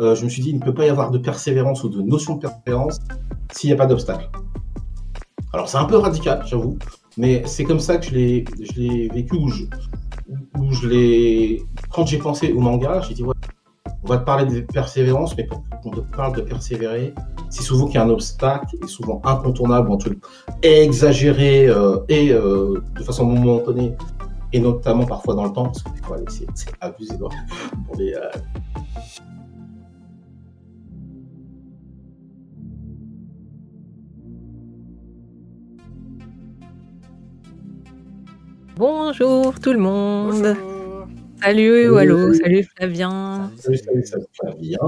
euh, je me suis dit, il ne peut pas y avoir de persévérance ou de notion de persévérance s'il n'y a pas d'obstacle. Alors c'est un peu radical, j'avoue, mais c'est comme ça que je l'ai, vécu, où je, où je l'ai... Quand j'ai pensé au manga, j'ai dit, ouais, on va te parler de persévérance, mais pour qu'on te parle de persévérer, c'est souvent qu'il y a un obstacle, et souvent incontournable, en tout exagéré, euh, et euh, de façon momentanée, et notamment parfois dans le temps, parce que c'est, abusé pour les... Bonjour tout le monde. Bonjour. Salut Salut, Wallo, salut. Flavien. Salut, salut, bien.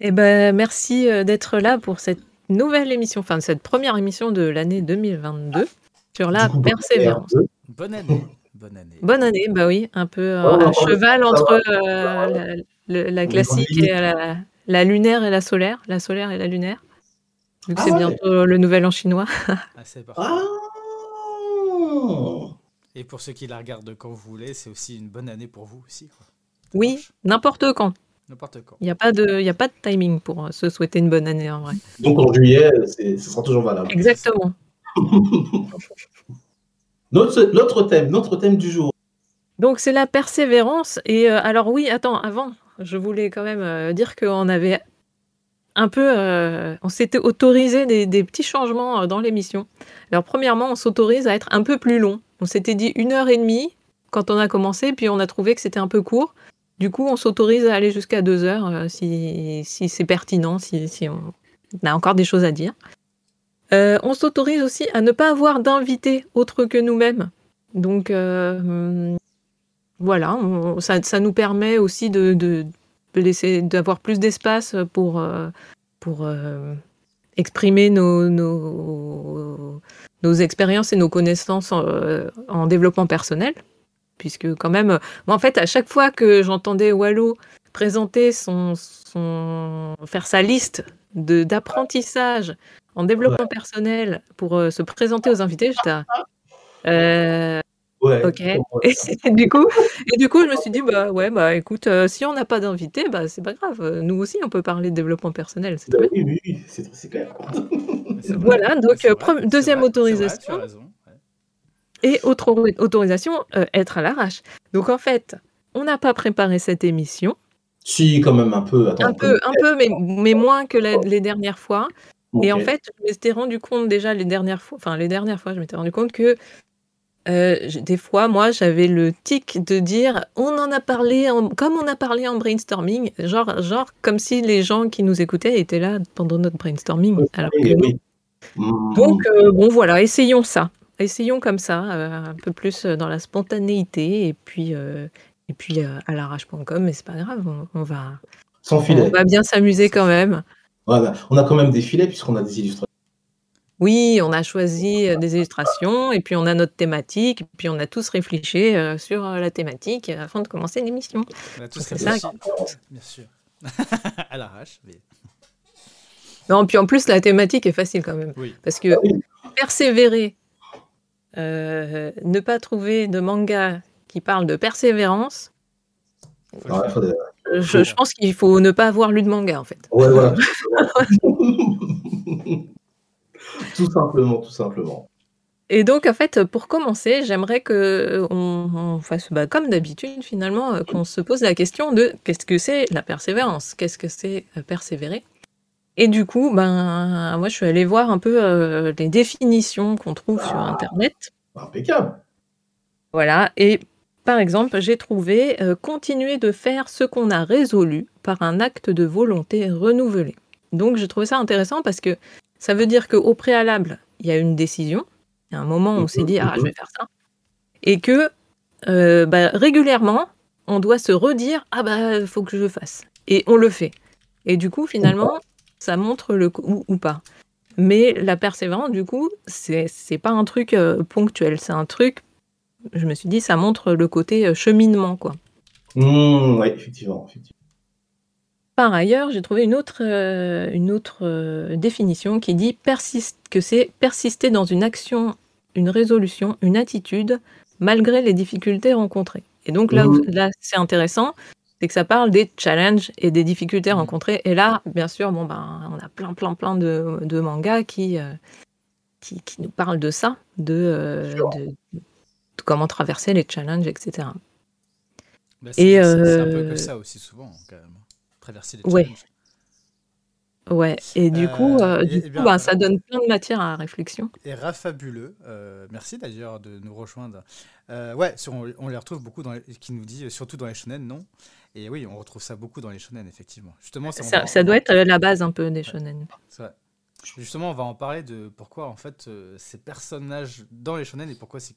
Eh ben merci euh, d'être là pour cette nouvelle émission, enfin cette première émission de l'année 2022 sur la coup, persévérance. R2. Bonne année. Bonne année. Bonne année, bah oui, un peu euh, Oh, à cheval entre va. euh, la, classique et la, la lunaire et la solaire, la solaire et la lunaire. Vu que Ah c'est ouais. bientôt le nouvel an chinois. Ah, c'est parfait. Ah Et pour ceux qui la regardent quand vous voulez, c'est aussi une bonne année pour vous aussi. quoi. Oui, n'importe quand. N'importe quand. Il n'y a, pas de- il y a pas de timing pour euh, se souhaiter une bonne année en vrai. Donc en juillet, c'est- ce sera toujours valable. Exactement. Notre, notre thème, notre thème du jour. Donc c'est la persévérance. Et euh, alors oui, attends, avant, je voulais quand même euh, dire qu'on avait euh, on s'était autorisé des, petits changements euh, dans l'émission. Alors premièrement, on s'autorise à être un peu plus long. On s'était dit une heure et demie quand on a commencé, puis on a trouvé que c'était un peu court. Du coup, on s'autorise à aller jusqu'à deux heures euh, si, c'est pertinent, si, on a encore des choses à dire. On s'autorise aussi à ne pas avoir d'invités autres que nous-mêmes. Donc, voilà, ça, nous permet aussi de laisser d'avoir plus d'espace pour, euh, pour euh, exprimer nos, nos, nos expériences et nos connaissances en, euh, en développement personnel. Puisque quand même, en fait, à chaque fois que j'entendais Wallo présenter son, son faire sa liste de d'apprentissage en développement personnel pour se présenter aux invités, j'étais euh, Ouais. Ok. Et du coup, et du coup, je me suis dit bah ouais bah écoute, euh, si on n'a pas d'invité, bah c'est pas grave. euh, Nous aussi, on peut parler de développement personnel, c'est Bah oui, oui, oui, c'est clair. Voilà, donc, euh, vrai, pre- c'est deuxième vrai, c'est vrai, autorisation. tu as raison. ouais. Et autre au- autorisation, euh, être à l'arrache. Donc en fait, on n'a pas préparé cette émission, Si, quand même, un peu. Attends, un peu, un peu, mais, mais moins que la- les dernières fois. Et en fait, je m'étais rendu compte déjà les dernières fois, enfin les dernières fois, je m'étais rendu compte que euh, des fois, moi, j'avais le tic de dire, on en a parlé, en- comme on a parlé en brainstorming, genre, genre comme si les gens qui nous écoutaient étaient là pendant notre brainstorming. Alors que Oui, non. oui. Mm. Donc euh, bon, voilà, essayons ça, essayons comme ça, euh, un peu plus dans la spontanéité et puis et puis à l'arrache.com, mais c'est pas grave, on, on va Sans on va bien s'amuser quand même. Voilà. On a quand même des filets puisqu'on a des illustrations. Oui, on a choisi euh, des illustrations et puis on a notre thématique, et puis on a tous réfléchi euh, sur euh, la thématique afin de commencer l'émission. On a tous C'est ça bien sûr. à l'arrache, mais Non, puis en plus la thématique est facile quand même, oui. parce que persévérer, euh, ne pas trouver de manga qui parle de persévérance, Ouais, je pense qu'il faut ne pas avoir lu de manga en fait. ouais, voilà. tout simplement, tout simplement. Et donc, en fait, pour commencer, j'aimerais que on, on fasse, bah, comme d'habitude, finalement, euh, qu'on se pose la question de qu'est-ce que c'est la persévérance? Qu'est-ce que c'est euh, persévérer? Et du coup, ben, moi, je suis allée voir un peu euh, les définitions qu'on trouve sur Ah. Internet. Impeccable. Voilà. Et par exemple, j'ai trouvé euh, continuer de faire ce qu'on a résolu par un acte de volonté renouvelé. Donc, j'ai trouvé ça intéressant parce que ça veut dire qu'au préalable, il y a une décision. Il y a un moment où on s'est dit, ah, je vais faire ça. Et que euh, bah, régulièrement, on doit se redire, ah, bah, il faut que je le fasse. Et on le fait. Et du coup, finalement, ça montre le coup, ou, pas. Mais la persévérance, du coup, c'est c'est pas un truc euh, ponctuel, c'est un truc je me suis dit, ça montre le côté euh, cheminement, quoi. Mmh, ouais, effectivement, effectivement. Par ailleurs, j'ai trouvé une autre, euh, une autre euh, définition qui dit persiste, que c'est persister dans une action, une résolution, une attitude, malgré les difficultés rencontrées. Et donc là, Mhm. là c'est intéressant, c'est que ça parle des challenges et des difficultés rencontrées. Et là, bien sûr, bon, ben, on a plein, plein, plein de, de mangas qui, euh, qui, qui, nous parlent de ça, de, euh, de, de, comment traverser les challenges, etc. Bah, c'est, un peu que ça aussi souvent, quand même. Traverser. Ouais. Ouais, et du coup, euh, du et, coup et bien, bah, ça donne plein de matière à réflexion. Et Rafabuleux, euh, merci d'ailleurs de nous rejoindre. Euh, ouais, on, on, les retrouve beaucoup dans les, qui nous dit surtout dans les shonen, non? Et oui, on retrouve ça beaucoup dans les shonen, effectivement. Justement, ça, ça, ça doit être la base un peu des shonen. Ouais, c'est vrai. Justement, on va en parler de pourquoi en fait ces personnages dans les shonen et pourquoi ces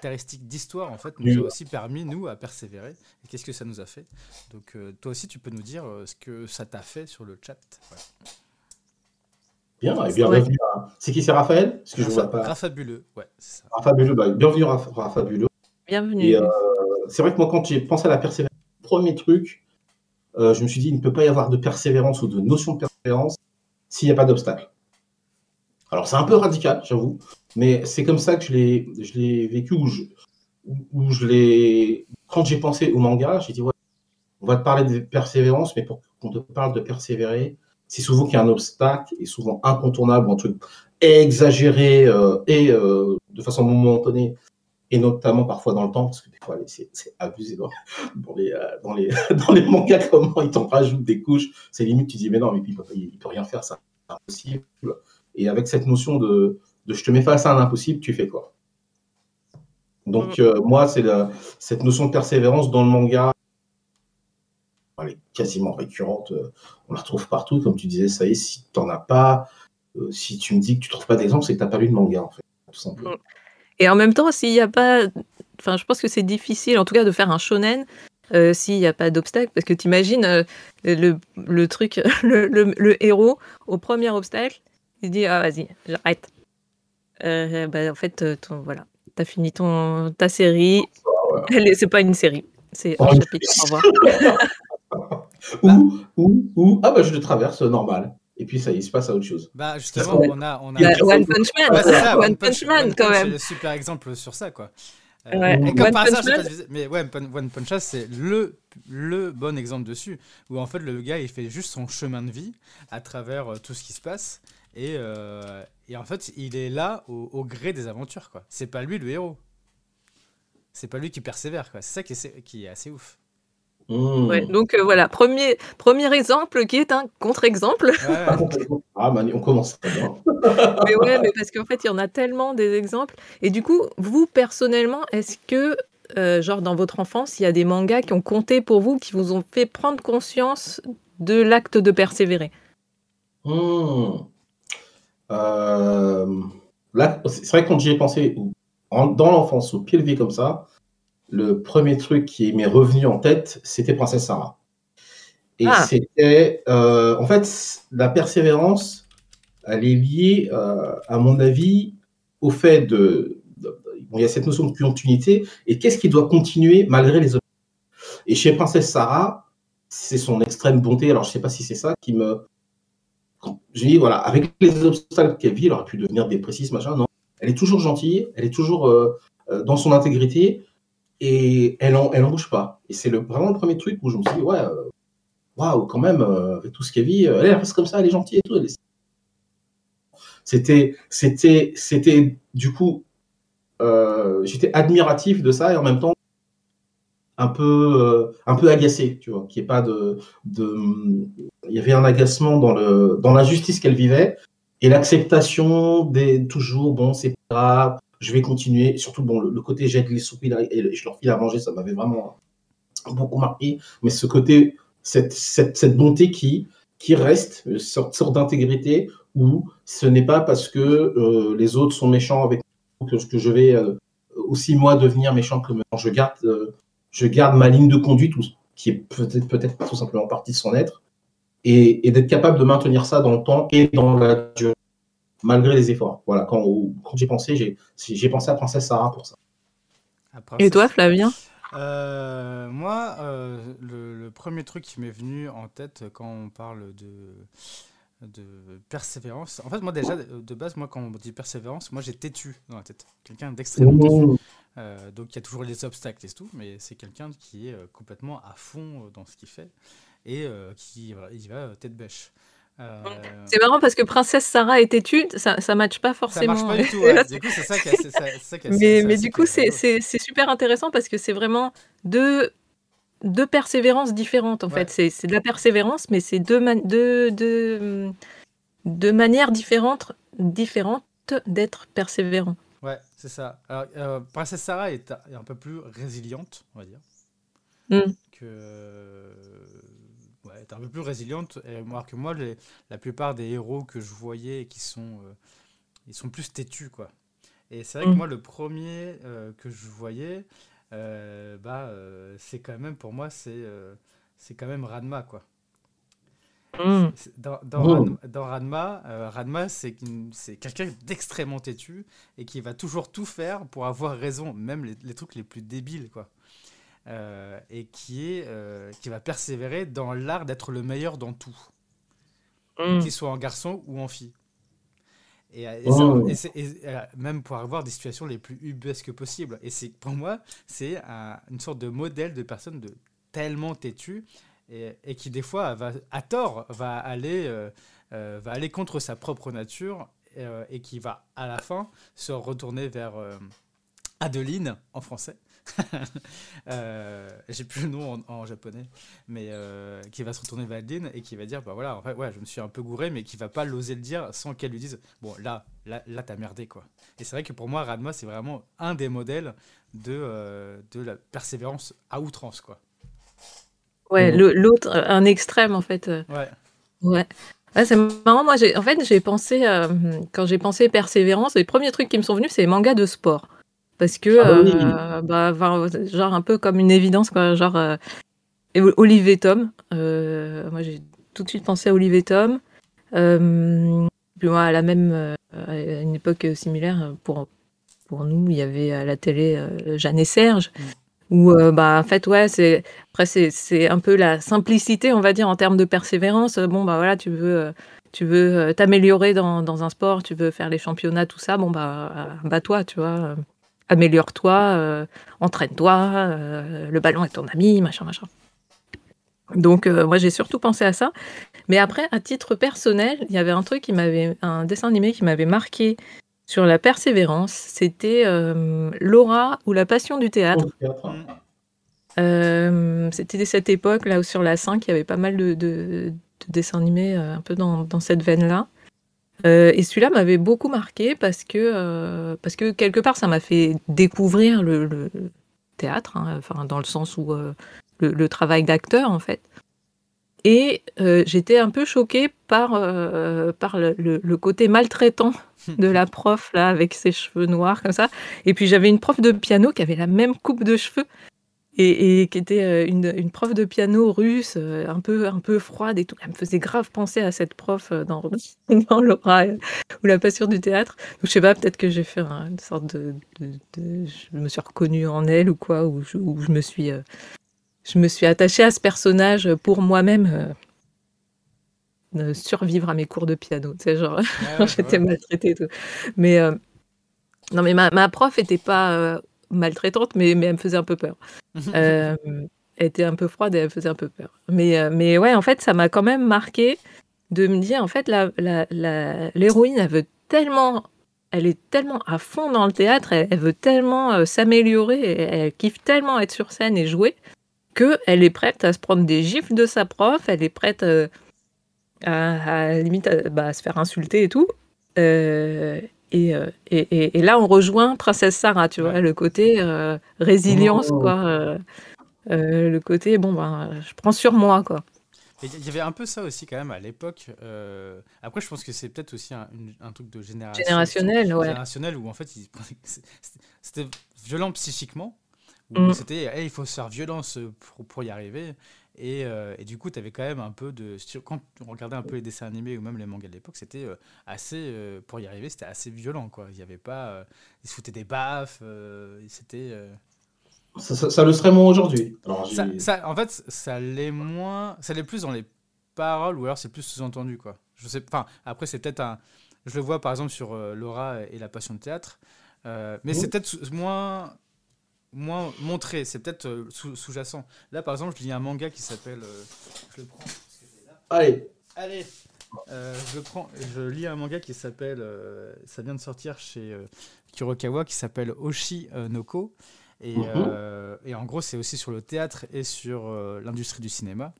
caractéristiques d'histoire en fait nous a aussi permis nous à persévérer. Et qu'est-ce que ça nous a fait? Donc euh, toi aussi tu peux nous dire euh, ce que ça t'a fait sur le chat. Ouais. bien et bienvenue à... c'est qui c'est Raphaël? Parce que Rafa, je vois pas Rafabuleux ouais c'est ça. Rafabuleux bah, bienvenue Raf... Rafabuleux bienvenue. Euh, c'est vrai que moi quand j'ai pensé à la persévérance premier truc euh, je me suis dit il ne peut pas y avoir de persévérance ou de notion de persévérance s'il n'y a pas d'obstacle alors c'est un peu radical j'avoue mais c'est comme ça que je l'ai, vécu, où je, où je. Quand j'ai pensé au manga, j'ai dit, ouais, on va te parler de persévérance, mais pour qu'on te parle de persévérer, c'est souvent qu'il y a un obstacle, et souvent incontournable, un truc exagéré euh, et euh, de façon momentanée, et notamment parfois dans le temps, parce que des fois, c'est, abusé dans, dans, les, euh, dans, les, les mangas, comment ils t'en rajoutent des couches. C'est limite, tu dis, mais non, mais il peut, peut rien faire, c'est impossible. Et avec cette notion de de je te mets face à un impossible, tu fais quoi? Donc, mm. euh, moi, c'est cette notion de persévérance dans le manga, elle est quasiment récurrente. Euh, on la retrouve partout. Comme tu disais, ça y est, si tu n'en as pas, euh, si tu me dis que tu ne trouves pas d'exemple, c'est que tu n'as pas lu de manga, en fait, tout simplement. Mm. Et en même temps, s'il n'y a pas. Enfin, je pense que c'est difficile, en tout cas, de faire un shonen. Euh, s'il n'y a pas d'obstacle, parce que tu imagines euh, le, le, truc, le, le, le, héros, au premier obstacle, il dit Ah, vas-y, j'arrête. Euh, bah, en fait, euh, ton, voilà, tu as fini ton, ta série. Ouais. C'est pas une série, c'est un chapitre. Au revoir. ou, ou, ou, ah bah je le traverse normal. Et puis ça, il se passe à autre chose. Bah justement, on a, on a bah, One Punch Man, ouais, ça, One, One Punch, Punch Man quand même. C'est le super exemple sur ça, quoi. Euh, ouais. Et comme One par hasard, mais ouais, One Punch Man, c'est le, le bon exemple dessus, où en fait le gars il fait juste son chemin de vie à travers euh, tout ce qui se passe, et, euh, et en fait, il est là au, au gré des aventures. quoi. C'est pas lui le héros. C'est pas lui qui persévère. quoi. C'est ça qui est, qui est assez ouf. Mmh. Ouais, donc euh, voilà, premier, premier exemple qui est un contre-exemple. Ouais. ah, bah, on commence. mais ouais, mais parce qu'en fait, il y en a tellement des exemples. Et du coup, vous, personnellement, est-ce que, euh, genre, dans votre enfance, il y a des mangas qui ont compté pour vous, qui vous ont fait prendre conscience de l'acte de persévérer? Mmh. Euh, là, c'est vrai que quand j'y ai pensé en, dans l'enfance, au pied levé comme ça, le premier truc qui m'est revenu en tête, c'était Princesse Sarah. Et ah. c'était, euh, en fait, la persévérance, elle est liée, euh, à mon avis, au fait de, de, bon, il y a cette notion de continuité et qu'est-ce qui doit continuer malgré les obstacles? Et chez Princesse Sarah, c'est son extrême bonté. Alors, je sais pas si c'est ça qui me, j'ai dit, voilà, avec les obstacles qu'elle vit, elle aurait pu devenir dépressive, machin. Non, elle est toujours gentille, elle est toujours euh, euh, dans son intégrité et elle en, elle bouge pas. Et c'est le, vraiment le premier truc où je me suis dit, ouais, euh, waouh, quand même, avec tout ce qu'elle vit, elle reste comme ça, elle est gentille et tout. C'était, c'était, c'était, du coup, j'étais admiratif de ça et en même temps, un peu, euh, un peu agacé, tu vois, n'y ait pas de, de, il y avait un agacement dans le, dans l'injustice qu'elle vivait et l'acceptation des toujours, bon, c'est pas grave, je vais continuer. Surtout, bon, le, côté j'aide les souris et je leur file à manger, ça m'avait vraiment beaucoup marqué. Mais ce côté, cette, cette, cette bonté qui, qui reste, une sorte, sorte d'intégrité où ce n'est pas parce que euh, les autres sont méchants avec que, que je vais euh, aussi moi devenir méchant que je garde je garde ma ligne de conduite, qui est peut-être peut-être tout simplement partie de son être, et, et d'être capable de maintenir ça dans le temps et dans la durée, malgré les efforts. Voilà, quand, quand j'ai pensé, j'ai, j'ai pensé à Princesse Sarah pour ça. Et toi, Flavien? Euh, Moi, euh, le, le, premier truc qui m'est venu en tête quand on parle de de persévérance. En fait, moi déjà, de base, moi quand on dit persévérance, moi j'ai têtu dans la tête. Quelqu'un d'extrêmement têtu. Donc il y a toujours les obstacles et tout, mais c'est quelqu'un qui est complètement à fond dans ce qu'il fait et qui il va tête bêche. Euh, c'est marrant parce que Princesse Sarah et Têtue, ça ne matche pas forcément. Ça marche pas du tout. Ouais. du coup, c'est ça qui est, Mais, mais du coup, c'est super intéressant parce que c'est vraiment deux, deux persévérances différentes en fait. C'est de la persévérance, mais c'est deux, deux, deux, deux, manières différentes, différentes d'être persévérant. Ouais, c'est ça. Alors, euh, Princesse Sarah est un peu plus résiliente, on va dire. Mm. Que est un peu plus résiliente. Et que moi, les, la plupart des héros que je voyais qui sont, euh, ils sont plus têtus, quoi. Et c'est vrai que mm. moi, le premier euh, que je voyais, bah, c'est quand même, pour moi, c'est c'est quand même Radma, quoi. Mm. Dans, dans, mm. Radma, Radma, c'est quelqu'un d'extrêmement têtu et qui va toujours tout faire pour avoir raison, même les, les trucs les plus débiles, quoi. Euh, et qui, est, euh, qui va persévérer dans l'art d'être le meilleur dans tout, mm. qu'il soit en garçon ou en fille. Et, oh. même pour avoir des situations les plus ubuesques possibles. Et c'est pour moi, c'est une sorte de modèle de personne de tellement têtue et, qui des fois, à tort, va aller, euh, va aller contre sa propre nature et qui va à la fin se retourner vers Adeline en français euh, j'ai plus le nom en, japonais, mais euh, qui va se retourner vers Adeline et qui va dire bah voilà, en fait, ouais, je me suis un peu gouré, mais qui va pas l'oser le dire sans qu'elle lui dise bon là, là, là t'as merdé quoi. Et c'est vrai que pour moi, Radma, c'est vraiment un des modèles de, euh, de la persévérance à outrance quoi. Ouais, l'autre, un extrême en fait. Ouais. Ouais. c'est marrant, moi, en fait, j'ai pensé, quand j'ai pensé persévérance, les premiers trucs qui me sont venus, c'est les mangas de sport. Parce que, ah bah euh, bah, genre un peu comme une évidence, quoi. Genre euh, Olivier Tom. Euh, moi, j'ai tout de suite pensé à Olivier Tom. puis moi, à la même, à une époque similaire, pour, pour nous, il y avait à la télé Jeanne et Serge. Mm. Où, bah, en fait, ouais, c'est après c'est un peu la simplicité, on va dire, en termes de persévérance. Bon, bah voilà, tu veux tu veux t'améliorer dans, dans, un sport, tu veux faire les championnats, tout ça, bon, bah, bah toi, tu vois améliore-toi, euh, entraîne-toi, euh, le ballon est ton ami, machin, machin. Donc euh, moi j'ai surtout pensé à ça. Mais après, à titre personnel, il y avait un truc qui m'avait, un dessin animé qui m'avait marqué sur la persévérance. C'était Laura ou la passion du théâtre. c'était cette époque là où sur la 5 il y avait pas mal de, dessins animés un peu dans, dans cette veine là. Euh, et celui-là m'avait beaucoup marqué parce que, euh, parce que quelque part, ça m'a fait découvrir le, théâtre, hein, enfin, dans le sens où euh, le, travail d'acteur, en fait. Et j'étais un peu choquée par, par le, côté maltraitant de la prof, là, avec ses cheveux noirs, comme ça. Et puis j'avais une prof de piano qui avait la même coupe de cheveux et, qui était euh, une, une, prof de piano russe, euh, un peu, un peu froide et tout. Elle me faisait grave penser à cette prof euh, dans, dans Laura ou La Passion du théâtre. Donc, je sais pas, peut-être que j'ai fait une sorte de, de, Je me suis reconnue en elle ou quoi, ou je, je me suis. Je me suis attachée à ce personnage pour moi-même survivre à mes cours de piano. Tu sais, genre, j'étais maltraitée et tout. Mais. non, mais ma, ma prof était pas maltraitante, mais, mais elle me faisait un peu peur. euh, elle était un peu froide et elle me faisait un peu peur. Mais, euh, mais ouais, en fait, ça m'a quand même marqué de me dire, en fait, l'héroïne, elle veut tellement, elle est tellement à fond dans le théâtre, elle, veut tellement euh, s'améliorer, elle kiffe tellement être sur scène et jouer, qu'elle est prête à se prendre des gifles de sa prof, elle est prête euh, à, à, limite bah, à, se faire insulter et tout. Euh, et, et, et, là, on rejoint Princesse Sarah, tu vois, le côté euh, résilience, oh. quoi. Euh, le côté, bon, ben, je prends sur moi, quoi. Il y avait un peu ça aussi quand même à l'époque. après, je pense que c'est peut-être aussi un, un, truc de génération, générationnel, ouais. Générationnel où en fait, c'était violent psychiquement. Où mm. c'était, il faut se faire violence pour, pour y arriver. Euh, et, du coup, tu avais quand même un peu de. Quand on regardait un peu les dessins animés ou même les mangas de l'époque, c'était euh, assez. Euh, pour y arriver, c'était assez violent, quoi. Il y avait pas. ils se foutaient des baffes. c'était. Ça, le serait moins aujourd'hui. Ça, en fait, ça l'est moins. Ça l'est plus dans les paroles ou alors c'est plus sous-entendu, quoi. Je sais. Enfin, après, c'est peut-être un. Je le vois par exemple sur Laura et la passion de théâtre. mais c'est peut-être moins moins montré, c'est peut-être sous-jacent. Là, par exemple, je lis un manga qui s'appelle. je le prends. Allez. Allez. je prends, je lis un manga qui s'appelle, ça vient de sortir chez Kurokawa, qui s'appelle Oshi Noko. Et, mhm. et, en gros, c'est aussi sur le théâtre et sur l'industrie du cinéma.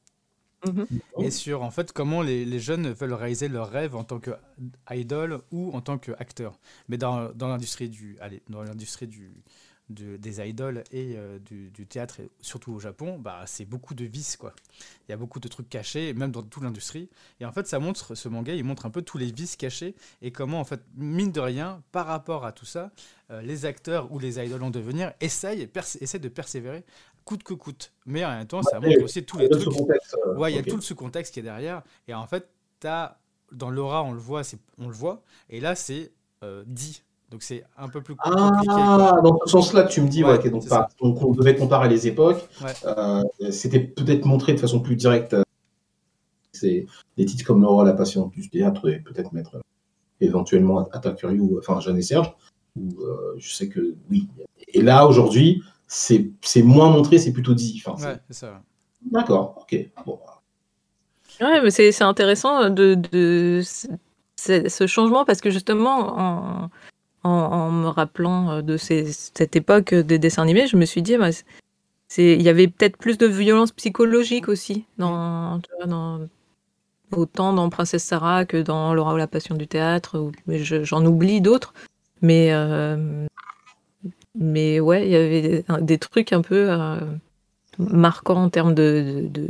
Mhm. Et sur en fait comment les, les, jeunes veulent réaliser leurs rêves en tant qu'idole ou en tant qu'acteur. Mais dans, dans l'industrie du, allez, dans l'industrie du, des idoles et euh, du, du, théâtre, surtout au Japon, bah, c'est beaucoup de vices. Quoi. Il y a beaucoup de trucs cachés, même dans toute l'industrie. Et en fait, ça montre, ce manga, il montre un peu tous les vices cachés et comment, en fait, mine de rien, par rapport à tout ça, euh, les acteurs ou les idoles en devenir essayent, essayent de persévérer coûte que coûte. Mais en même temps, ça montre aussi tous les trucs. Euh, ouais, il y a tout le sous-contexte qui est derrière. Et en fait, as, dans l'aura, on le voit, on le voit. Et là, c'est dit donc c'est un peu plus compliqué. Ah, dans ce sens-là, tu me dis, ouais, donc, on devait comparer les époques. Euh, c'était peut-être montré de façon plus directe. Euh, c'est des titres comme Laura, la passion du théâtre, et peut-être mettre euh, éventuellement Attaque ou enfin Jeanne et Serge. je sais que oui. Et là, aujourd'hui, c'est moins montré, c'est plutôt dit. Enfin, ouais, c'est ça. D'accord, ok. Bon. Ouais, mais c'est intéressant de, de, ce changement parce que justement, en, en, me rappelant euh, de cette époque des dessins animés, je me suis dit, bah, il y avait peut-être plus de violence psychologique aussi, dans, autant dans Princesse Sarah que dans Laura ou la Passion du théâtre, j'en oublie d'autres. Mais, euh, mais ouais, il y avait des, trucs un peu euh, marquants en termes de, de,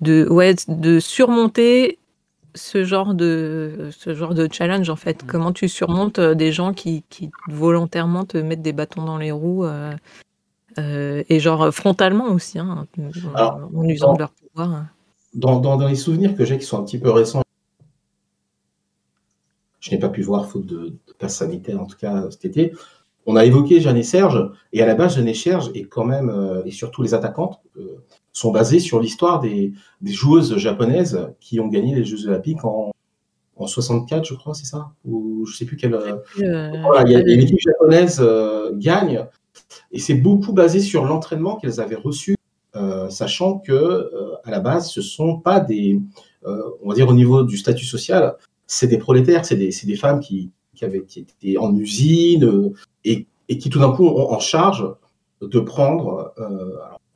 de, ouais, de surmonter ce genre de ce genre de challenge en fait? Mm. Comment tu surmontes euh, des gens qui, qui, volontairement te mettent des bâtons dans les roues euh, euh, et genre frontalement aussi, hein, en, usant de leur pouvoir. Dans, dans, dans, les souvenirs que j'ai qui sont un petit peu récents, je n'ai pas pu voir faute de, de passe sanitaire en tout cas cet été. On a évoqué Jeanne et Serge, et à la base, Jeanne et Serge est quand même, et surtout les attaquantes, sont basés sur l'histoire des, des, joueuses japonaises qui ont gagné les Jeux Olympiques en, en 64, je crois, c'est ça? Ou je sais plus quelle. Euh, voilà, y a, l'équipe japonaise euh, gagne, et c'est beaucoup basé sur l'entraînement qu'elles avaient reçu, euh, sachant que à la base, ce sont pas des, on va dire au niveau du statut social, c'est des prolétaires, c'est des, des, femmes qui, qui, avaient qui étaient en usine et, et qui tout d'un coup ont en charge de prendre,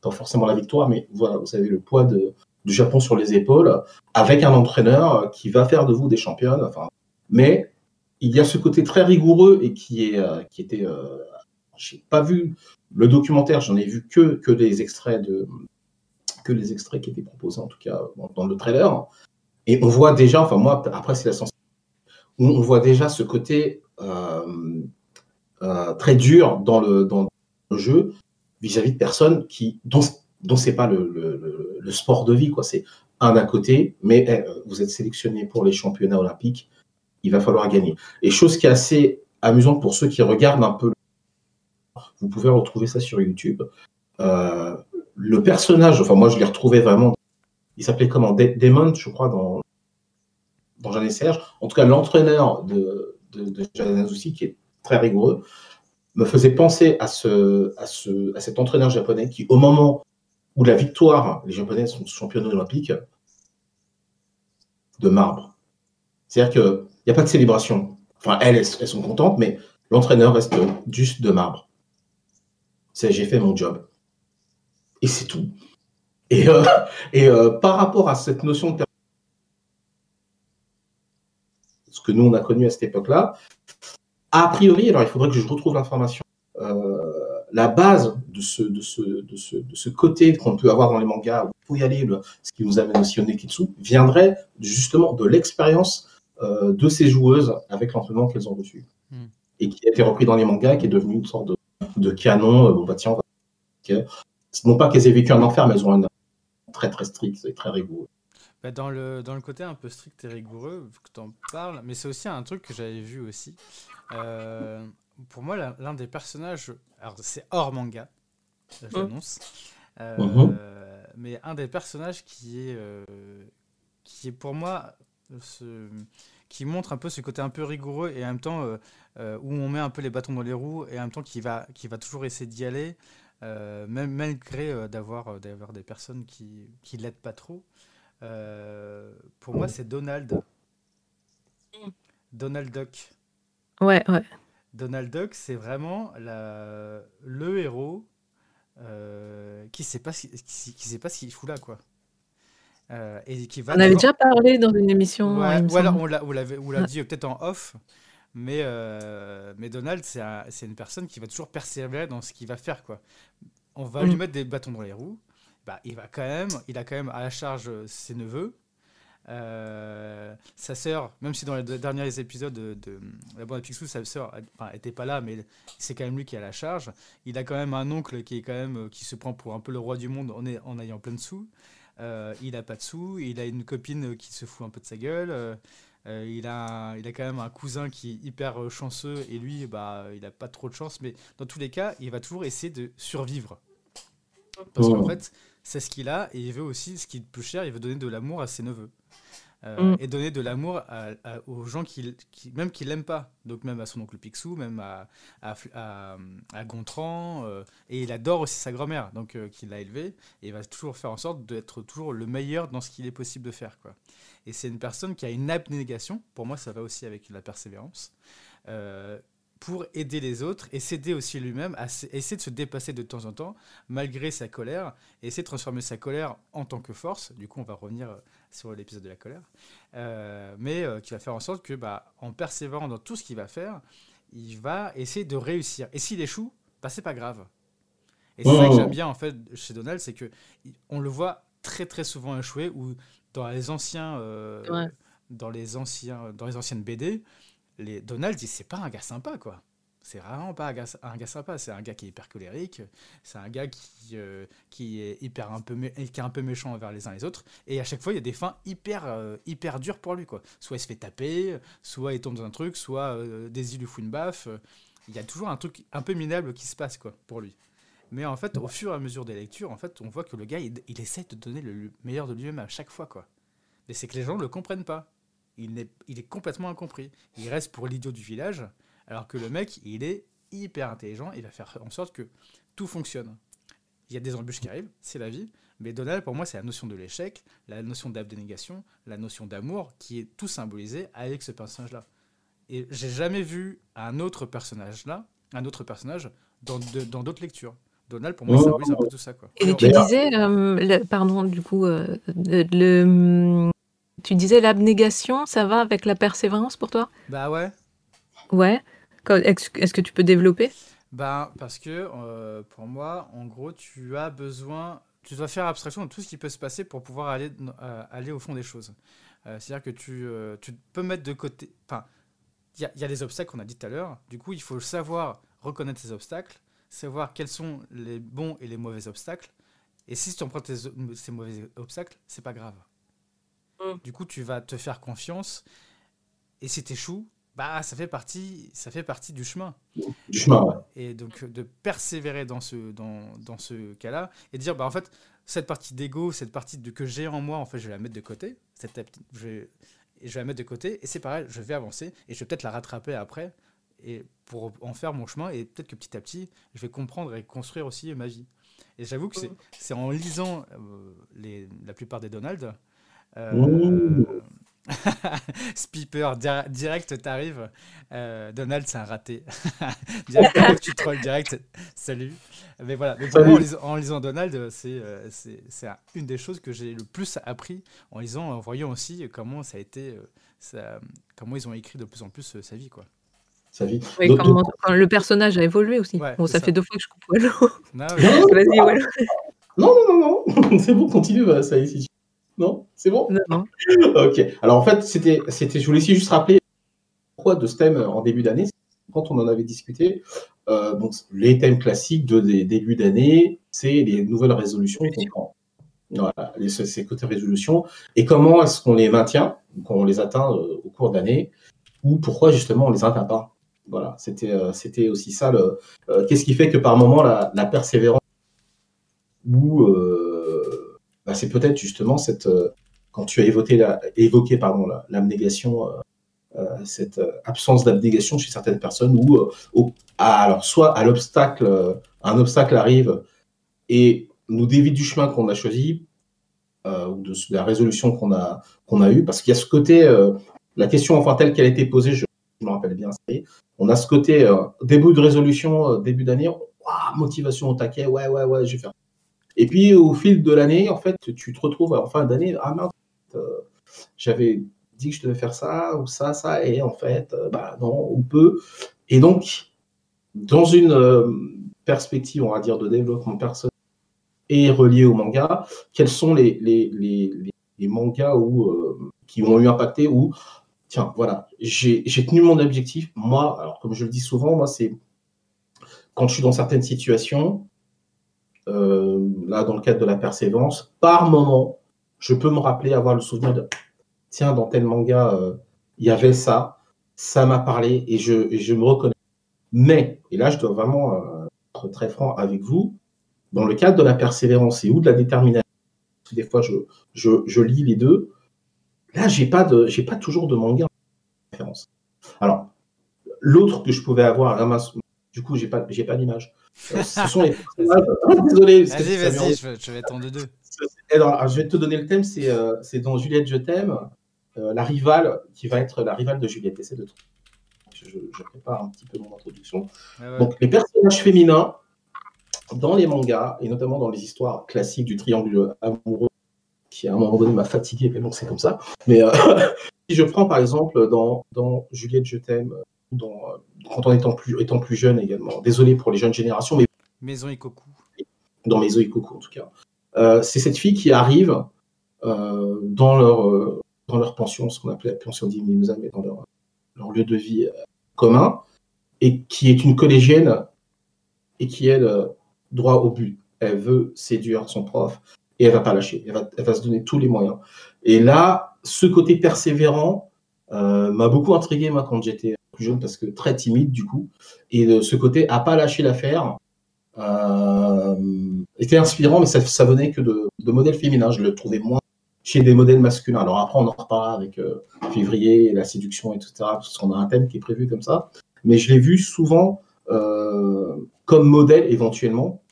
pas forcément la victoire, mais voilà, vous avez le poids de, du Japon sur les épaules, avec un entraîneur qui va faire de vous des championnes. Enfin, mais il y a ce côté très rigoureux et qui est, euh, qui était, euh, j'ai pas vu le documentaire, j'en ai vu que que des extraits de, que les extraits qui étaient proposés en tout cas dans, le trailer. Et on voit déjà, enfin moi après c'est la sensation, on voit déjà ce côté euh, euh, très dur dans le dans le jeu vis-à-vis de personnes qui, dont, dont c'est pas le, sport de vie, quoi. C'est un à côté, mais eh, vous êtes sélectionné pour les championnats olympiques, il va falloir gagner. Et chose qui est assez amusante pour ceux qui regardent un peu, vous pouvez retrouver ça sur YouTube. Euh, le personnage, enfin moi je l'ai retrouvé vraiment, il s'appelait comment Damon, je crois, dans, dans Jeanne Serge. En tout cas, l'entraîneur de, de, de aussi, qui est très rigoureux, me faisait penser à, ce, à, ce, à cet entraîneur japonais qui, au moment où la victoire, les Japonais sont champions olympiques, de marbre. C'est-à-dire qu'il n'y a pas de célébration. Enfin, elles, elles sont contentes, mais l'entraîneur reste juste de marbre. C'est j'ai fait mon job. Et c'est tout. Et, euh, et euh, par rapport à cette notion de ce que nous on a connu à cette époque-là, a priori, alors il faudrait que je retrouve l'information, euh, la base de ce, de ce, de ce, de ce côté qu'on peut avoir dans les mangas, où il faut y aller, ce qui nous amène aussi au Nekitsu, viendrait justement de l'expérience euh, de ces joueuses avec l'entraînement qu'elles ont reçu. Hmm. Et qui a été repris dans les mangas, qui est devenu une sorte de, de canon. Euh, bon, bah tiens, non pas qu'elles aient vécu un enfer, mais elles ont un très très strict et très rigoureux. Bah dans, le, dans le côté un peu strict et rigoureux, que tu en parles, mais c'est aussi un truc que j'avais vu aussi. Euh, pour moi, l'un des personnages, alors c'est hors manga, j'annonce, euh, mhm. mais un des personnages qui est, euh, qui est pour moi, ce, qui montre un peu ce côté un peu rigoureux et en même temps où on met un peu les bâtons dans les roues et en même temps qui va, qui va toujours essayer d'y aller, même malgré d'avoir d'avoir des personnes qui qui l'aident pas trop. pour moi, c'est Donald. Donald Duck. Ouais, ouais. Donald Duck, c'est vraiment la, le héros euh, qui sait pas qui, qui, sait pas ce qu'il fout là, quoi. Euh, et qui va on avait déjà parlé dans une émission. Ouais, ou alors on l'a, l'a dit peut-être en off, mais, euh, mais Donald, c'est, une personne qui va toujours persévérer dans ce qu'il va faire, quoi. On va lui mm. mettre des bâtons dans les roues. Bah, il va quand même, il a quand même à la charge ses neveux. Euh, sa sœur, même si dans les derniers épisodes de, La Bande à Picsou, sa sœur enfin, était pas là, mais c'est quand même lui qui a la charge. Il a quand même un oncle qui est quand même euh, qui se prend pour un peu le roi du monde en, en ayant plein de sous. Euh, il a pas de sous. Il a une copine qui se fout un peu de sa gueule. il, a, il a quand même un cousin qui est hyper chanceux et lui, bah, il a pas trop de chance. Mais dans tous les cas, il va toujours essayer de survivre. Parce qu'en oh. fait, c'est ce qu'il a et il veut aussi, ce qui est plus cher, il veut donner de l'amour à ses neveux. Euh, mm. et donner de l'amour aux gens qui, même qui l'aiment pas. Donc même à son oncle Picsou, même à, à, Gontran. Euh, et il adore aussi sa grand-mère, donc euh, qui l'a élevé. Et il va toujours faire en sorte d'être toujours le meilleur dans ce qu'il est possible de faire. Quoi. Et c'est une personne qui a une abnégation. Pour moi, ça va aussi avec la persévérance pour aider les autres et s'aider aussi lui-même à essayer de se dépasser de temps en temps malgré sa colère et essayer de transformer sa colère en tant que force. Du coup, on va revenir euh, sur l'épisode de la colère, euh, mais euh, qui va faire en sorte que, bah, en persévérant dans tout ce qu'il va faire, il va essayer de réussir. Et s'il échoue, bah, c'est pas grave. Et c'est ça que j'aime bien en fait chez Donald, c'est que on le voit très très souvent échouer ou dans les anciens, dans les anciens, dans les anciennes BD les Donald, c'est pas un gars sympa, quoi. C'est vraiment pas un gars, un gars sympa. C'est un gars qui est hyper colérique. C'est un gars qui, euh, qui est hyper un peu, qui est un peu méchant envers les uns les autres. Et à chaque fois, il y a des fins hyper, euh, hyper dures pour lui, quoi. Soit il se fait taper, soit il tombe dans un truc, soit euh, des îles lui fout une baffe. Il y a toujours un truc un peu minable qui se passe, quoi, pour lui. Mais en fait, au fur et à mesure des lectures, en fait, on voit que le gars, il, il essaie de donner le meilleur de lui-même à chaque fois, quoi. Mais c'est que les gens ne le comprennent pas il est, il est complètement incompris. Il reste pour l'idiot du village, alors que le mec, il est hyper intelligent, il va faire en sorte que tout fonctionne. Il y a des embûches qui arrivent, c'est la vie, mais Donald, pour moi, c'est la notion de l'échec, la notion d'abnégation, la notion d'amour, qui est tout symbolisé avec ce personnage-là. Et j'ai jamais vu un autre personnage-là, un autre personnage, dans d'autres lectures. Donald, pour moi, ça symbolise un peu tout ça. Quoi. Et tu disais, euh, pardon, du coup, euh, le, tu disais l'abnégation, ça va avec la persévérance pour toi? Bah ouais. Ouais. Est-ce que tu peux développer? Bah parce que euh, pour moi, en gros, tu as besoin, tu dois faire abstraction de tout ce qui peut se passer pour pouvoir aller, euh, aller au fond des choses. Euh, c'est-à-dire que tu, tu peux mettre de côté. Enfin, il y, y, a des obstacles qu'on a dit tout à l'heure. Du coup, il faut savoir reconnaître ces obstacles, savoir quels sont les bons et les mauvais obstacles. Et si tu empruntes ces mauvais obstacles, c'est pas grave. Mm. Du coup, tu vas te faire confiance. Et si tu échoues, bah, ça fait partie, ça fait partie du chemin. Du chemin, ouais. Et donc, de persévérer dans ce, dans, dans ce cas-là et dire, bah, en fait, cette partie d'ego, cette partie de, que j'ai en moi, en fait, je vais la mettre de côté. Cette, je, vais, je vais la mettre de côté. Et c'est pareil, je vais avancer et je vais peut-être la rattraper après et pour en faire mon chemin. Et peut-être que petit à petit, je vais comprendre et construire aussi ma vie. Et j'avoue que c'est mm. en lisant euh, les, la plupart des Donald euh, Speeper, direct, t'arrives. Euh, Donald, c'est un raté. direct, tu trolls direct. Salut. Mais voilà. Mais en, lisant, Donald, c'est euh, c'est une des choses que j'ai le plus appris en lisant, en voyant aussi comment ça a été, ça, comment ils ont écrit de plus en plus sa vie, quoi. Sa vie. le personnage a évolué aussi. bon, ça, fait deux fois que je coupe Non, Vas-y, Non, non, non, non. c'est bon, continue. Bah, ça y est, non C'est bon? Non. ok. Alors en fait, c'était, c'était, je voulais juste rappeler pourquoi de ce thème en début d'année. Quand on en avait discuté, euh, donc, les thèmes classiques de début d'année, c'est les nouvelles résolutions qu'on prend. Voilà, ces côtés résolutions. Et comment est-ce qu'on les maintient, qu'on les atteint euh, au cours de l'année, ou pourquoi justement on les atteint pas? Voilà, c'était, euh, c'était aussi ça. Le, qu'est-ce qui fait que par moment la, la persévérance ou bah, c'est peut-être justement cette, euh, quand tu as évoqué, la, évoqué pardon, l'abnégation, euh, cette absence d'abnégation chez certaines personnes où, alors, soit à l'obstacle, un obstacle arrive et nous dévie du chemin qu'on a choisi, ou de, la résolution qu'on a, qu'on a eue, parce qu'il y a ce côté, la question, enfin, telle qu'elle a été posée, je, me rappelle bien, on a ce côté début de résolution, début d'année, motivation au taquet, ouais, ouais, ouais, je vais faire. Et puis au fil de l'année, en fait, tu te retrouves en fin d'année, ah merde, euh, j'avais dit que je devais faire ça ou ça, ça, et en fait, euh, bah non, on peut. Et donc, dans une euh, perspective, on va dire, de développement personnel et relié au manga, quels sont les, les, les, les mangas qui ont eu impacté ou tiens, voilà, j'ai tenu mon objectif. Moi, alors comme je le dis souvent, moi, c'est quand je suis dans certaines situations, là, dans le cadre de la persévérance, par moment, je peux me rappeler, avoir le souvenir de tiens, dans tel manga, euh, il y avait ça, ça m'a parlé et je, je, me reconnais. Mais, et là, je dois vraiment euh, être très franc avec vous, dans le cadre de la persévérance et ou de la détermination, des fois, je, je, je lis les deux. Là, j'ai pas pas toujours de manga en référence. Alors, l'autre que je pouvais avoir, du coup, j'ai pas, pas d'image. Euh, ce sont les personnages. désolé. Vas-y, vas-y, je, vais être de deux. Alors, je vais te donner le thème. C'est, euh, dans Juliette, je t'aime, euh, la rivale qui va être la rivale de Juliette. Essaie de je, je, prépare un petit peu mon introduction. Donc, les personnages féminins dans les mangas et notamment dans les histoires classiques du triangle amoureux, qui à un moment donné m'a fatigué, mais bon, c'est comme ça. Mais si je prends par exemple dans, dans Juliette, je t'aime, dans quand on étant plus, étant plus jeune également. Désolé pour les jeunes générations, mais. Maison Ikoku. Dans Maison Ikoku, en tout cas. Euh, c'est cette fille qui arrive euh, dans, leur, euh, dans leur pension, ce qu'on appelait la pension d'Imimza, mais dans leur, leur, lieu de vie commun, et qui est une collégienne et qui, elle, droit au but. Elle veut séduire son prof et elle va pas lâcher. Elle va, elle va se donner tous les moyens. Et là, ce côté persévérant m'a beaucoup intrigué, moi, quand j'étais jeune parce que très timide du coup. Et de ce côté, à pas lâcher l'affaire, euh, était inspirant, mais ça, venait que de, de, modèles féminins. Je le trouvais moins chez des modèles masculins. Alors après, on en reparlera avec euh, février, la séduction, etc. Parce qu'on a un thème qui est prévu comme ça. Mais je l'ai vu souvent euh, comme modèle éventuellement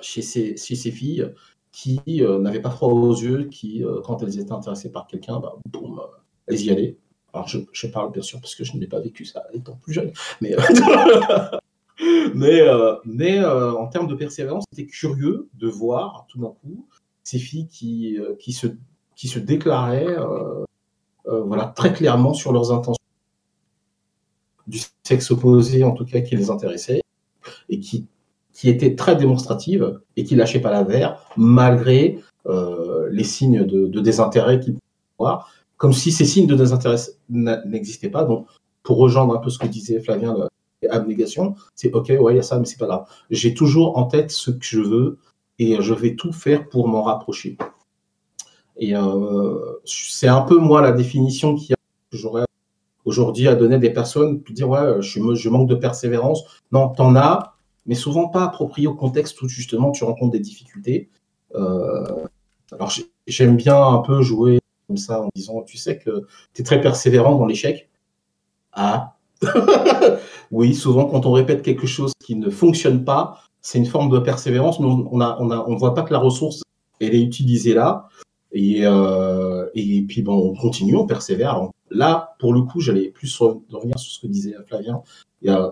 chez ces, chez ces filles qui euh, n'avaient pas froid aux yeux, qui, euh, quand elles étaient intéressées par quelqu'un, bah, boum, elles y allaient. Alors, je, parle bien sûr parce que je n'ai pas vécu ça étant plus jeune, mais, euh, mais euh, en termes de persévérance, c'était curieux de voir tout d'un coup ces filles qui, euh, qui, se, qui se déclaraient voilà, très clairement sur leurs intentions. Du sexe opposé, en tout cas, qui les intéressait, et qui, qui étaient très démonstratives et qui lâchaient pas la verre malgré les signes de, de désintérêt qu'ils pouvaient avoir comme si ces signes de désintérêt n'existaient pas. Donc, pour rejoindre un peu ce que disait Flavien, l'abnégation, c'est OK, ouais, il y a ça, mais c'est pas grave. J'ai toujours en tête ce que je veux et je vais tout faire pour m'en rapprocher. Et euh, c'est un peu, moi, la définition que j'aurais aujourd'hui à donner des personnes, pour dire, ouais, je, je manque de persévérance. Non, t'en as, mais souvent pas approprié au contexte où justement tu rencontres des difficultés. Euh, alors j'aime bien un peu jouer ça en disant Tu sais que tu es très persévérant dans l'échec. Ah Oui, souvent quand on répète quelque chose qui ne fonctionne pas, c'est une forme de persévérance, mais on ne on on voit pas que la ressource, elle est utilisée là. Et, euh, et puis bon, on continue, on persévère. là, pour le coup, j'allais plus revenir sur ce que disait Flavien.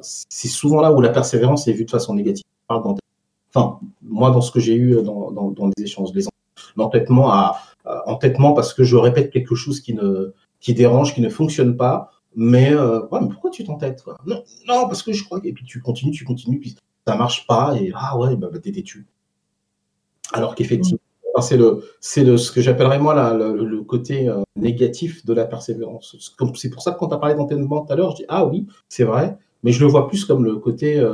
C'est souvent là où la persévérance est vue de façon négative. Enfin, moi, dans ce que j'ai eu dans, dans, les échanges, l'entêtement à, entêtement parce que je répète quelque chose qui ne qui dérange, qui ne fonctionne pas. Mais, euh, pourquoi tu t'entêtes non, non, parce que je crois que. Et puis tu continues, tu continues, puis ça marche pas, et ah ouais, bah, bah t'es têtu. Alors qu'effectivement, c'est le, c'est le, ce que j'appellerais moi le, côté euh, négatif de la persévérance. C'est pour ça que quand tu as parlé d'entêtement tout à l'heure, je dis ah oui, c'est vrai, mais je le vois plus comme le côté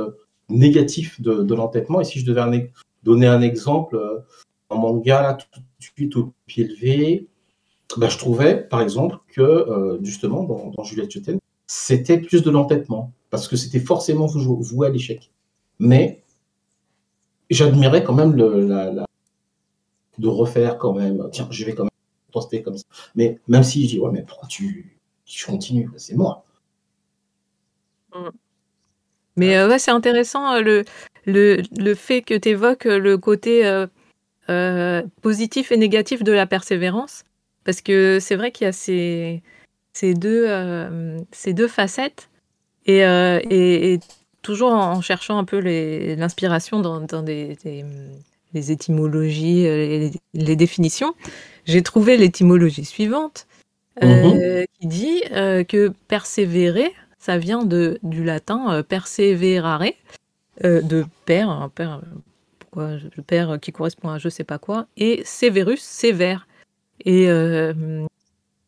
négatif de, l'entêtement. Et si je devais donner un exemple, en manga, là, tout suite au pied levé, bah, je trouvais, par exemple, que euh, justement, dans, Juliette Chuten, c'était plus de l'entêtement, parce que c'était forcément voué à l'échec. Mais j'admirais quand même de refaire quand même, tiens, je vais quand même tester comme ça. Mais même si je dis, ouais, mais pourquoi tu, je continue, c'est moi. Mm. Mais ouais, c'est intéressant le, le, le, fait que tu évoques le côté positif et négatif de la persévérance. Parce que c'est vrai qu'il y a ces, ces, deux, ces deux facettes. Et, et, toujours en cherchant un peu l'inspiration dans, dans des, les étymologies, les, les définitions, j'ai trouvé l'étymologie suivante euh, mhm. qui dit euh, que persévérer, ça vient de, du latin euh, perseverare, de père, un père, pourquoi le père qui correspond à je sais pas quoi, et sévérus, sévère. Et,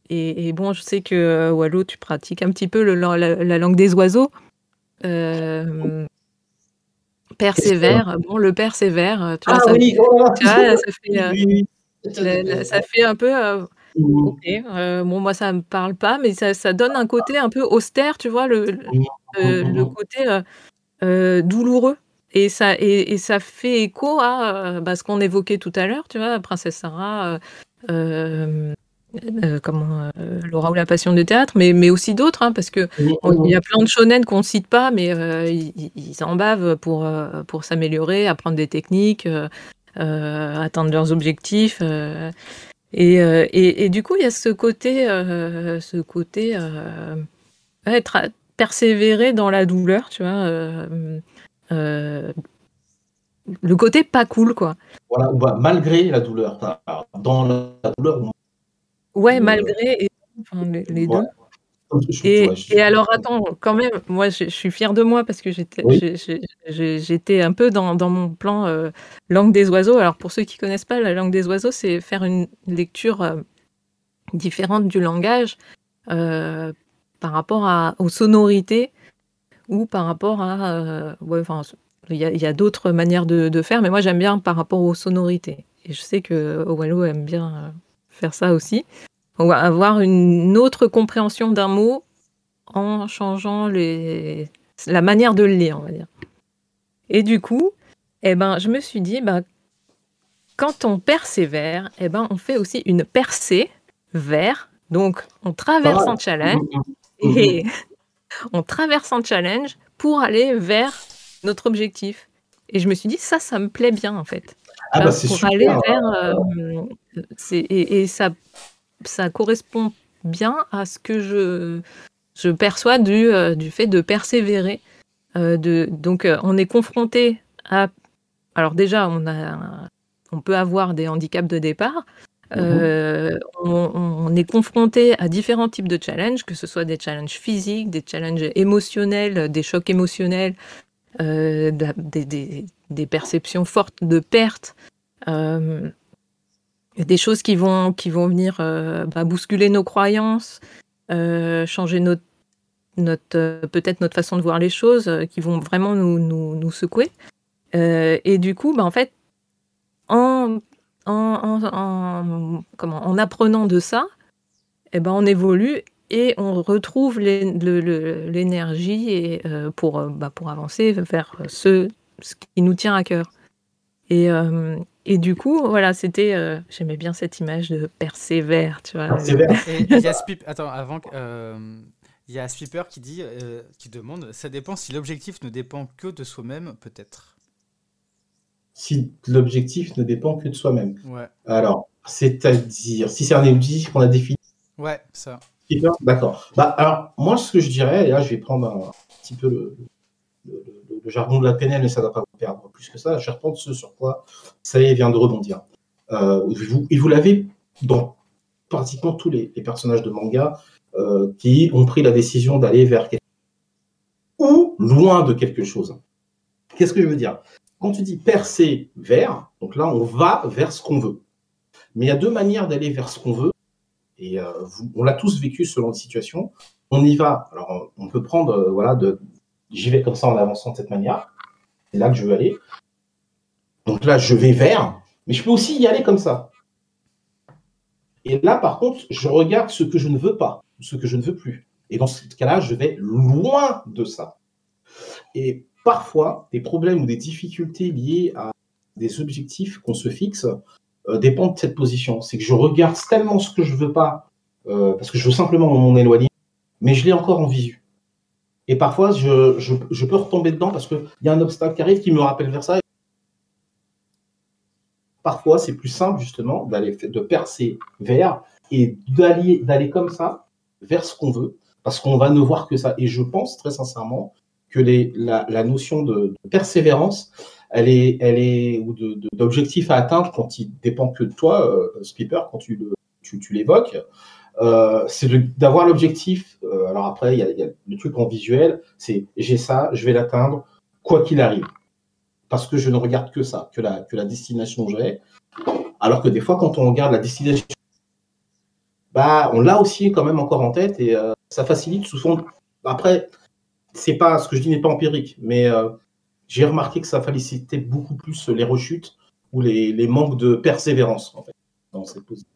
et, bon, je sais que Wallo, tu pratiques un petit peu le, la, langue des oiseaux. persévère, bon, le persévère, tu vois, ah ça, oui, fait, ça fait un peu OK, euh, bon moi ça me parle pas, mais ça ça donne un côté un peu austère, tu vois? Le le le côté, euh, euh, douloureux et ça et et ça fait écho à, bah, ce qu'on évoquait tout à l'heure, tu vois? Princesse Sarah, comment, Laura ou la passion du théâtre, mais mais aussi d'autres, hein, parce que il y a plein de shonen qu'on cite pas, mais ils ils en bavent pour, pour s'améliorer, apprendre des techniques, atteindre leurs objectifs, euh, et, et, du coup, il y a ce côté, euh, ce côté euh, être persévérer dans la douleur, tu vois. Le côté pas cool, quoi. Voilà, bah, malgré la douleur. Dans la douleur. Ouais, malgré et, les, deux. Et, alors, attends, quand même, moi, je, suis fière de moi parce que j'étais, j'étais un peu dans, mon plan euh, langue des oiseaux. Alors, pour ceux qui connaissent pas, la langue des oiseaux, c'est faire une lecture euh, différente du langage euh, par rapport à, aux sonorités ou par rapport à. ouais, enfin, il y a, d'autres manières de, faire, mais moi, j'aime bien par rapport aux sonorités. Et je sais que Owalo aime bien faire ça aussi. On va avoir une autre compréhension d'un mot en changeant les... la manière de le lire, on va dire. Et du coup, eh ben, je me suis dit, ben, quand on persévère, eh ben, on fait aussi une percée vers. Donc, on traverse un challenge et on traverse un challenge pour aller vers notre objectif. Et je me suis dit, ça, ça me plaît bien, en fait. Ah bah, pour aller vers. Euh, et, et, ça ça correspond bien à ce que je, je perçois du, euh, du fait de persévérer. Euh, de, donc, euh, on est confronté à. Alors, déjà, on, a, on peut avoir des handicaps de départ. Mhm. on, est confronté à différents types de challenges, que ce soit des challenges physiques, des challenges émotionnels, des chocs émotionnels, des, des, perceptions fortes de perte des choses qui vont, qui vont venir euh, bah, bousculer nos croyances, euh, changer euh, peut-être notre façon de voir les choses, qui vont vraiment nous, nous, nous secouer. et du coup, bah, en fait, en, en, en, comment, en apprenant de ça, eh ben, on évolue et on retrouve l'énergie et pour, bah, pour avancer vers ce, ce qui nous tient à cœur. Et, et du coup, voilà, c'était. Euh, j'aimais bien cette image de persévère, tu vois. Persévère. il y a Attends, avant. Euh, il y a Spipper qui dit, euh, qui demande, ça dépend si l'objectif ne dépend que de soi-même, peut-être. Si l'objectif ne dépend que de soi-même. Ouais. Alors, c'est-à-dire, si c'est un objectif qu'on a défini. Ouais, ça. D'accord. Bah, alors, moi, ce que je dirais, et là, je vais prendre un petit peu le, le jargon de la PNL, mais ça ne va pas vous perdre plus que ça. Je vais reprendre ce sur quoi ça y est, vient de rebondir. Euh, vous, et vous l'avez dans pratiquement tous les, personnages de manga euh, qui ont pris la décision d'aller vers quelque chose ou loin de quelque chose. Qu'est-ce que je veux dire? Quand tu dis percer vers, donc là, on va vers ce qu'on veut. Mais il y a deux manières d'aller vers ce qu'on veut. Et euh, on l'a tous vécu selon la situation. On y va. Alors, on peut prendre, voilà, de, j'y vais comme ça en avançant de cette manière. C'est là que je veux aller. Donc là, je vais vers, mais je peux aussi y aller comme ça. Et là, par contre, je regarde ce que je ne veux pas, ce que je ne veux plus. Et dans ce cas-là, je vais loin de ça. Et parfois, des problèmes ou des difficultés liées à des objectifs qu'on se fixe euh, dépendent de cette position. C'est que je regarde tellement ce que je veux pas, euh, parce que je veux simplement m'en éloigner, mais je l'ai encore en visu. Et parfois, je, je, peux retomber dedans parce qu'il y a un obstacle qui arrive qui me rappelle vers ça. Parfois, c'est plus simple, justement, d'aller de percer vers et d'aller comme ça vers ce qu'on veut, parce qu'on va ne voir que ça. Et je pense très sincèrement que la, notion de, persévérance, elle est, elle est, ou d'objectif à atteindre quand il dépend que de toi, euh, quand tu, l'évoques, euh, c'est d'avoir l'objectif. Euh, alors après, il y, a le truc en visuel, c'est j'ai ça, je vais l'atteindre, quoi qu'il arrive. Parce que je ne regarde que ça, que la, que la destination j'ai. Alors que des fois, quand on regarde la destination, bah, on l'a aussi quand même encore en tête et euh, ça facilite sous son. Après, c'est pas ce que je dis n'est pas empirique, mais euh, j'ai remarqué que ça facilitait beaucoup plus les rechutes ou les, les manques de persévérance en fait, dans cette position.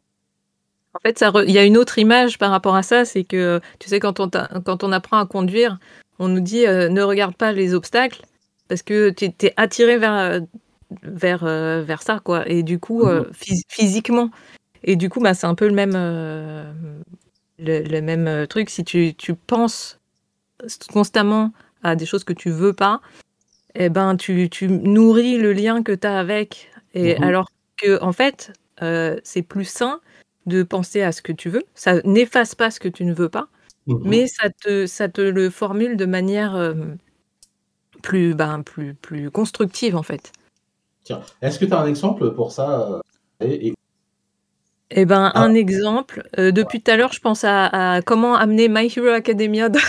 En fait, il y a une autre image par rapport à ça, c'est que, tu sais, quand on, quand on apprend à conduire, on nous dit euh, ne regarde pas les obstacles, parce que tu es, attiré vers, vers, euh, vers ça, quoi. Et du coup, mhm. physiquement. Et du coup, bah, c'est un peu le même, le, même truc. Si tu, tu, penses constamment à des choses que tu veux pas, eh ben, tu, tu nourris le lien que tu as avec. Et mhm. alors que, en fait, c'est plus sain de penser à ce que tu veux. Ça n'efface pas ce que tu ne veux pas, mhm. mais ça te, ça te le formule de manière euh, plus, ben, plus, plus constructive, en fait. Tiens, est-ce que tu as un exemple pour ça euh, eh ben, ah. un exemple. Euh, depuis tout à l'heure, je pense à, comment amener My Hero Academia dans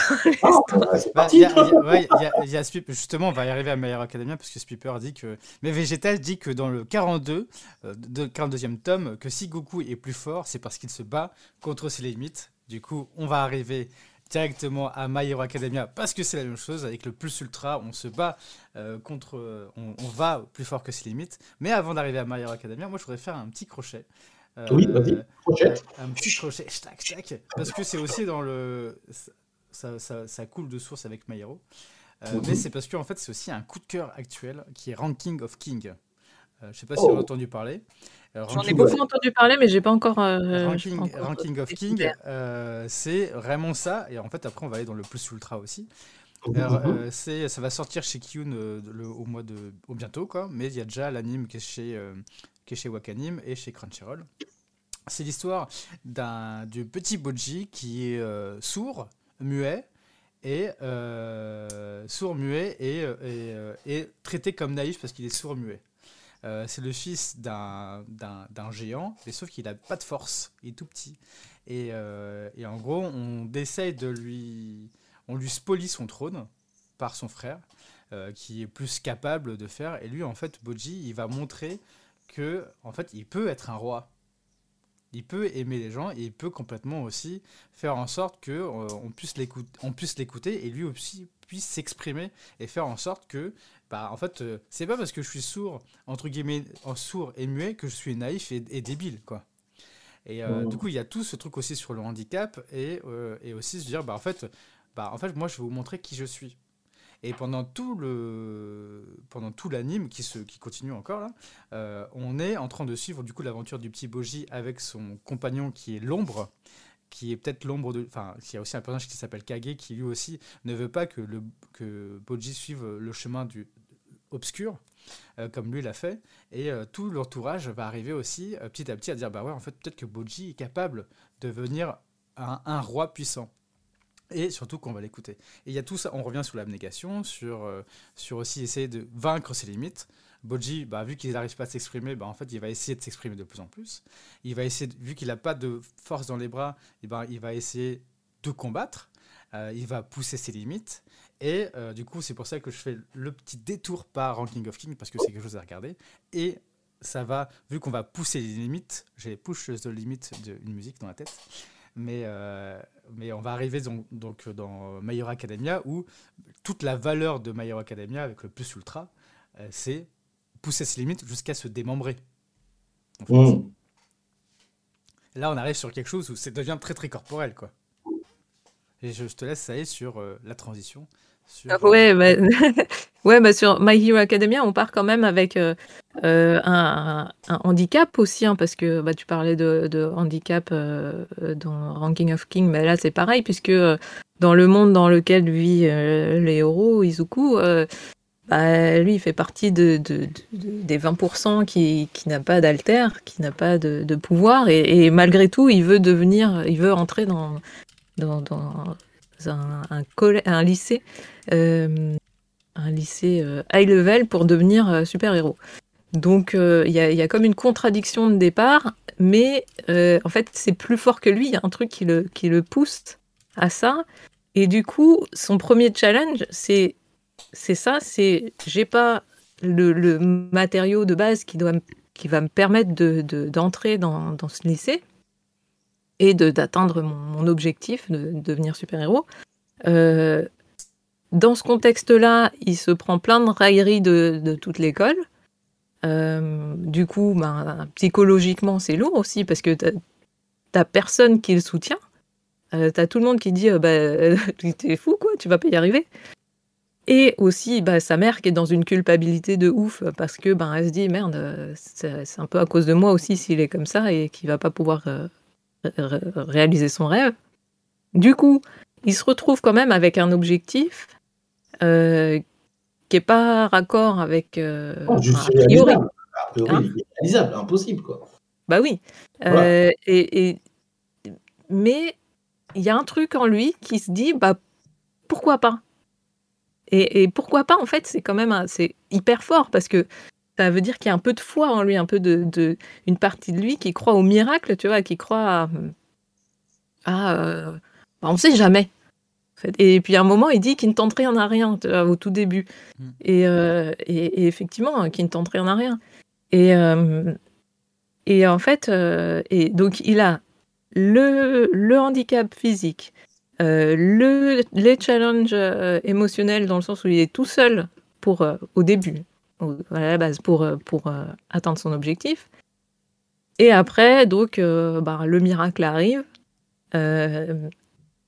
Justement, on va y arriver à My Hero Academia parce que Spiper dit que. Mais Végétal dit que dans le 42, euh, de 42e tome, que si Goku est plus fort, c'est parce qu'il se bat contre ses limites. Du coup, on va arriver directement à My Hero Academia parce que c'est la même chose avec le plus ultra on se bat euh, contre on, on, va plus fort que ses limites mais avant d'arriver à My Hero Academia moi je voudrais faire un petit crochet oui, vas-y, euh, crochet. Un petit crochet, Parce que c'est aussi dans le. Ça, ça, ça, coule de source avec My Hero. Euh, mhm. Mais c'est parce que en fait, c'est aussi un coup de cœur actuel qui est Ranking of King. Euh, je sais pas si vous avez oh. entendu parler. J'en ai beaucoup entendu parler, mais j'ai pas encore. Ranking, pas Ranking of King, c'est vraiment ça. Et en fait, après, on va aller dans le plus ultra aussi. Mhm. c'est, ça va sortir chez Kyun au mois de, au bientôt quoi. Mais il y a déjà l'anime qui est chez qui est chez Wakanim et chez Crunchyroll. C'est l'histoire d'un du petit Boji qui est euh, sourd, muet et euh, sourd muet et, euh, et, traité comme naïf parce qu'il est sourd muet. c'est le fils d'un géant, mais sauf qu'il n'a pas de force, il est tout petit. Et, et, en gros, on essaye de lui. On lui spolie son trône par son frère, qui est plus capable de faire. Et lui, en fait, Boji, il va montrer que en fait, il peut être un roi. Il peut aimer les gens et il peut complètement aussi faire en sorte que euh, on puisse l'écouter, on puisse l'écouter et lui aussi puisse s'exprimer et faire en sorte que bah en fait euh, c'est pas parce que je suis sourd entre guillemets en sourd et muet que je suis naïf et, débile quoi. Et euh, du coup, il y a tout ce truc aussi sur le handicap et, et aussi se dire bah en fait bah en fait moi je vais vous montrer qui je suis. Et pendant tout le pendant tout l'anime qui se qui continue encore là, euh, on est en train de suivre du coup l'aventure du petit Boji avec son compagnon qui est l'ombre qui est peut-être l'ombre de enfin il y a aussi un personnage qui s'appelle Kage qui lui aussi ne veut pas que le que Boji suive le chemin du obscur euh, comme lui l'a fait. Et euh, tout l'entourage va arriver aussi petit à petit à dire bah ouais en fait peut-être que Boji est capable de devenir un roi puissant et surtout qu'on va l'écouter. Et il y a tout ça, on revient sur l'abnégation, sur, euh, sur aussi essayer de vaincre ses limites. Boji, bah, vu qu'il n'arrive pas à s'exprimer, bah, en fait, il va essayer de s'exprimer de plus en plus. Il va essayer, vu qu'il n'a pas de force dans les bras, et ben, il va essayer de combattre. Euh, il va pousser ses limites. Et euh, du coup, c'est pour ça que je fais le petit détour par Ranking of King, parce que c'est quelque chose à regarder. Et ça va, vu qu'on va pousser les limites, j'ai push the limit d'une musique dans la tête. Mais, mais on va arriver donc, donc dans My Hero Academia où toute la valeur de My Hero Academia avec le plus ultra, euh, c'est pousser ses limites jusqu'à se démembrer. Mm. Là, on arrive sur quelque chose où ça devient très très corporel, quoi. Et je, te laisse aller sur euh, la transition. Sur, ah ouais, bah, ouais bah sur My Hero Academia, on part quand même avec, un, handicap aussi, hein, parce que bah, tu parlais de, handicap dans Ranking of King, mais là c'est pareil, puisque dans le monde dans lequel vit les héros, Izuku, bah, lui, il fait partie de, des 20% qui, n'a pas d'alter, qui n'a pas de, pouvoir, et, malgré tout, il veut devenir, il veut entrer dans, un, lycée, euh, un lycée euh, high level pour devenir euh, super héros. Donc il y, a, comme une contradiction de départ, mais en fait c'est plus fort que lui. Il y a un truc qui le, pousse à ça. Et du coup, son premier challenge, c'est ça, c'est j'ai pas le, matériau de base qui, va me permettre d'entrer de, dans, dans, ce lycée et d'atteindre mon, objectif de, devenir super-héros. Euh, dans ce contexte-là, il se prend plein de railleries de, toute l'école. Euh, du coup, ben, psychologiquement, c'est lourd aussi parce que t'as personne qui le soutient. Euh, t'as tout le monde qui dit bah, T'es fou, quoi, tu vas pas y arriver. Et aussi bah, sa mère qui est dans une culpabilité de ouf parce que ben se dit merde, c'est un peu à cause de moi aussi s'il est comme ça et qu'il va pas pouvoir euh, réaliser son rêve. Du coup, il se retrouve quand même avec un objectif euh, qui est pas raccord avec. Euh, oh, a priori. Hein réalisable, impossible quoi. Bah oui. Euh, et, et, mais il y a un truc en lui qui se dit bah pourquoi pas? Et, pourquoi pas, en fait, c'est quand même c'est hyper fort parce que ça veut dire qu'il y a un peu de foi en lui, un peu de, une partie de lui qui croit au miracle, tu vois, qui croit à, euh, bah, on sait jamais. Et puis à un moment, il dit qu'il ne tente rien à rien au tout début. Hmm. Euh, et, et, effectivement, qu'il ne tente rien à rien. Et, euh, et en fait, et donc il a le, le handicap physique, euh, le, les challenges euh, émotionnels dans le sens où il est tout seul pour, euh, au début, à la base, pour, pour atteindre son objectif. Et après, donc, bah, le miracle arrive.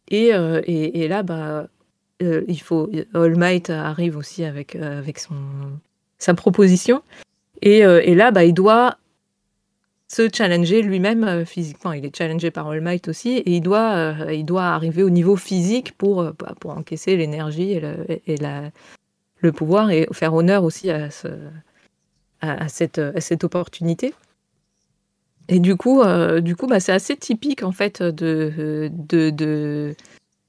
Et, et, et, là, bah, il faut, All Might arrive aussi avec, avec son, sa proposition. Et, et là, bah, il doit se challenger lui-même euh, physiquement. Il est challengé par All Might aussi, et il doit, euh, il doit arriver au niveau physique pour, euh, bah, pour encaisser l'énergie et, le, la, le pouvoir, et faire honneur aussi à, ce, à, cette, à cette opportunité. Et du coup, du coup bah, c'est assez typique en fait de, de, de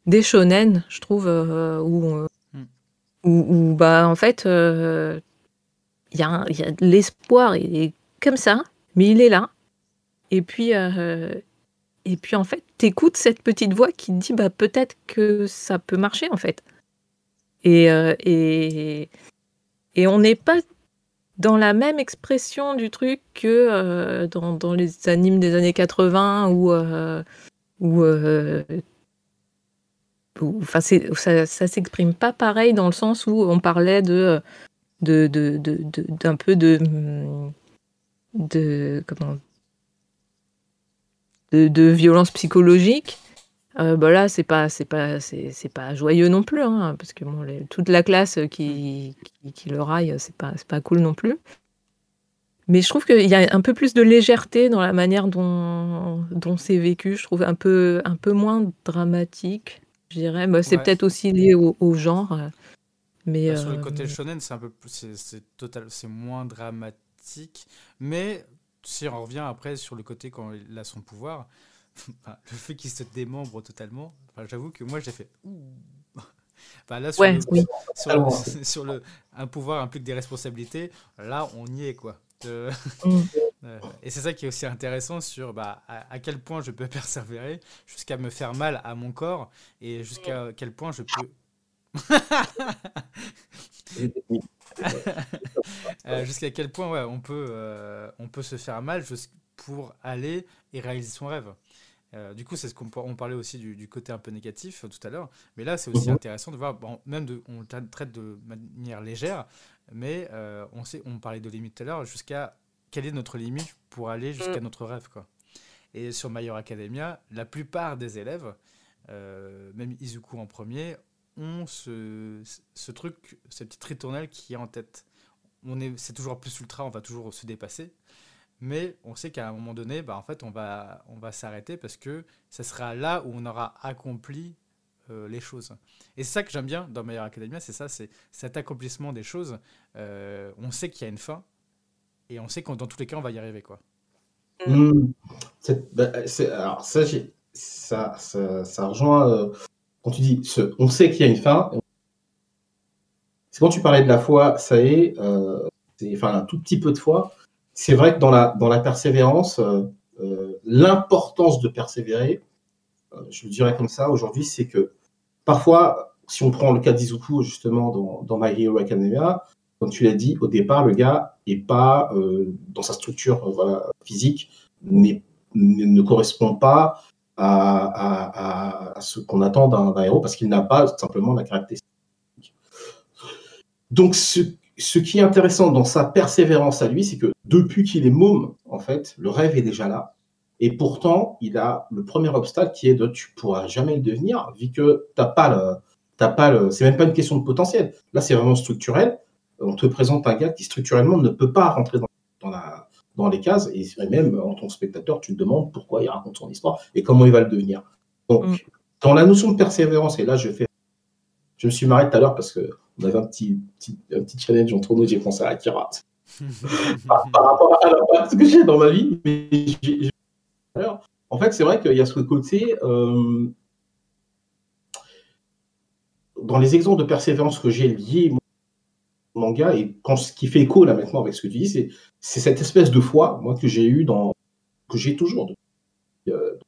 des shonen, je trouve, où, hmm. où, où, bah, en fait, il y a, y a l'espoir, il est comme ça, mais il est là. Et puis, euh, et puis en fait, t'écoutes cette petite voix qui te dit bah peut-être que ça peut marcher en fait. Et, euh, et, et on n'est pas dans la même expression du truc que euh, dans, les animes des années 80 ou où, enfin ça, ça s'exprime pas pareil dans le sens où on parlait de d'un de, de, peu de de comment de, violence psychologique. Euh, bah là, c'est pas, c'est pas, c'est, pas joyeux non plus, hein, parce que bon, toute la classe qui, qui, le raille, c'est pas, c'est pas cool non plus. Mais je trouve qu'il y a un peu plus de légèreté dans la manière dont, dont c'est vécu. Je trouve un peu, un peu moins dramatique, je dirais. Bah, c'est peut-être aussi lié au, genre. Mais, bah, sur le côté euh, shonen, c'est un peu, c'est, total, c'est moins dramatique mais si on revient après sur le côté quand il a son pouvoir, le fait qu'il se démembre totalement, j'avoue que moi j'ai fait là, sur, le, sur, le, un pouvoir implique des responsabilités, là on y est quoi. Euh, mm. euh, et c'est ça qui est aussi intéressant sur bah, à, quel point je peux persévérer jusqu'à me faire mal à mon corps et jusqu'à quel point je peux Euh, jusqu'à quel point ouais, on, peut, euh, on peut se faire mal pour aller et réaliser son rêve. Euh, du coup, c'est ce qu'on on parlait aussi du, côté un peu négatif tout à l'heure. Mais là, c'est aussi mhm. intéressant de voir, bon, même de, on traite de manière légère, mais on, sait, on parlait de limite tout à l'heure, jusqu'à quelle est notre limite pour aller jusqu'à mm. notre rêve. Quoi. Et sur My Academia, la plupart des élèves, même Izuku en premier, ont ce, ce truc, cette petite ritournelle qui est en tête. on est, c'est toujours plus ultra, on va toujours se dépasser. Mais on sait qu'à un moment donné, bah, en fait, on va, on va s'arrêter parce que ce sera là où on aura accompli euh, les choses. Et c'est ça que j'aime bien dans My Hero Academia, c'est ça, c'est cet accomplissement des choses. Euh, on sait qu'il y a une fin et on sait que dans tous les cas, on va y arriver, quoi. Mmh. Bah, alors ça, ça, ça, ça, rejoint euh, quand tu dis ce, on sait qu'il y a une fin. C'est quand tu parlais de la foi, ça est, enfin un tout petit peu de foi. C'est vrai que dans la, dans la persévérance, l'importance de persévérer, je le dirais comme ça aujourd'hui, c'est que Parfois, si on prend le cas d'Izuku, justement, dans, dans, My Hero Academia, comme tu l'as dit, au départ, le gars est pas, euh, dans sa structure euh, physique, ne correspond pas à, ce qu'on attend d'un héros parce qu'il n'a pas simplement la caractéristique. Donc, ce, ce, qui est intéressant dans sa persévérance à lui, c'est que depuis qu'il est môme, en fait, le rêve est déjà là. Et pourtant, il a le premier obstacle qui est de tu pourras jamais le devenir, vu que t'as pas le, t'as pas le, c'est même pas une question de potentiel. Là, c'est vraiment structurel. On te présente un gars qui structurellement ne peut pas rentrer dans, dans, la, dans les cases, et même en tant que spectateur, tu te demandes pourquoi il raconte son histoire et comment il va le devenir. Donc, mm. dans la notion de persévérance, et là, je fais, je me suis marré tout à l'heure parce que on avait un petit, petit, un petit challenge entre nous, j'ai pensé à Akira. par, rapport à, ce que j'ai dans ma vie, mais en fait, c'est vrai qu'il y a ce côté. Euh, dans les exemples de persévérance que j'ai liés au manga, et quand, ce qui fait écho là maintenant avec ce que tu dis, c'est, cette espèce de foi, moi, que j'ai eu dans. que j'ai toujours. Euh,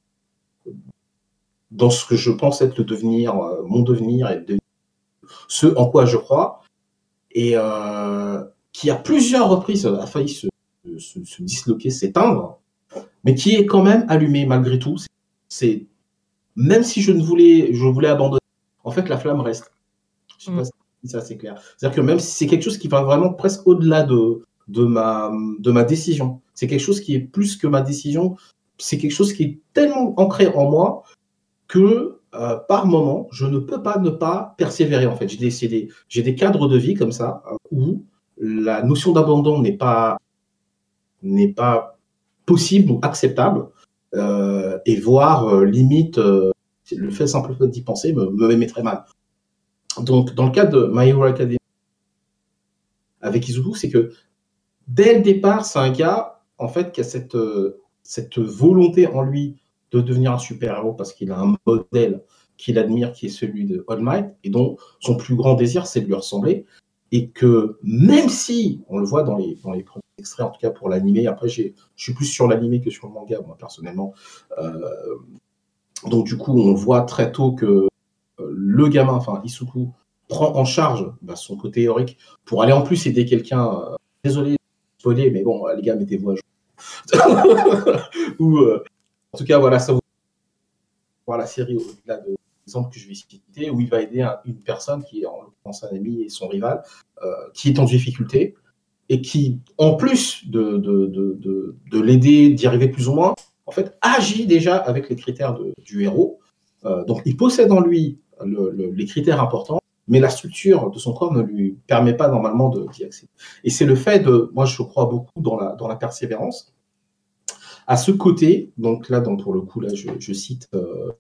dans ce que je pense être le devenir, euh, mon devenir et ce en quoi je crois, et qui à plusieurs reprises a failli se, se disloquer, s'éteindre, mais qui est quand même allumé malgré tout. C'est même si je ne voulais, je voulais abandonner, en fait, la flamme reste. Je sais pas mm. si ça c'est clair. C'est-à-dire que même si c'est quelque chose qui va vraiment presque au-delà de, de, ma, de ma décision, c'est quelque chose qui est plus que ma décision, c'est quelque chose qui est tellement ancré en moi que euh, par moment, je ne peux pas ne pas persévérer. En fait, j'ai des, cadres de vie comme ça euh, où la notion d'abandon n'est pas n'est pas possible ou acceptable, euh, et voire limite, le fait simplement d'y penser me, me mettrait mal. Donc, dans le cas de My Hero Academy avec Izuku, c'est que dès le départ, c'est un gars, en fait, qui a cette, cette volonté en lui de devenir un super-héros parce qu'il a un modèle qu'il admire, qui est celui de All Might, et dont son plus grand désir, c'est de lui ressembler. Et que même si, on le voit dans les, dans les premiers extrait en tout cas pour l'animé. Après, je suis plus sur l'animé que sur le manga, moi, personnellement. Euh, donc, du coup, on voit très tôt que euh, le gamin, enfin, Isuku, prend en charge bah, son côté théorique pour aller en plus aider quelqu'un. Euh, désolé spoiler, mais bon, les gars, mettez-vous à jour. Ou, en tout cas, voilà, ça vous voir la série au-delà de l'exemple que je vais citer, où il va aider une personne qui est en l'occurrence un ami et son rival, qui est en difficulté et qui, en plus de, de, de, de l'aider, d'y arriver plus ou moins, en fait, agit déjà avec les critères du héros. Euh, donc, il possède en lui les critères importants, mais la structure de son corps ne lui permet pas normalement d'y accéder. Et c'est le fait de, moi, je crois beaucoup dans la, dans la persévérance. À ce côté, donc là, donc pour le coup, là, je, je cite, euh,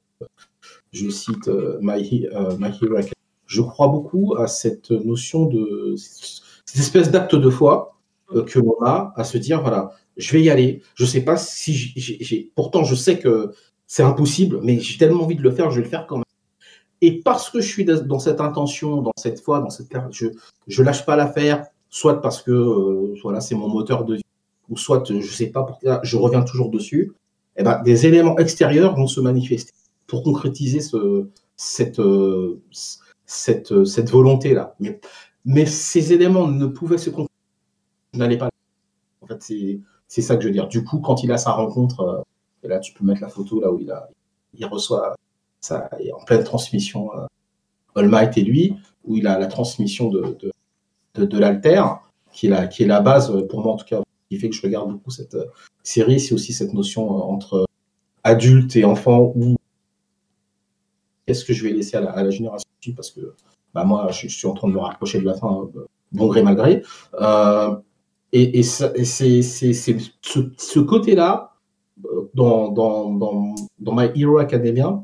cite euh, My, Hero Academy. Je crois beaucoup à cette notion de cette espèce d'acte de foi euh, que l'on a à se dire voilà, je vais y aller. Je sais pas si j'ai. Pourtant, je sais que c'est impossible, mais j'ai tellement envie de le faire, je vais le faire quand même. Et parce que je suis dans cette intention, dans cette foi, dans cette je je lâche pas l'affaire, soit parce que euh, voilà c'est mon moteur de vie, ou soit je sais pas pourquoi je reviens toujours dessus. Eh ben, des éléments extérieurs vont se manifester pour concrétiser ce, cette, euh, cette, cette volonté là. Mais mais ces éléments ne pouvaient se concrétiser. N'allais pas. En fait, c'est ça que je veux dire. Du coup, quand il a sa rencontre, euh, et là, tu peux mettre la photo là où il, a, il reçoit ça en pleine transmission euh, All et lui, où il a la transmission de, de, de, l'alter, qui, est la, qui est la base, euh, pour moi en tout cas, qui fait que je regarde beaucoup cette série. C'est aussi cette notion entre adulte et enfant, ou qu'est-ce que je vais laisser à la, à la parce que bah moi, je, suis en train de me rapprocher de la fin. bon gré mal gré. et, c'est ce, côté-là, dans, dans, dans, dans My Hero Academia,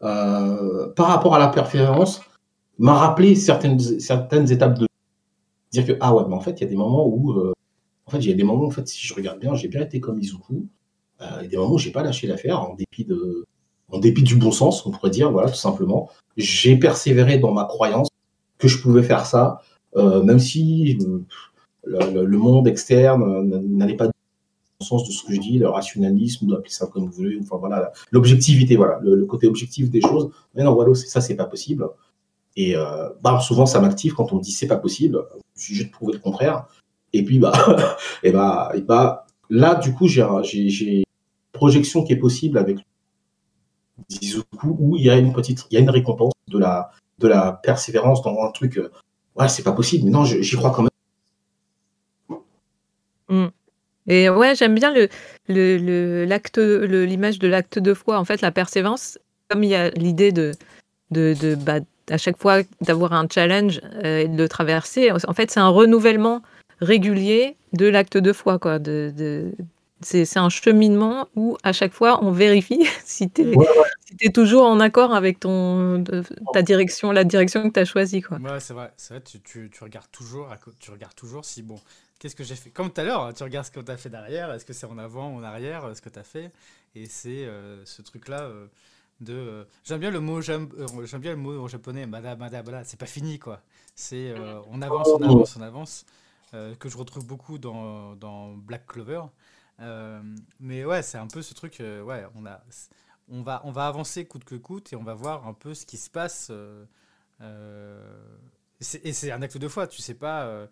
par rapport à la persévérance, m'a rappelé certaines, certaines étapes de dire que ah ouais mais en fait il y a des moments où en fait il y a des moments en fait si je regarde bien j'ai bien été comme Izuku il y a des moments où j'ai pas lâché l'affaire en dépit de en dépit du bon sens, on pourrait dire, voilà, tout simplement. J'ai persévéré dans ma croyance que je pouvais faire ça, euh, même si euh, le, monde externe euh, n'allait pas dans le sens de ce que je dis, le rationalisme, vous appelez ça comme vous voulez, enfin voilà, l'objectivité, voilà, le, côté objectif des choses. Mais non, voilà, ça, c'est pas possible. Et bah, souvent, ça m'active quand on me dit c'est pas possible, je suis juste prouver le contraire. Et puis, bah, et bah, et bah, là, du coup, j'ai une projection qui est possible avec où il y a une petite, il y a une récompense de la, de la persévérance dans un truc. Euh, ouais, c'est pas possible, mais non, j'y crois quand même. Mm. Et ouais, j'aime bien le, l'acte, l'image de l'acte de foi. En fait, la persévérance, comme il y a l'idée de, de, de bah, à chaque fois d'avoir un challenge euh, et de le traverser, en fait, c'est un renouvellement régulier de l'acte de foi, quoi, de, de, c'est un cheminement où à chaque fois on vérifie si tu es, toujours en accord avec ton, ta direction, la direction que tu as choisie. Quoi. Ouais, c'est vrai, vrai tu, tu, tu, regardes toujours, tu regardes toujours si, bon, qu'est-ce que j'ai fait? Comme tout à l'heure, tu regardes ce que tu as fait derrière, est-ce que c'est en avant ou en arrière, ce que tu as fait? Et c'est euh, ce truc-là euh, de. Euh, j'aime bien le mot j'aime bien le mot en japonais, madabada, c'est pas fini quoi. C'est on avance, on avance, on avance, que je retrouve beaucoup dans, dans Black Clover. Euh, mais ouais, c'est un peu ce truc. Euh, ouais, on a, on va, on va avancer coûte que coûte et on va voir un peu ce qui se passe. Euh, et c'est un acte de foi. Tu sais pas.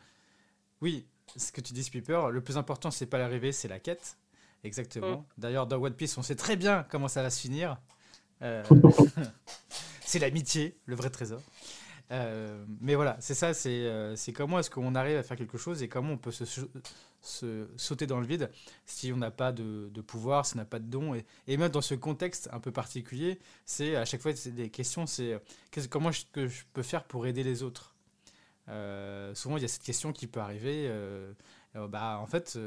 oui, ce que tu dis, Piper. Le plus important, c'est pas l'arrivée, c'est la quête. Exactement. Mm. D'ailleurs, dans One Piece, on sait très bien comment ça va se finir. c'est l'amitié, le vrai trésor. Mais voilà, c'est ça, c'est comment est-ce qu'on arrive à faire quelque chose et comment on peut se, sauter dans le vide si on n'a pas de, pouvoir, si on n'a pas de don. Et, même dans ce contexte un peu particulier, c'est à chaque fois des questions, c'est comment je, que je peux faire pour aider les autres? Euh, Souvent, il y a cette question qui peut arriver. Euh, euh, bah, en fait,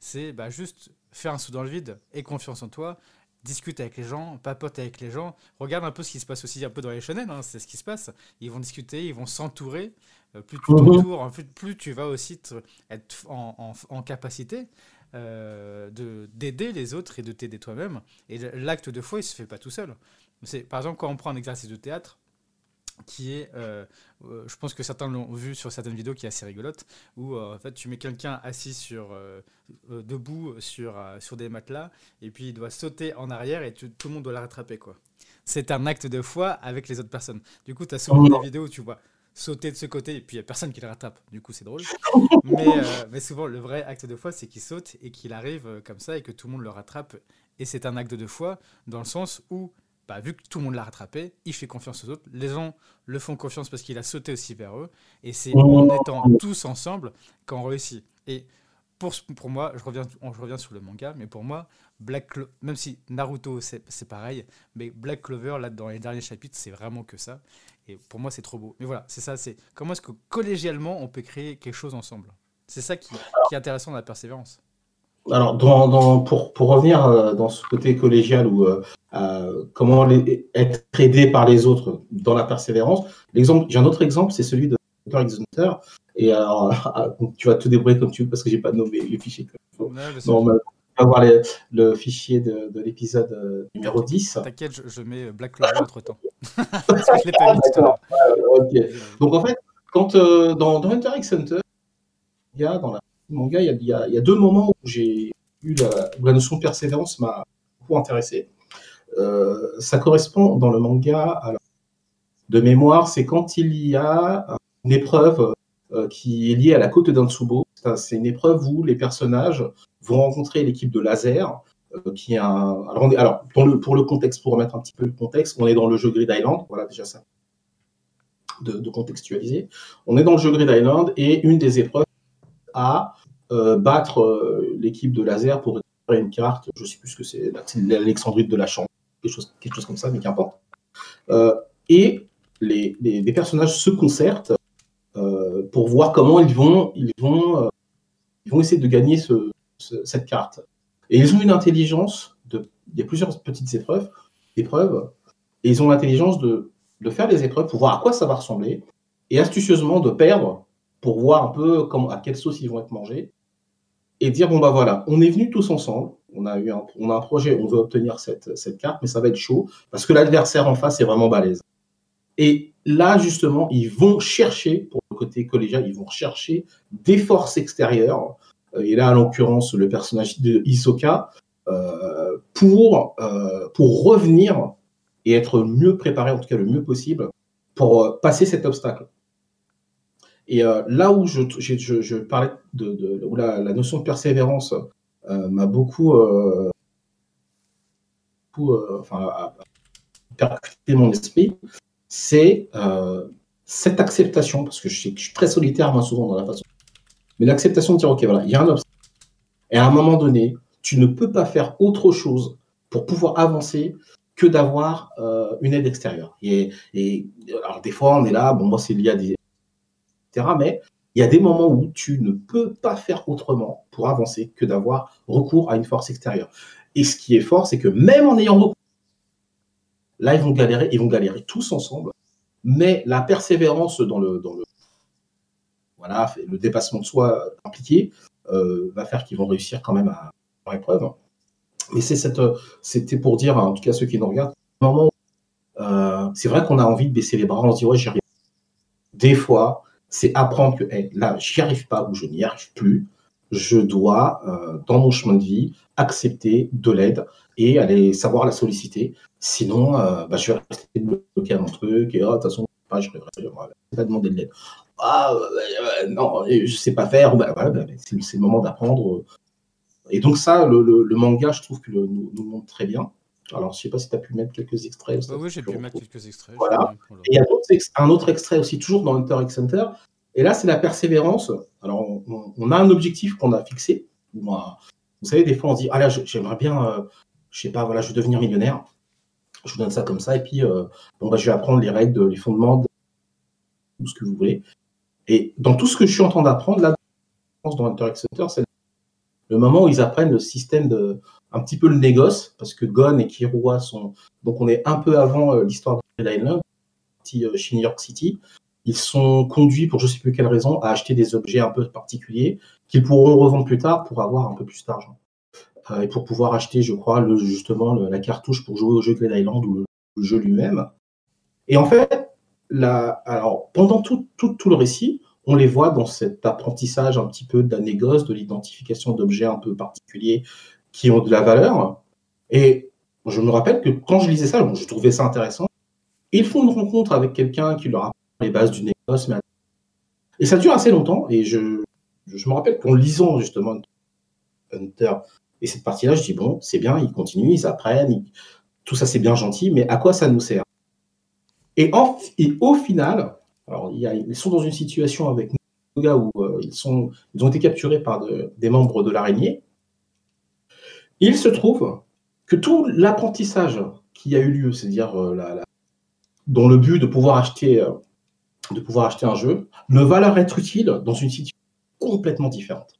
c'est bah, juste faire un saut dans le vide et confiance en toi. Discute avec les gens, papote avec les gens. Regarde un peu ce qui se passe aussi un peu dans les shonen, hein, c'est ce qui se passe. Ils vont discuter, ils vont s'entourer. Euh, plus tu mhm. t'entoures, plus, tu vas aussi être en, capacité euh, de d'aider les autres et de t'aider toi-même. Et l'acte de foi, il se fait pas tout seul. C'est par exemple quand on prend un exercice de théâtre qui est, euh, je pense que certains l'ont vu sur certaines vidéos, qui est assez rigolote, où en fait tu mets quelqu'un assis sur, debout sur, sur des matelas, et puis il doit sauter en arrière et tout le monde doit la rattraper. quoi. C'est un acte de foi avec les autres personnes. Du coup, tu as souvent des vidéos où tu vois sauter de ce côté et puis il n'y a personne qui le rattrape. Du coup, c'est drôle. mais, euh, mais, souvent, le vrai acte de foi, c'est qu'il saute et qu'il arrive euh, comme ça et que tout le monde le rattrape. Et c'est un acte de foi dans le sens où, bah, vu que tout le monde l'a rattrapé, il fait confiance aux autres. Les gens le font confiance parce qu'il a sauté aussi vers eux. Et c'est en étant tous ensemble qu'on réussit. Et pour, pour moi, je reviens, je reviens sur le manga, mais pour moi, Black même si Naruto c'est pareil, mais Black Clover, là, dans les derniers chapitres, c'est vraiment que ça. Et pour moi, c'est trop beau. Mais voilà, c'est ça, c'est comment est-ce que collégialement, on peut créer quelque chose ensemble? C'est ça qui, est intéressant dans la persévérance. Alors, dans, pour, pour, revenir euh, dans ce côté collégial ou euh, euh, comment être aidé par les autres dans la persévérance, l'exemple, j'ai un autre exemple, c'est celui de X Hunter. Et alors, tu vas te débrouiller comme tu veux parce que j'ai pas nommé les fichiers. non, avoir le fichier de, l'épisode euh, numéro 10. T'inquiète, je, mets Black Clover entre temps. Parce que je l'ai pas mis tout à l'heure. Donc en fait, quand euh, dans, dans Hunter x Hunter, il y a dans la manga, il y a, deux moments où j'ai eu la, où la notion de persévérance m'a beaucoup intéressé. Euh, ça correspond dans le manga de mémoire, c'est quand il y a une épreuve qui est liée à la côte d'Antsubo. C'est une épreuve où les personnages vont rencontrer l'équipe de Laser, euh, qui. Alors, pour, le, contexte, pour remettre un petit peu le contexte, on est dans le jeu Grid Island, voilà déjà ça, de, contextualiser. On est dans le jeu Grid Island et une des épreuves à euh, battre euh, l'équipe de Laser pour récupérer une carte, je ne sais plus ce que c'est, l'Alexandrite de la Chambre, quelque chose, comme ça, mais qu'importe. et les, les, les, personnages se concertent pour voir comment ils vont, ils vont, ils vont essayer de gagner ce, cette carte. Et ils ont une intelligence il y a plusieurs petites épreuves, épreuves et ils ont l'intelligence de, de faire des épreuves pour voir à quoi ça va ressembler et astucieusement de perdre pour voir un peu comment, à quelle sauce ils vont être mangés et dire bon bah voilà, on est venus tous ensemble, on a eu un, on a un projet, on veut obtenir cette, cette carte, mais ça va être chaud parce que l'adversaire en face est vraiment balèze. Et là justement, ils vont chercher pour le côté collégial, ils vont chercher des forces extérieures. Euh, et là, en l'occurrence, le personnage de Hisoka euh, pour euh, pour revenir et être mieux préparé, en tout cas le mieux possible, pour euh, passer cet obstacle. Et euh, là où je, parlais de, la, notion de persévérance euh, m'a beaucoup, euh, enfin, percuté mon esprit, c'est cette acceptation, parce que je, je suis très solitaire moi souvent dans la façon, mais l'acceptation de dire ok voilà, il y a un obstacle, et à un moment donné, tu ne peux pas faire autre chose pour pouvoir avancer que d'avoir une aide extérieure. Et, et, alors des fois, on est là, bon, moi, c'est lié à des... Mais il y a des moments où tu ne peux pas faire autrement pour avancer que d'avoir recours à une force extérieure. Et ce qui est fort, c'est que même en ayant recours, là, ils vont galérer, ils vont galérer tous ensemble. Mais la persévérance dans le, voilà, le dépassement de soi impliqué euh, va faire qu'ils vont réussir quand même à leur épreuve. Mais c'est cette, c'était pour dire, en tout cas ceux qui nous regardent, euh, c'est vrai qu'on a envie de baisser les bras, on se dit ouais j'y arrive. Des fois, c'est apprendre que hey, là j'y arrive pas ou je n'y arrive plus. Je dois euh, dans mon chemin de vie accepter de l'aide et aller savoir la solliciter. Sinon, euh, bah, je vais rester bloqué à mon truc et oh, de toute façon je vais pas demander de l'aide. Ah non, je sais pas faire. Bah, voilà, bah, c'est, le moment d'apprendre et donc ça, le, manga, je trouve que nous, nous, montre très bien. Alors, je ne sais pas si tu as pu mettre quelques extraits. Bah oui, j'ai pu mettre quelques extraits. Voilà. Et il y a un autre extrait aussi, toujours dans Hunter x Hunter. Et là, c'est la persévérance. Alors, on, on, a un objectif qu'on a fixé. Moi, vous savez, des fois, on se dit, ah là, j'aimerais bien, euh, je sais pas, voilà, je veux devenir millionnaire. Je vous donne ça comme ça. Et puis, euh, bon, bah, je vais apprendre les règles, les fondements, de tout ce que vous voulez. Et dans tout ce que je suis en train d'apprendre, là, dans Hunter x Hunter, c'est le moment où ils apprennent le système de un petit peu le négoce, parce que Gon et Kirua sont donc on est un peu avant euh, l'histoire de Red Island, euh, chez New York City. Ils sont conduits pour je sais plus quelle raison à acheter des objets un peu particuliers qu'ils pourront revendre plus tard pour avoir un peu plus d'argent euh, et pour pouvoir acheter, je crois, justement la cartouche pour jouer au jeu Red Island ou le, jeu lui-même. Et en fait, la, alors pendant tout le récit, on les voit dans cet apprentissage un petit peu de la négoce, de l'identification d'objets un peu particuliers qui ont de la valeur. Et je me rappelle que quand je lisais ça, je trouvais ça intéressant. Ils font une rencontre avec quelqu'un qui leur apprend les bases du négoce. Et ça dure assez longtemps. Et je, je me rappelle qu'en lisant justement Hunter et cette partie-là, je dis bon, c'est bien, ils continuent, ils apprennent, tout ça c'est bien gentil, mais à quoi ça nous sert? Et, au final, alors, ils sont dans une situation avec Nuga où euh, ils, sont, ils ont été capturés par de, des membres de l'araignée. Il se trouve que tout l'apprentissage qui a eu lieu, c'est-à-dire euh, dans le but de pouvoir acheter, euh, de pouvoir acheter un jeu, ne va leur être utile dans une situation complètement différente.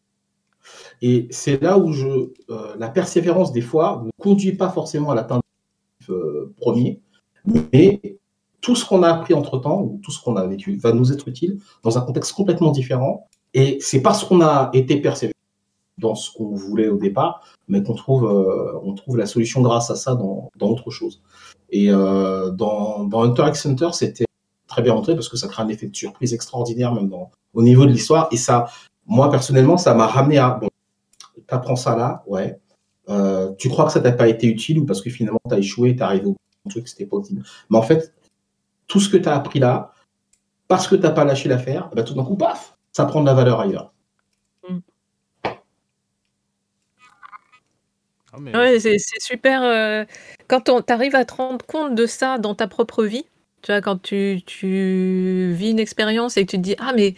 Et c'est là où euh, la persévérance des fois ne conduit pas forcément à l'atteinte euh, premier, mais tout ce qu'on a appris entre temps, ou tout ce qu'on a vécu, va nous être utile dans un contexte complètement différent. Et c'est parce qu'on a été persévérant ce qu'on voulait au départ, mais qu'on trouve, euh, on trouve la solution grâce à ça dans, dans autre chose. Et euh, dans, dans Hunter x Hunter, c'était très bien montré parce que ça crée un effet de surprise extraordinaire, même au niveau de l'histoire. Et ça, moi personnellement, ça m'a ramené à bon, t'apprends ça là, ouais. Euh, tu crois que ça t'a pas été utile ou parce que finalement t'as échoué, t'es arrivé au truc, c'était pas utile. Mais en fait, tout ce que tu as appris là, parce que tu n'as pas lâché l'affaire, bah, tout d'un coup, paf, ça prend de la valeur ailleurs. Mais... ouais, c'est super. Euh, quand tu arrives à te rendre compte de ça dans ta propre vie, tu vois, quand tu, tu vis une expérience et que tu te dis Ah, mais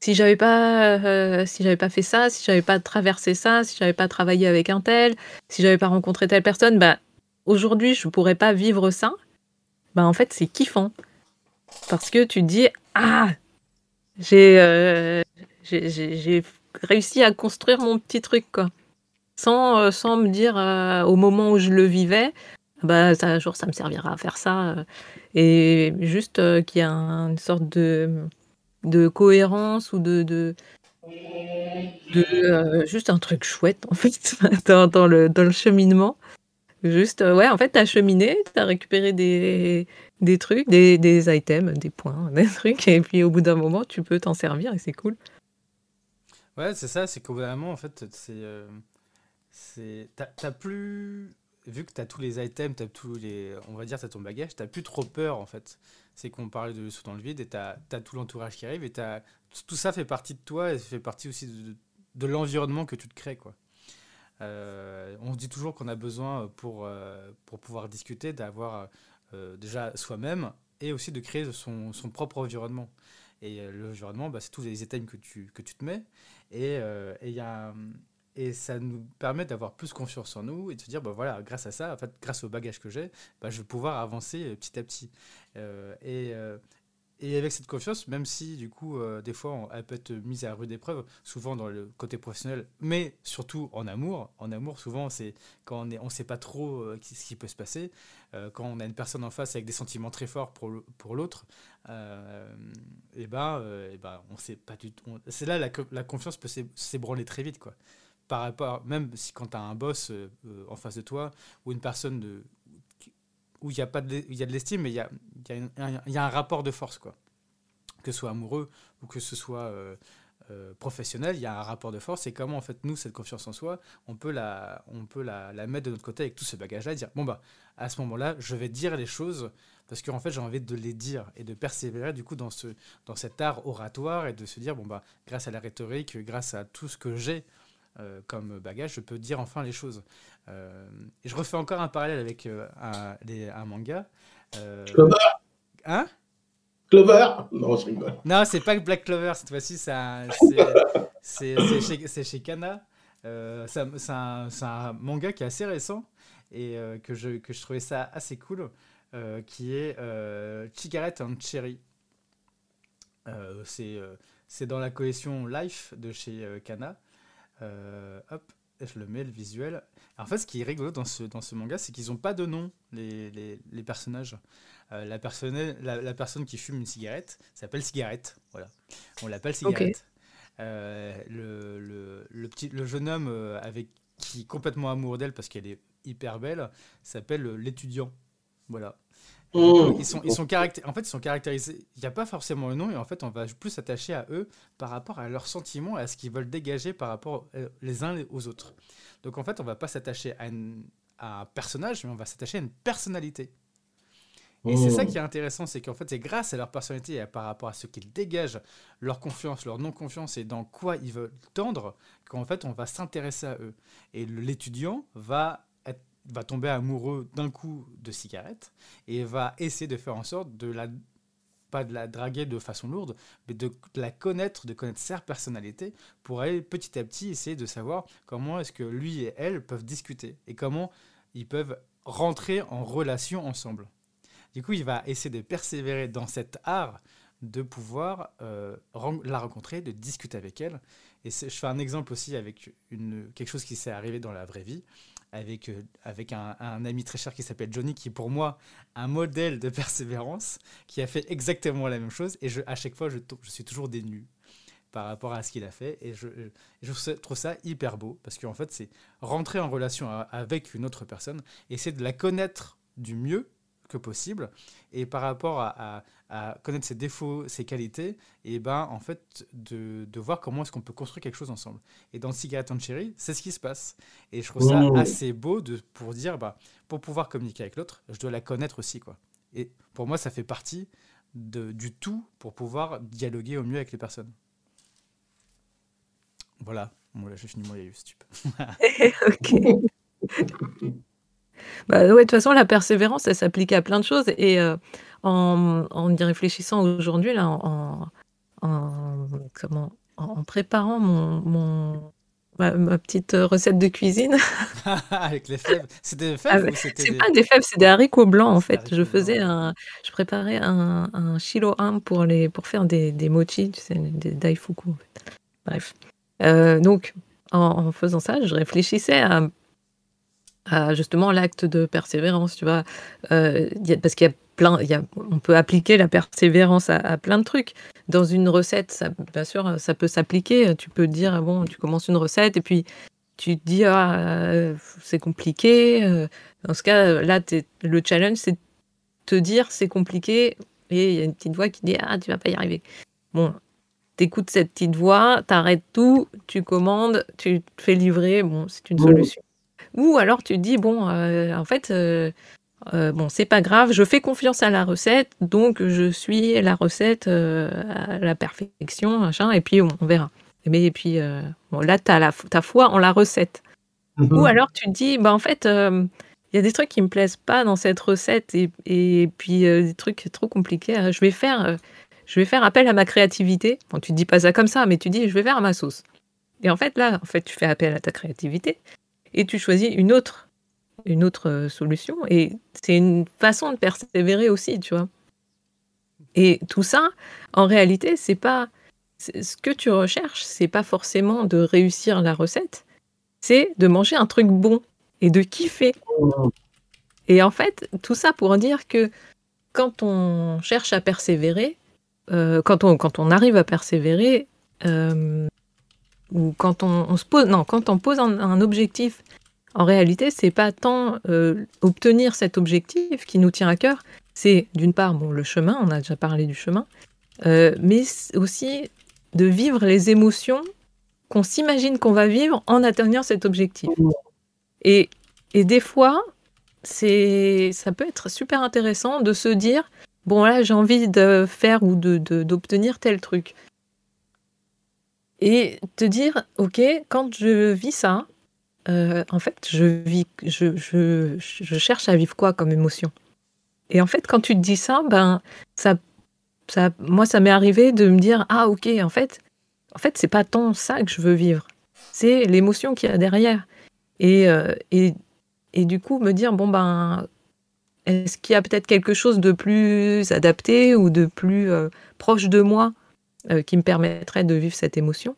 si j'avais pas, euh, si j'avais pas fait ça, si j'avais pas traversé ça, si j'avais pas travaillé avec un tel, si j'avais pas rencontré telle personne, bah, aujourd'hui, je pourrais pas vivre ça. Bah, en fait, c'est kiffant. Parce que tu te dis, ah, j'ai j'ai réussi à construire mon petit truc, quoi. Sans, sans me dire au moment où je le vivais, bah, ça, un jour ça me servira à faire ça. et juste qu'il y a une sorte de, de cohérence ou de, de, juste un truc chouette, en fait, dans, le, dans le cheminement. Juste, ouais, en fait, tu as cheminé, tu as récupéré des, des trucs, des, items, des points, des trucs, et puis au bout d'un moment, tu peux t'en servir et c'est cool. Ouais, c'est ça, c'est qu'au bout d'un moment, en fait, c'est. Euh, t'as plus. Vu que t'as tous les items, t'as tous les. On va dire, t'as ton bagage, t'as plus trop peur, en fait. C'est qu'on parlait de saut dans le vide et t'as as tout l'entourage qui arrive et as, tout ça fait partie de toi et fait partie aussi de, l'environnement que tu te crées, quoi. Euh, on dit toujours qu'on a besoin pour, euh, pour pouvoir discuter d'avoir euh, déjà soi-même et aussi de créer son, son propre environnement. Et l'environnement, bah, c'est tous les items que tu, que tu te mets. Et, et, y a, et ça nous permet d'avoir plus confiance en nous et de se dire, bah, voilà, grâce à ça, en fait, grâce au bagage que j'ai, bah, je vais pouvoir avancer petit à petit. et, et avec cette confiance, même si du coup, euh, des fois, elle peut être mise à rude épreuve, souvent dans le côté professionnel, mais surtout en amour. En amour, souvent, c'est quand on ne on sait pas trop euh, ce qui peut se passer, euh, quand on a une personne en face avec des sentiments très forts pour, l'autre, et ben, et ben, on sait pas du tout. C'est là la, la confiance peut s'ébranler très vite, quoi. Par rapport, même si quand tu as un boss en face de toi ou une personne où il y a pas de, l'estime, mais il y a, y, y a, un rapport de force, quoi. Que ce soit amoureux ou que ce soit euh, euh, professionnel, il y a un rapport de force. Et comment, en fait, nous, cette confiance en soi, on peut la, on peut la, mettre de notre côté avec tout ce bagage-là, dire, bon, bah, à ce moment-là, je vais dire les choses parce qu'en fait, j'ai envie de les dire et de persévérer, du coup, dans, ce, dans cet art oratoire et de se dire, bon, bah, grâce à la rhétorique, grâce à tout ce que j'ai euh, comme bagage, je peux dire enfin les choses. Euh, et je refais encore un parallèle avec euh, un, un, manga. Clover Hein? Clover? Non, je rigole. Non, c'est pas Black Clover cette fois-ci, c'est chez, chez Kana. c'est un, un, manga qui est assez récent et que, je, que je trouvais ça assez cool, qui est Cigarette and Cherry. c'est dans la cohésion Life de chez Kana. Euh, hop, je le mets, le visuel. En fait, ce qui est rigolo dans ce, dans ce manga, c'est qu'ils n'ont pas de nom, les, les, les personnages. Euh, la, personne, la, personne qui fume une cigarette s'appelle Cigarette. Voilà. On l'appelle Cigarette. Euh, le, le, le, petit, le jeune homme avec, qui est complètement amoureux d'elle parce qu'elle est hyper belle s'appelle l'étudiant. Voilà. Mmh. Ils sont, ils sont en fait, ils sont caractérisés. Il n'y a pas forcément le nom, et en fait, on va plus s'attacher à eux par rapport à leurs sentiments et à ce qu'ils veulent dégager par rapport euh, les uns aux autres. Donc, en fait, on va pas s'attacher à, à, un personnage, mais on va s'attacher à une personnalité. Et c'est ça mmh. qui est intéressant, c'est qu'en fait, c'est grâce à leur personnalité et par rapport à ce qu'ils dégagent, leur confiance, leur non-confiance et dans quoi ils veulent tendre, qu'en fait, on va s'intéresser à eux. Et l'étudiant va va tomber amoureux d'un coup de cigarette et va essayer de faire en sorte de la pas de la draguer de façon lourde, mais de, la connaître, de connaître sa personnalité, pour aller petit à petit essayer de savoir comment est-ce que lui et elle peuvent discuter et comment ils peuvent rentrer en relation ensemble. Du coup, il va essayer de persévérer dans cet art de pouvoir euh, la rencontrer, de discuter avec elle. Et je fais un exemple aussi avec une, quelque chose qui s'est arrivé dans la vraie vie avec, euh, avec un, ami très cher qui s'appelle Johnny, qui est pour moi un modèle de persévérance, qui a fait exactement la même chose. Et je, à chaque fois, je, je suis toujours dénu par rapport à ce qu'il a fait. Et je, je, trouve ça hyper beau, parce qu'en fait, c'est rentrer en relation avec une autre personne, essayer de la connaître du mieux que possible. Et par rapport à, connaître ses défauts, ses qualités, et ben en fait de, de voir comment est-ce qu'on peut construire quelque chose ensemble. Et dans Cigarette and Cherry, c'est ce qui se passe. Et je trouve ça assez beau de, pour dire, bah, pour pouvoir communiquer avec l'autre, je dois la connaître aussi. quoi. Et pour moi, ça fait partie de, du tout pour pouvoir dialoguer au mieux avec les personnes. Voilà, bon, là j'ai fini mon yaïus, ok. Bah, ouais, de toute façon, la persévérance, elle s'applique à plein de choses. Et euh, en, en, y réfléchissant aujourd'hui, là, en, en, comment, en préparant mon, mon, ma, petite recette de cuisine. Avec les fèves. C'était des fèves ah, C'est pas des fèves, c'est des haricots blancs en fait. Je faisais un, je préparais un, un shilohan pour les, pour faire des, des mochi, tu sais, des daifuku. En fait. Bref. Euh, donc, en, faisant ça, je réfléchissais à, à justement l'acte de persévérance, tu vois, euh, parce qu'il y a plein, y a, on peut appliquer la persévérance à, plein de trucs. Dans une recette, ça, bien sûr, ça peut s'appliquer. Tu peux dire, bon, tu commences une recette et puis tu te dis, ah, c'est compliqué. Dans ce cas, là, le challenge, c'est te dire, c'est compliqué. Et il y a une petite voix qui dit, ah, tu vas pas y arriver. Bon, t'écoutes cette petite voix, t'arrêtes tout, tu commandes, tu te fais livrer. Bon, c'est une solution. Ou alors tu te dis, bon, euh, en fait, euh, euh, bon, c'est pas grave, je fais confiance à la recette, donc je suis la recette à la perfection, machin, et puis on, verra. Mais et puis bon, là, tu as ta foi en la recette. Mhm. Ou alors tu te dis, bah en fait, il y a des trucs qui me plaisent pas dans cette recette, et, et puis des trucs trop compliqués. Je vais faire, je vais faire appel à ma créativité. Bon, tu dis pas ça comme ça, mais tu dis, je vais faire à ma sauce. Et en fait, là, en fait, tu fais appel à ta créativité et tu choisis une autre, une autre euh, solution. Et c'est une façon de persévérer aussi, tu vois. Et tout ça, en réalité, c'est pas ce que tu recherches, c'est pas forcément de réussir la recette, c'est de manger un truc bon et de kiffer. Et en fait, tout ça pour dire que quand on cherche à persévérer, euh, quand, on, quand on arrive à persévérer, euh, ou quand on, se pose, non, quand on pose un, objectif, en réalité, c'est pas tant euh, obtenir cet objectif qui nous tient à cœur, c'est d'une part bon, le chemin, on a déjà parlé du chemin, euh, mais aussi de vivre les émotions qu'on s'imagine qu'on va vivre en atteignant cet objectif. Et, et des fois, c'est, ça peut être super intéressant de se dire, bon là j'ai envie de faire ou d'obtenir tel truc et te dire, ok, quand je vis ça, euh, en fait, je, vis, je, je, je, cherche à vivre quoi comme émotion? Et en fait, quand tu te dis ça, ben, ça, ça, moi, ça m'est arrivé de me dire, ah, ok, en fait, en fait, c'est pas tant ça que je veux vivre, c'est l'émotion qu'il y a derrière. Et, euh, et, et, du coup, me dire, bon, ben, est-ce qu'il y a peut-être quelque chose de plus adapté ou de plus euh, proche de moi? Euh, qui me permettrait de vivre cette émotion.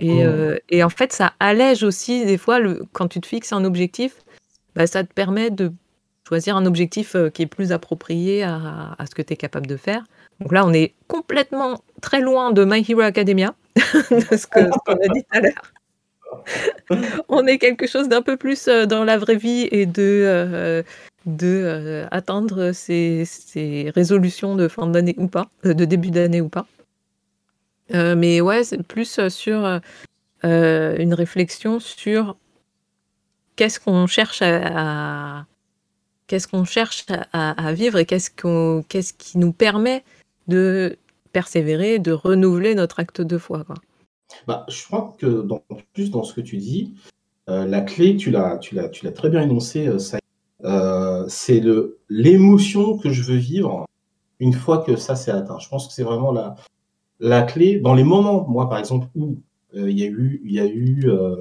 Et, euh, et, en fait, ça allège aussi des fois, le, quand tu te fixes un objectif, bah, ça te permet de choisir un objectif euh, qui est plus approprié à, à ce que tu es capable de faire. Donc là, on est complètement très loin de My Hero Academia, de ce qu'on a dit tout à l'heure. on est quelque chose d'un peu plus dans la vraie vie et de, de atteindre ces, ces, résolutions de fin d'année ou pas, de début d'année ou pas. Euh, mais ouais, c'est plus euh, sur euh, une réflexion sur qu'est-ce qu'on cherche à, qu'est-ce qu'on cherche à, vivre et qu'est-ce, qu'on, qu'est-ce qui nous permet de persévérer, de renouveler notre acte de foi. Bah, je crois que dans, plus dans ce que tu dis, la clé, tu l'as, tu l'as, tu l'as très bien énoncé, ça, c'est le, l'émotion que je veux vivre une fois que ça s'est atteint. Je pense que c'est vraiment la, la clé, dans les moments, moi par exemple, où euh, il y a eu, y a eu euh,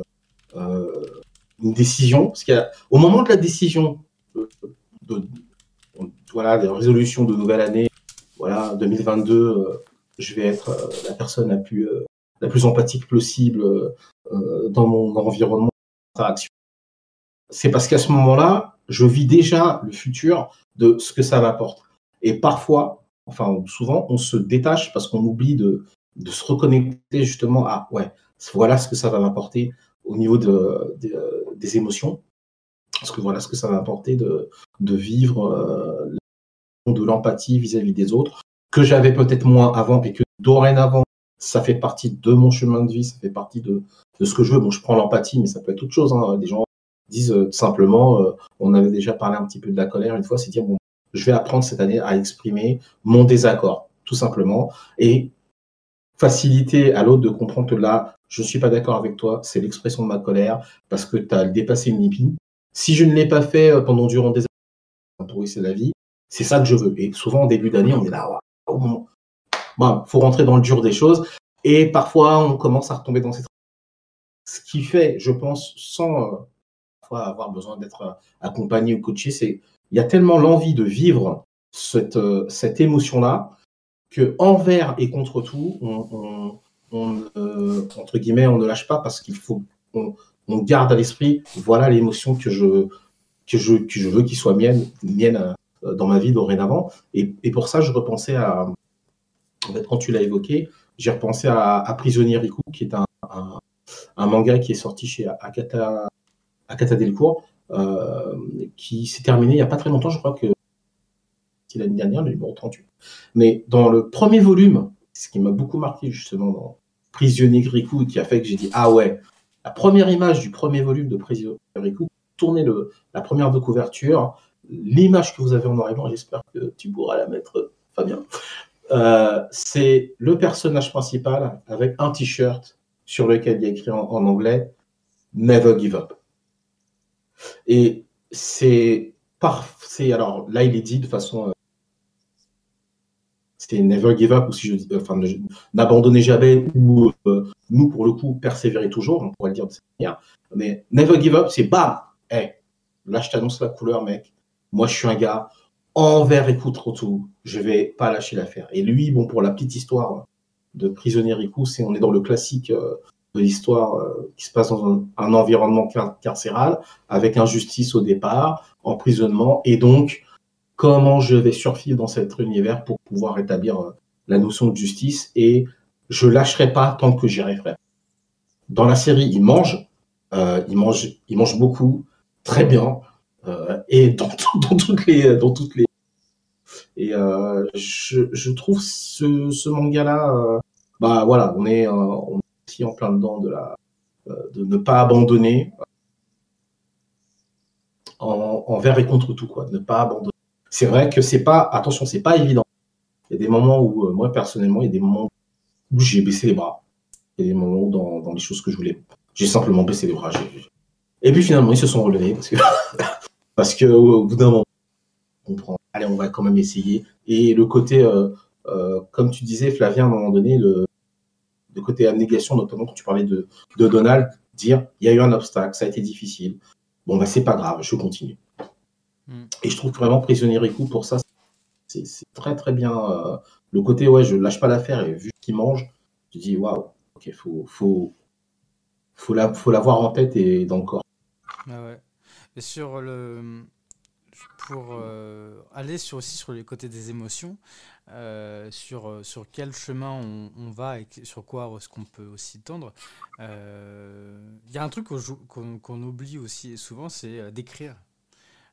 euh, une décision, parce qu'au moment de la décision, de, voilà, des résolutions de nouvelle année, voilà, 2022, je vais être la personne la plus, la plus empathique possible dans mon environnement d'interaction. C'est parce qu'à ce moment-là, je vis déjà le futur de ce que ça m'apporte. Et parfois, enfin souvent, on se détache parce qu'on oublie de, se reconnecter justement à, ouais, voilà ce que ça va m'apporter au niveau de, des émotions, parce que voilà ce que ça va m'apporter de, de vivre euh, de l'empathie vis-à-vis des autres, que j'avais peut-être moins avant et que dorénavant, ça fait partie de mon chemin de vie, ça fait partie de, ce que je veux. Bon, je prends l'empathie, mais ça peut être autre chose. Hein. Des gens disent euh, simplement, euh, on avait déjà parlé un petit peu de la colère une fois, c'est dire, bon, je vais apprendre cette année à exprimer mon désaccord, tout simplement, et faciliter à l'autre de comprendre que là, je ne suis pas d'accord avec toi, c'est l'expression de ma colère, parce que tu as dépassé une limite. Si je ne l'ai pas fait euh, pendant durant des années, pour c'est la vie, c'est ça que je veux. Et souvent, en début d'année, on est là, il faut rentrer dans le dur des choses, et parfois, on commence à retomber dans ces ce qui fait, je pense, sans avoir besoin d'être accompagné ou coaché, c'est il y a tellement l'envie de vivre cette, cette émotion-là que envers et contre tout, on, entre guillemets, on ne lâche pas parce qu'il faut, on, garde à l'esprit, voilà l'émotion que je, que je, que je veux qu'il soit mienne, mienne euh, dans ma vie dorénavant. Et, et, pour ça, je repensais à, en fait, quand tu l'as évoqué, j'ai repensé à, Prisonnier Riku, qui est un, un, manga qui est sorti chez Akata, Akata Delcourt, euh, qui s'est terminé il n'y a pas très longtemps, je crois que c'est l'année dernière, le numéro 38. Mais dans le premier volume, ce qui m'a beaucoup marqué justement dans Prisonnier Riku, qui a fait que j'ai dit Ah ouais, la première image du premier volume de Prisonnier Riku, tourner le, la première de couverture, l'image que vous avez en noir et j'espère que tu pourras la mettre, Fabien. Euh, c'est le personnage principal avec un t-shirt sur lequel il y a écrit en, anglais Never give up. Et c'est parfait. Alors là, il est dit de façon. Euh, c'est never give up, ou si je dis, enfin, n'abandonnez jamais, ou euh, nous, pour le coup, persévérer toujours, on pourrait le dire de cette manière. Mais never give up, c'est bam! Hey, là, je t'annonce la couleur, mec. Moi, je suis un gars envers et contre tout. Je vais pas lâcher l'affaire. Et lui, bon, pour la petite histoire de prisonnier Riku, c'est on est dans le classique euh, de l'histoire euh, qui se passe dans un, environnement carcéral avec injustice au départ, emprisonnement et donc comment je vais survivre dans cet univers pour pouvoir établir euh, la notion de justice et je lâcherai pas tant que j'y arriverai. Dans la série, il mange, il mange, il mange beaucoup, très bien. Euh, et dans, toutes les, dans toutes les. Et euh, je, je, trouve ce, ce manga-là, euh, bah voilà, on est, on en plein dedans de la, de ne pas abandonner en, envers et contre tout quoi, ne pas abandonner. C'est vrai que c'est pas, attention, c'est pas évident. Il y a des moments où, moi personnellement, il y a des moments où j'ai baissé les bras. Il y a des moments où dans, dans les choses que je voulais, j'ai simplement baissé les bras. Et puis finalement, ils se sont relevés parce que Parce qu'au bout d'un moment, on prend, allez, on va quand même essayer. Et le côté, euh, euh, comme tu disais, Flavien, à un moment donné, le, côté abnégation, notamment quand tu parlais de, Donald, dire il y a eu un obstacle, ça a été difficile. Bon, bah, c'est pas grave, je continue. Hmm. Et je trouve vraiment Prisonnier Riku, pour ça, c'est très très bien. Euh, le côté, ouais, je lâche pas l'affaire et vu qu'il mange, je dis waouh, ok, faut, faut, faut l'avoir en tête et dans le corps. Ah ouais sur le pour euh, aller sur aussi sur les côtés des émotions, euh, sur, euh, sur quel chemin on, va et sur quoi est-ce qu'on peut aussi tendre. Il y a un truc qu'on oublie aussi souvent, c'est d'écrire.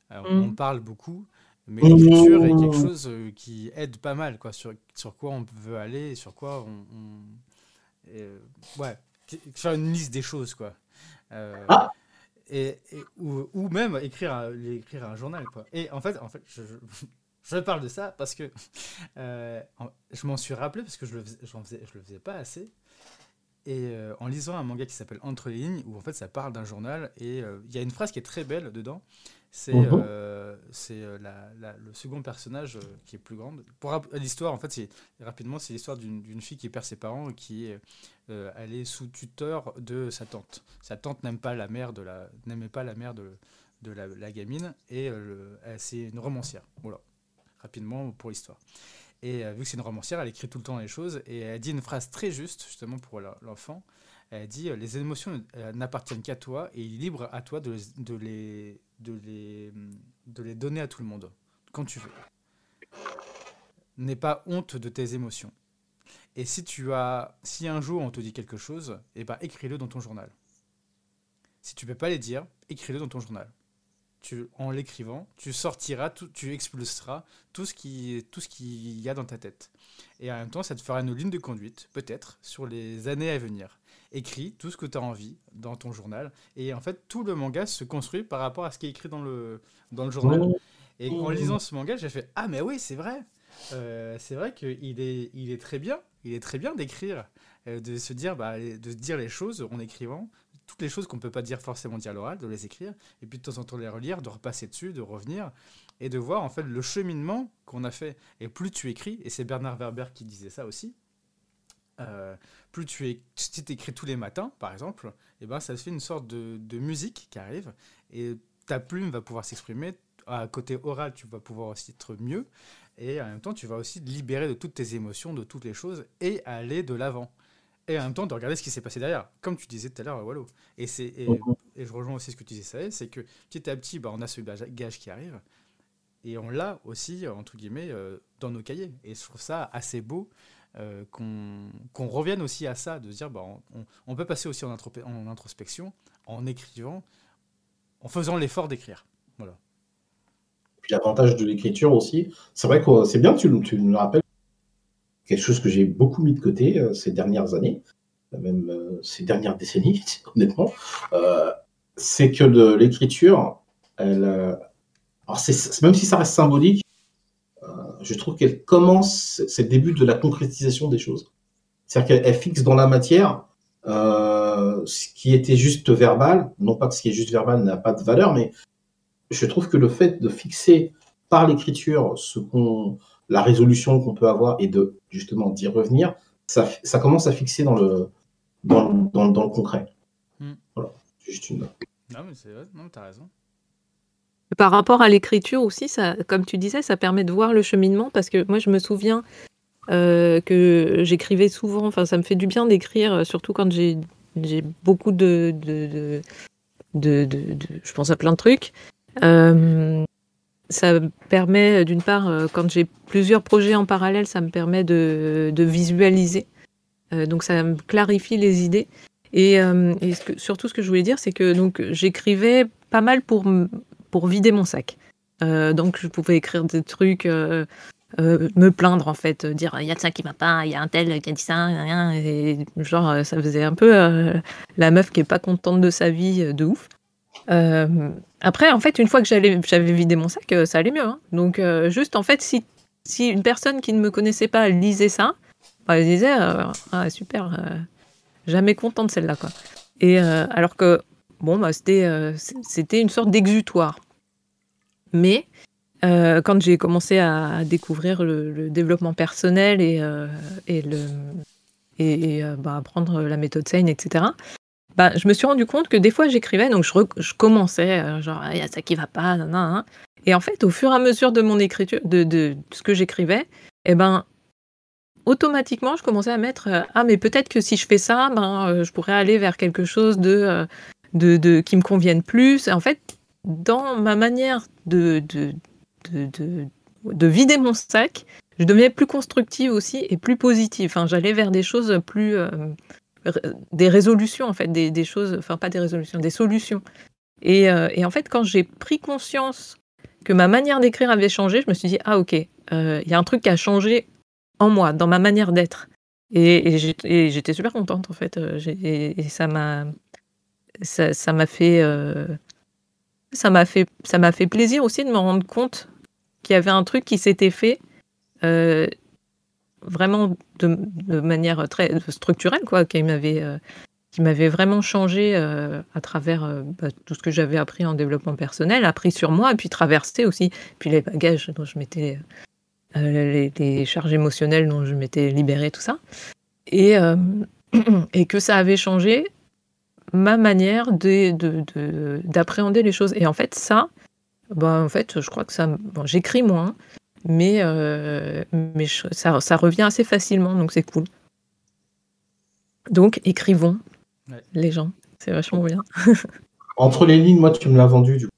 On mmh. parle beaucoup, mais l'écriture est quelque chose qui aide pas mal, quoi, sur, sur quoi on veut aller et sur quoi on. ouais, faire une liste des choses, quoi. Ah et, ou, ou, même écrire un, écrire un journal. Quoi. Et en fait, en fait je, je, parle de ça parce que euh, je m'en suis rappelé parce que je le, faisais, faisais, je le faisais pas assez. Et euh, en lisant un manga qui s'appelle Entre les lignes, où en fait ça parle d'un journal, et euh, il y a une phrase qui est très belle dedans, c'est mhm. c'est le second personnage qui est plus grande. Pour l'histoire, en fait, rapidement, c'est l'histoire d'une fille qui perd ses parents et qui est est sous tuteur de sa tante. Sa tante n'aime pas la mère de la n'aimait pas la mère de, de la, gamine et c'est une romancière. Voilà, rapidement pour l'histoire. Et euh, vu que c'est une romancière, elle écrit tout le temps les choses et elle dit une phrase très juste justement pour l'enfant. Elle dit les émotions n'appartiennent qu'à toi et il est libre à toi de, de, les, de, les, de les donner à tout le monde quand tu veux. N'aie pas honte de tes émotions. Et si tu as, si un jour on te dit quelque chose, eh ben écris-le dans ton journal. Si tu peux pas les dire, écris-le dans ton journal. Tu, en l'écrivant, tu sortiras, tu expulseras tout ce qui, tout ce qu'il y a dans ta tête. Et en même temps, ça te fera une ligne de conduite, peut-être, sur les années à venir. Écris tout ce que tu as envie dans ton journal. Et en fait, tout le manga se construit par rapport à ce qui est écrit dans le, dans le journal. Et en lisant ce manga, j'ai fait Ah, mais oui, c'est vrai. Euh, c'est vrai qu'il est, il est très bien il est très bien d'écrire, euh, de se dire, bah, de dire les choses en écrivant, toutes les choses qu'on ne peut pas dire forcément dire l'oral, de les écrire, et puis de temps en temps les relire, de repasser dessus, de revenir, et de voir en le cheminement qu'on a fait. Et plus tu écris, et c'est Bernard Werber qui disait ça aussi, plus tu es, écris tous les matins, par exemple, et eh ben ça fait une sorte de, de musique qui arrive et ta plume va pouvoir s'exprimer. À côté oral, tu vas pouvoir aussi être mieux. Et en même temps, tu vas aussi te libérer de toutes tes émotions, de toutes les choses et aller de l'avant. Et en même temps, de regarder ce qui s'est passé derrière. Comme tu disais tout à l'heure, Wallo. Et, et, et, je rejoins aussi ce que tu disais, c'est que petit à petit, bah, on a ce gage qui arrive. Et on l'a aussi, entre guillemets, euh, dans nos cahiers. Et je trouve ça assez beau euh, qu'on revienne aussi à ça, de se dire, bah, on, peut passer aussi en, en, introspection, en écrivant, en faisant l'effort d'écrire. Voilà. Puis l'avantage de l'écriture aussi, c'est vrai que c'est bien que tu, tu, me rappelles quelque chose que j'ai beaucoup mis de côté euh, ces dernières années, même euh, ces dernières décennies, honnêtement, c'est que l'écriture, alors même si ça reste symbolique, je trouve qu'elle commence, c'est le début de la concrétisation des choses. C'est-à-dire qu'elle fixe dans la matière euh, ce qui était juste verbal, non pas que ce qui est juste verbal n'a pas de valeur, mais je trouve que le fait de fixer par l'écriture ce qu'on, la résolution qu'on peut avoir et de justement d'y revenir, ça, ça, commence à fixer dans le, dans, dans, dans le concret. Hmm. Voilà, juste une. Non, mais c'est vrai, non, t'as raison. Par rapport à l'écriture aussi, ça, comme tu disais, ça permet de voir le cheminement parce que moi je me souviens euh, que j'écrivais souvent, enfin ça me fait du bien d'écrire, euh, surtout quand j'ai beaucoup de de, de, de, Je pense à plein de trucs. Euh, ça permet d'une part, quand j'ai plusieurs projets en parallèle, ça me permet de, visualiser. donc ça me clarifie les idées. Et, surtout ce que je voulais dire, c'est que donc j'écrivais pas mal pour pour vider mon sac. Euh, donc je pouvais écrire des trucs, euh, euh, me plaindre en fait, dire il y a de ça qui va pas, il y a un tel qui a dit ça, rien, et genre ça faisait un peu la meuf qui est pas contente de sa vie de ouf. Après en fait une fois que j'avais vidé mon sac, ça allait mieux. Hein. Donc juste en fait si, une personne qui ne me connaissait pas lisait ça, bah, elle disait ah super, jamais contente celle-là quoi. Et alors que bon, bah, c'était, euh, une sorte d'exutoire. Mais euh, quand j'ai commencé à découvrir le, développement personnel et, euh, et, le, et, bah, apprendre la méthode Sein, etc., bah, je me suis rendu compte que des fois j'écrivais, donc je, je commençais, genre, il y a ça qui va pas, nan, et en fait, au fur et à mesure de mon écriture, de, de, ce que j'écrivais, eh ben, automatiquement, je commençais à mettre ah mais peut-être que si je fais ça, ben je pourrais aller vers quelque chose de de, qui me conviennent plus. En fait, dans ma manière de, de, de, vider mon sac, je devenais plus constructive aussi et plus positive. Enfin, j'allais vers des choses plus. Euh, des résolutions, en fait, des, choses. Enfin, pas des résolutions, des solutions. Et, euh, et en fait, quand j'ai pris conscience que ma manière d'écrire avait changé, je me suis dit, ah, ok, euh, il y a un truc qui a changé en moi, dans ma manière d'être. Et, j'étais super contente, en fait. et ça m'a ça fait, euh, ça m'a fait, ça m'a fait plaisir aussi de me rendre compte qu'il y avait un truc qui s'était fait euh, vraiment de, manière très structurelle, quoi, qui m'avait, euh, qui m'avait vraiment changé à travers bah, tout ce que j'avais appris en développement personnel, appris sur moi, puis traversé aussi, puis les bagages dont je m'étais, les, charges émotionnelles dont je m'étais libérée, tout ça, et et que ça avait changé ma manière d'appréhender de, les choses. Et en fait, ça, bah, en fait, je crois que ça. J'écris moins, mais, euh, mais ça, ça, revient assez facilement, donc c'est cool. Donc, écrivons, les gens. C'est vachement bien. Entre les lignes, moi, tu me l'as vendu, du coup.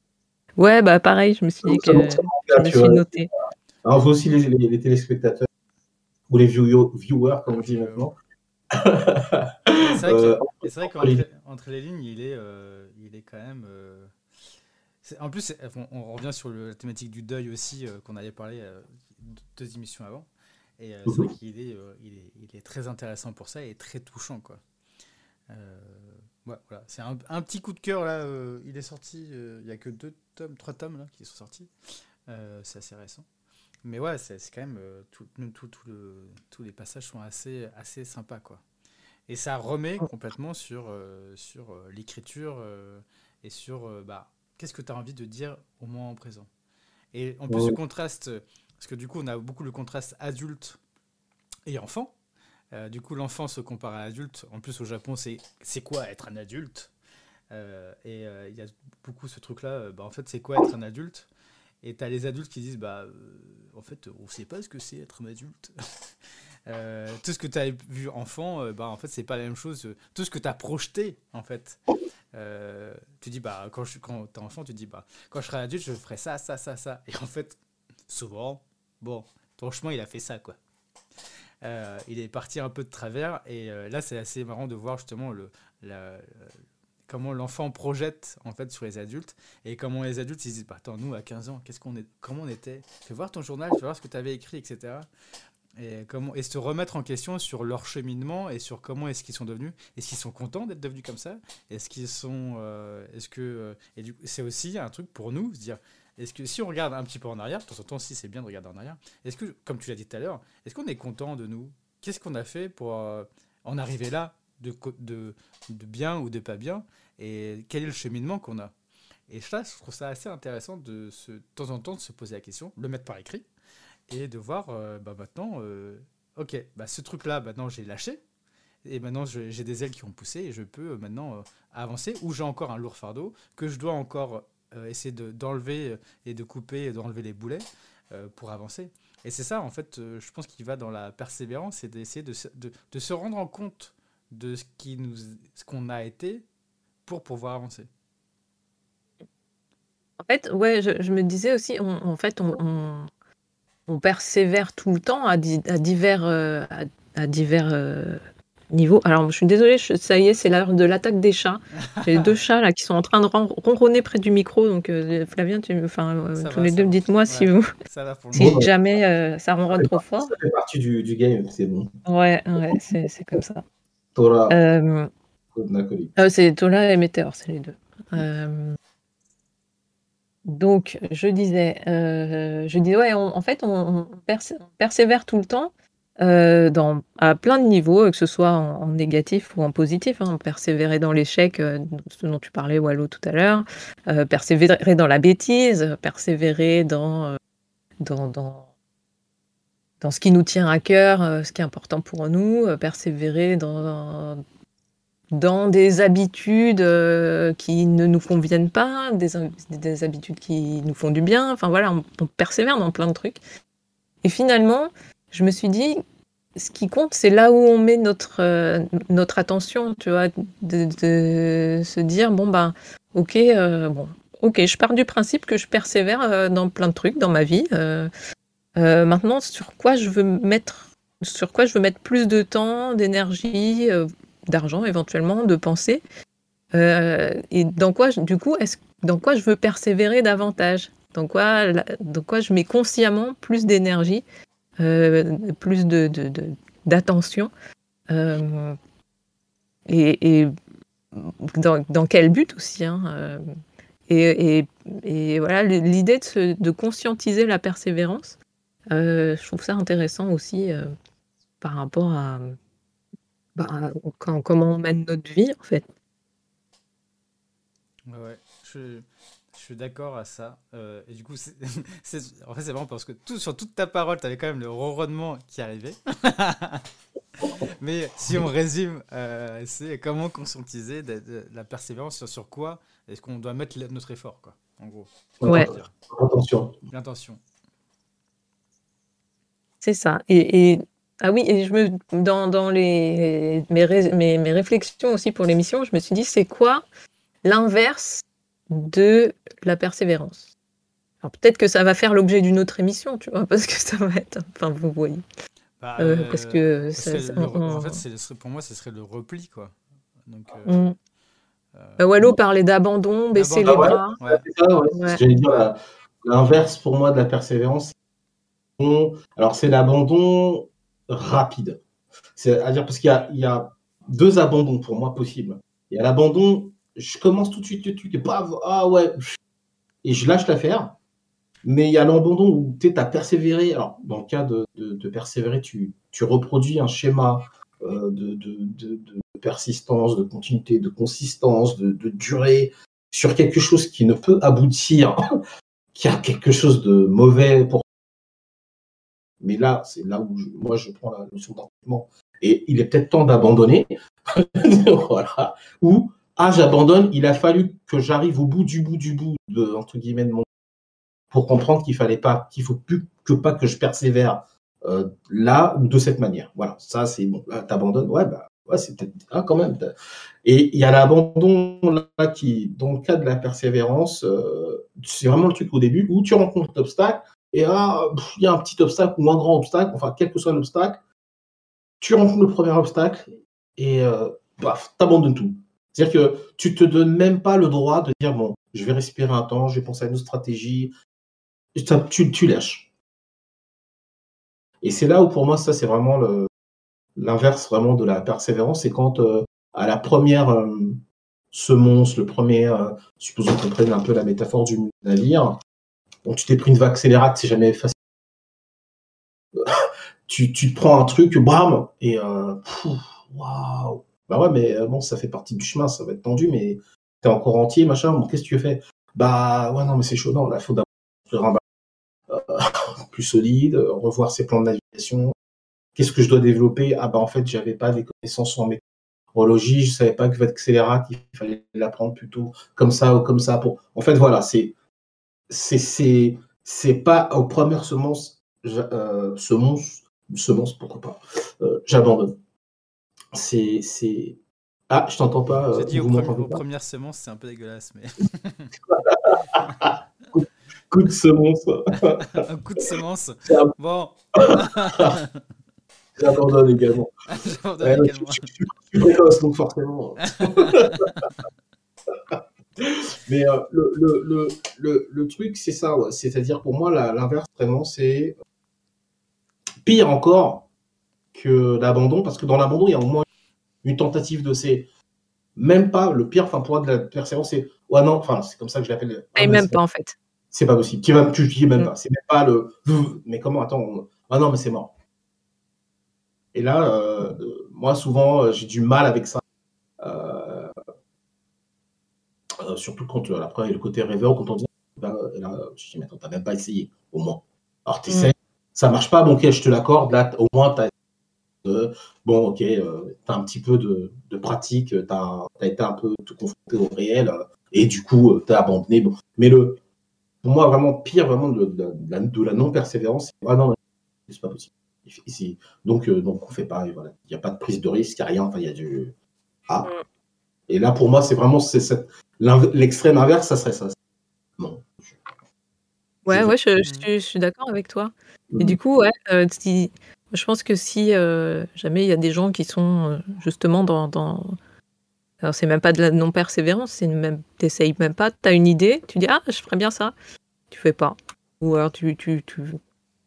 Ouais, bah pareil, je me suis dit que je me suis noté. Alors, vous aussi, les, les, téléspectateurs, ou les viewers, comme on dit maintenant. c'est vrai qu'entre les lignes, il est, euh, il est quand même. Euh, en plus, on, revient sur la thématique du deuil aussi, euh, qu'on avait parlé deux émissions avant. Et c'est vrai mhm. qu'il est, il est, il est, très intéressant pour ça et très touchant. quoi. voilà. C'est un, un, petit coup de cœur là. il est sorti, il n'y a que deux tomes, trois tomes là qui sont sortis. c'est assez récent. Mais ouais, c'est quand même. tout, tout, tout le, tous les passages sont assez, assez sympas, quoi. Et ça remet complètement sur, euh, sur euh, l'écriture euh, et sur bah, qu'est-ce que tu as envie de dire au moment présent? Et en plus, ce contraste, parce que du coup, on a beaucoup le contraste adulte et enfant. Euh, du coup, l'enfant se compare à l'adulte. En plus, au Japon, c'est c'est quoi être un adulte? Euh, Et il y a beaucoup ce truc-là. bah, en fait, c'est quoi être un adulte? Et tu as les adultes qui disent bah, en fait, on sait pas ce que c'est être un adulte. tout ce que tu as vu enfant, bah, en fait, c'est pas la même chose. Tout ce que tu as projeté, en fait. Tu dis, bah, quand, je, quand t'es enfant, tu dis, bah, quand je serai adulte, je ferai ça, ça, ça, ça. Et en fait, souvent, bon, ton chemin, il a fait ça, quoi. Euh, il est parti un peu de travers, et euh, là, c'est assez marrant de voir justement le, comment l'enfant projette en fait sur les adultes, et comment les adultes ils disent, bah, attends, nous, à 15 ans, qu'est-ce qu'on est, comment on était? Fais voir ton journal, fais voir ce que tu avais écrit, etc. Et, se remettre en question sur leur cheminement et sur comment est-ce qu'ils sont devenus. Est-ce qu'ils sont contents d'être devenus comme ça? Est-ce qu'ils sont. Euh, est-ce que. et c'est aussi un truc pour nous, se dire est-ce que si on regarde un petit peu en arrière, de temps en temps, si c'est bien de regarder en arrière, est-ce que, comme tu l'as dit tout à l'heure, est-ce qu'on est content de nous? Qu'est-ce qu'on a fait pour euh, en arriver là, de, de, de, bien ou de pas bien? Et quel est le cheminement qu'on a? Et ça, je trouve ça assez intéressant de, se, de temps en temps de se poser la question, le mettre par écrit, et de voir, euh, bah maintenant, euh, ok, bah ce truc-là, maintenant j'ai lâché, et maintenant j'ai des ailes qui ont poussé, et je peux maintenant avancer, ou j'ai encore un lourd fardeau que je dois encore euh, essayer d'enlever euh, et de couper et d'enlever les boulets euh, pour avancer. Et c'est ça, en fait, je pense qu'il va dans la persévérance, c'est d'essayer de, de, se rendre en compte de ce qui nous, qu'on a été pour pouvoir avancer. En fait, ouais, je, me disais aussi, en fait, on, on, persévère tout le temps à, di, à divers, à, à divers niveau. Alors, je suis désolée, ça y est, c'est l'heure de l'attaque des chats. J'ai deux chats là qui sont en train de ronronner près du micro. Donc, euh, Flavien, tu, enfin, euh, tous les deux, dites-moi si vous, si jamais euh, ça ronronne trop fort. Ça fait partie du, du game, c'est bon. Ouais, ouais, c'est comme ça. Tola. c'est Tola et Météor, c'est les deux. Donc, je disais, je disais, ouais, en fait, on, persévère tout le temps. Euh, dans, à plein de niveaux, que ce soit en, négatif ou en positif. Hein. Persévérer dans l'échec, euh, ce dont tu parlais, Wallo, tout à l'heure. Euh, persévérer dans la bêtise, persévérer dans, dans, dans, dans, ce qui nous tient à cœur, ce qui est important pour nous. persévérer dans des habitudes qui ne nous conviennent pas, des, des, habitudes qui nous font du bien. Enfin voilà, on, persévère dans plein de trucs. Et finalement, je me suis dit, ce qui compte, c'est là où on met notre, euh, attention, tu vois, de, se dire, bon, ben, ok, euh, bon, ok, je pars du principe que je persévère euh, dans plein de trucs dans ma vie. maintenant, sur quoi je veux mettre, sur quoi je veux mettre plus de temps, d'énergie, d'argent éventuellement, de pensée, et dans quoi, du coup, est-ce, dans quoi je veux persévérer davantage, dans quoi, dans quoi je mets consciemment plus d'énergie euh, plus de, d'attention. Euh, et, dans, quel but aussi hein, euh, et, et, voilà, l'idée de, de, conscientiser la persévérance, je trouve ça intéressant aussi par rapport à, bah, comment on mène notre vie, en fait. Ouais, je, suis d'accord à ça. Euh, et du coup, c'est, en fait, c'est vraiment parce que tout, sur toute ta parole, tu avais quand même le ronronnement qui arrivait. Mais si on résume, euh, c'est comment conscientiser de, la persévérance sur, quoi est-ce qu'on doit mettre notre effort, quoi, en gros? Ouais. L'intention. L'intention. C'est ça. Et, et, ah oui, et je me dans, dans les mes, mes, mes réflexions aussi pour l'émission, je me suis dit c'est quoi l'inverse de la persévérance? Alors peut-être que ça va faire l'objet d'une autre émission, tu vois, parce que ça va être. Enfin, vous voyez. Bah, euh, parce que en fait, pour moi, ce serait le repli, quoi. Donc, euh, mm. euh, Wallo parlait d'abandon, baisser les bras. J'allais dire l'inverse pour moi de la persévérance. Alors c'est l'abandon rapide. C'est-à-dire parce qu'il y, a deux abandons pour moi possibles. Il y a l'abandon je commence tout de suite, tout de suite, et ah ouais, et je lâche l'affaire. Mais il y a l'abandon où tu as persévéré. Alors, dans le cas de, persévérer, tu, tu, reproduis un schéma euh, de, de, persistance, de continuité, de consistance, de, durée sur quelque chose qui ne peut aboutir, qui a quelque chose de mauvais pour. Mais là, c'est là où moi je prends la notion d'entraînement et il est peut-être temps d'abandonner. voilà. Ou ah j'abandonne, il a fallu que j'arrive au bout du bout du bout de entre guillemets de mon pour comprendre qu'il fallait pas, qu'il faut plus que pas que je persévère euh, là ou de cette manière. Voilà, ça c'est bon. Là, t'abandonnes, ouais, bah ouais, c'est peut-être ah, quand même. Et il y a l'abandon là qui, dans le cas de la persévérance, euh, c'est vraiment le truc au début où tu rencontres l'obstacle et ah, il y a un petit obstacle ou un grand obstacle, enfin quel que soit l'obstacle, tu rencontres le premier obstacle et euh, paf, t'abandonnes tout. C'est-à-dire que tu te donnes même pas le droit de dire bon, je vais respirer un temps, je vais penser à une stratégie. Tu, tu lâches. Et c'est là où pour moi ça c'est vraiment l'inverse vraiment de la persévérance, c'est quand euh, à la première euh, semonce, le premier, euh, supposons qu'on prenne un peu la métaphore du navire, bon, tu t'es pris une vague scélérate, c'est jamais facile. tu, tu te prends un truc, bam, et waouh, bah ouais, mais bon, ça fait partie du chemin, ça va être tendu, mais t'es encore entier, machin, bon, qu'est-ce que tu fais? Bah ouais, non, mais c'est chaud, non, là, il faut d'abord un plus solide, revoir ses plans de navigation. Qu'est-ce que je dois développer? Ah bah en fait, j'avais pas des connaissances en météorologie, je savais pas que votre accélérate, il fallait l'apprendre plutôt comme ça ou comme ça. Pour... En fait, voilà, c'est c'est c'est pas aux premières semences, euh, semences, semences, pourquoi pas, euh, j'abandonne. C'est c'est ah, je t'entends pas. J'ai dit aux, premières semences, c'est un peu dégueulasse, mais. coup de semence. un coup de semence. Bon. J'abandonne également. J'abandonne également. Je, suis précoce, donc forcément. Mais euh, le, le, le, le, truc, c'est ça. Ouais. C'est-à-dire, pour moi, l'inverse, vraiment, c'est pire encore que l'abandon, parce que dans l'abandon, il y a au moins une tentative de c'est même pas le pire, enfin, pour moi, de la persévérance, c'est ouais, non, enfin, c'est comme ça que je l'appelle. Et même pas, en fait. C'est pas possible. Tu, vas, tu dis même mm. pas. C'est même pas le. Mais comment Attends. Ah non, mais c'est mort. Et là, euh, moi, souvent, euh, j'ai du mal avec ça. Euh, surtout quand après, il y a le côté rêveur, quand on dit. Bah, là, je dis, mais attends, t'as même pas essayé, au moins. Alors, tu sais, mm. ça marche pas, bon, ok, je te l'accorde. Là, au moins, tu as. bon, ok, tu as un petit peu de, de pratique, tu as, été un peu confronté au réel, et du coup, tu as abandonné. Bon. Mais le, pour moi, vraiment pire vraiment de, de, la, non-persévérance, c'est non, c'est pas possible. donc, euh, donc, on fait pareil. Voilà. Il n'y a pas de prise de risque, il n'y a rien. Enfin, il y a du. Ah. Mm. Et là, pour moi, c'est vraiment l'extrême inverse, ça serait ça. Non. Ouais, ouais, je, je, suis, d'accord avec toi. Et du mm. coup, ouais, euh, si, je pense que si euh, jamais il y a des gens qui sont justement dans, dans alors, c'est même pas de la non-persévérance, c'est même, t'essayes même pas, t'as une idée, tu dis, ah, je ferais bien ça. Tu fais pas. Ou alors, tu, tu, tu,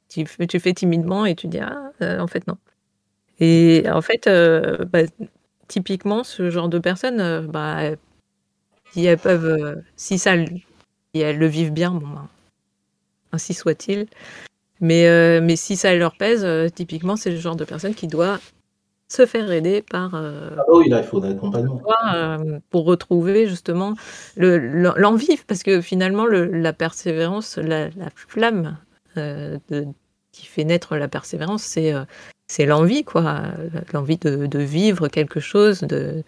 tu, fais, tu fais timidement et tu dis, ah, euh, en fait, non. Et en fait, euh, bah, typiquement, ce genre de personnes, euh, bah, si elles peuvent, si ça, si elles le vivent bien, bon, bah, ainsi soit-il. Mais, mais si ça leur pèse, typiquement, c'est le genre de personne qui doit se faire aider par. Euh, ah oui, là, il faut un accompagnement. Euh, pour retrouver justement l'envie, parce que finalement, la persévérance, la, flamme euh, qui fait naître la persévérance, c'est c'est l'envie, quoi. L'envie de, vivre quelque chose de,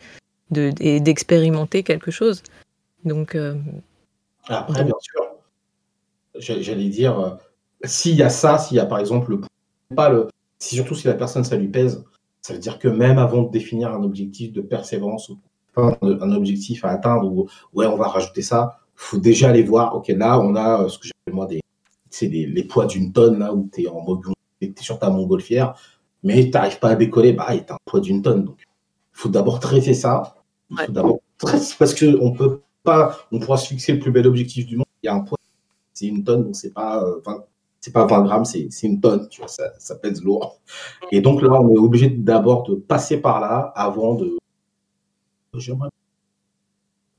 de, d'expérimenter quelque chose. Donc. Après, bien sûr, j'allais dire, s'il y a ça, s'il y a par exemple pas le. Surtout si la personne, ça lui pèse, ça veut dire que même avant de définir un objectif de persévérance un objectif à atteindre ou ouais, on va rajouter ça, faut déjà aller voir, ok, là, on a euh, ce que j'appelle moi des, c'est les poids d'une tonne, là, où tu es, en, es sur ta montgolfière, mais tu n'arrives pas à décoller, bah, as un poids d'une tonne. Donc, il faut d'abord traiter ça. faut d'abord parce qu'on peut pas, on pourra se fixer le plus bel objectif du monde. Il y a un poids, c'est une tonne, donc c'est pas euh, c'est pas 20 grammes, c'est une tonne, tu vois, ça, ça, pèse lourd. Et donc là, on est obligé d'abord de passer par là avant de. Il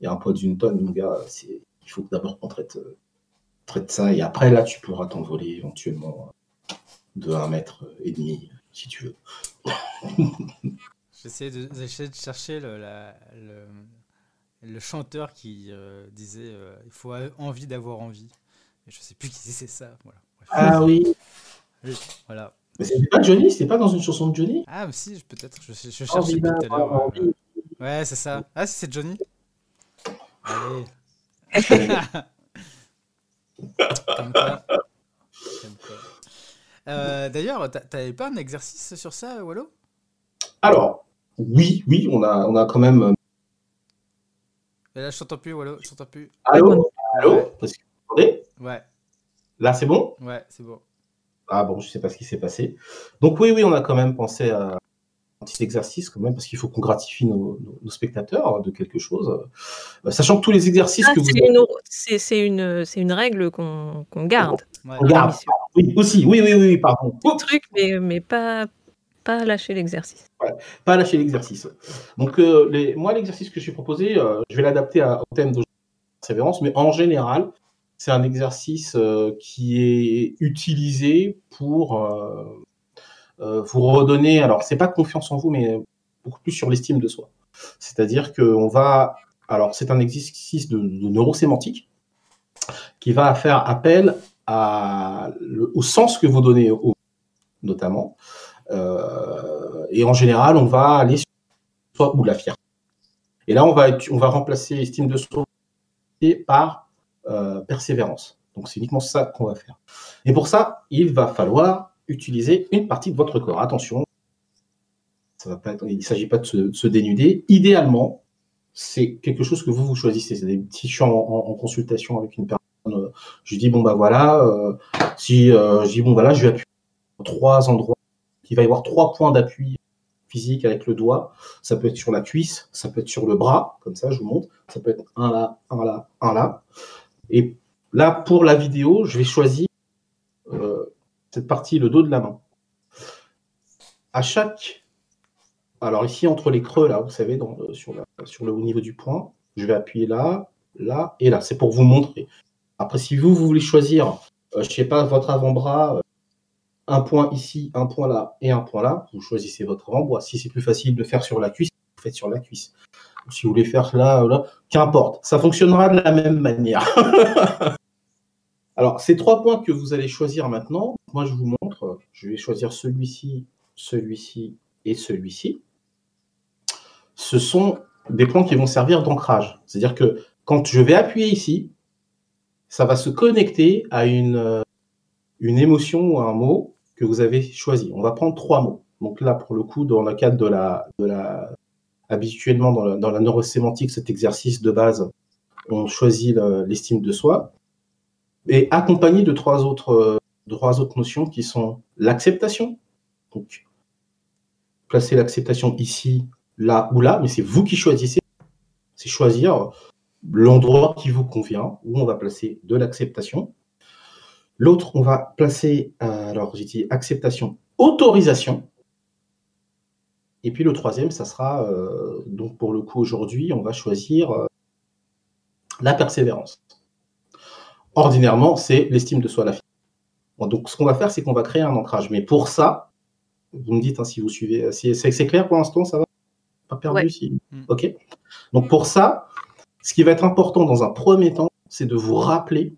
y a un poids d'une tonne, mon gars, il faut d'abord qu'on traite, traite ça, et après, là, tu pourras t'envoler éventuellement de 1 mètre et demi, si tu veux. J'essaie de, de, chercher le, le, le, chanteur qui euh, disait euh, il faut envie d'avoir envie. Et je sais plus qui disait ça. Voilà. Ah oui. Voilà. Mais c'était pas Johnny, c'était pas dans une chanson de Johnny? Ah, mais si, peut-être. Je, je, cherche depuis tout à l'heure. Ouais, c'est ça. Ah, si, c'est Johnny? Allez. Comme quoi. Euh, D'ailleurs, t'avais pas un exercice sur ça, Wallo? Alors, oui, oui, on a, on a quand même. Et là, je t'entends plus, Wallo, je t'entends plus. Allô Allô Parce que vous entendez Ouais. Là, c'est bon? Ouais, c'est bon. Ah bon, je sais pas ce qui s'est passé. Donc oui, oui, on a quand même pensé à un petit exercice quand même, parce qu'il faut qu'on gratifie nos, nos, spectateurs de quelque chose. Euh, sachant que tous les exercices ah, que vous... C'est une, une, une, règle qu'on qu garde. Ouais. On garde, oui, aussi, oui, oui, oui, pardon. Un truc, mais, mais pas, pas lâcher l'exercice. Pas lâcher l'exercice. Donc euh, moi, l'exercice que je suis proposé, euh, je vais l'adapter au thème de persévérance, mais en général, c'est un exercice euh, qui est utilisé pour vous redonner, alors c'est pas confiance en vous, mais beaucoup plus sur l'estime de soi. C'est-à-dire qu'on va, alors c'est un exercice de, neurosémantique qui va faire appel au sens que vous donnez au notamment. Euh, et en général, on va aller sur ou la fierté. Et là, on va, on va remplacer estime de soi par euh, persévérance. Donc c'est uniquement ça qu'on va faire. Et pour ça, il va falloir utiliser une partie de votre corps. Attention, il ne s'agit pas de se, de dénuder. Idéalement, c'est quelque chose que vous vous choisissez. C'est des petits en, consultation avec une personne. Je dis bon bah voilà, euh, si euh, je dis bon voilà, je vais appuyer trois endroits. Il va y avoir trois points d'appui physique avec le doigt. Ça peut être sur la cuisse, ça peut être sur le bras, comme ça, je vous montre. Ça peut être un là, un là, un là. Et là, pour la vidéo, je vais choisir euh, cette partie, le dos de la main. À chaque. Alors ici, entre les creux, là, vous savez, dans, sur, la, sur le haut niveau du point, je vais appuyer là, là et là. C'est pour vous montrer. Après, si vous, vous voulez choisir, euh, je ne sais pas, votre avant-bras, euh, un point ici, un point là et un point là, vous choisissez votre avant-bras. Si c'est plus facile de faire sur la cuisse, vous faites sur la cuisse si vous voulez faire là, là qu'importe, ça fonctionnera de la même manière. Alors, ces trois points que vous allez choisir maintenant, moi je vous montre, je vais choisir celui-ci, celui-ci et celui-ci. Ce sont des points qui vont servir d'ancrage. C'est-à-dire que quand je vais appuyer ici, ça va se connecter à une, une émotion ou un mot que vous avez choisi. On va prendre trois mots. Donc là, pour le coup, dans le cadre de la, de la, habituellement dans la, dans la neurosémantique, cet exercice de base, on choisit l'estime de soi, et accompagné de trois autres, trois autres notions qui sont l'acceptation. Donc, placer l'acceptation ici, là ou là, mais c'est vous qui choisissez. C'est choisir l'endroit qui vous convient, où on va placer de l'acceptation. L'autre, on va placer, alors j'ai dit acceptation, autorisation. Et puis le troisième, ça sera, euh, donc pour le coup aujourd'hui, on va choisir euh, la persévérance. Ordinairement, c'est l'estime de soi, la bon, Donc ce qu'on va faire, c'est qu'on va créer un ancrage. Mais pour ça, vous me dites hein, si vous suivez, c'est clair pour l'instant, ça va? Pas perdu ouais. si... Mm. Ok. Donc pour ça, ce qui va être important dans un premier temps, c'est de vous rappeler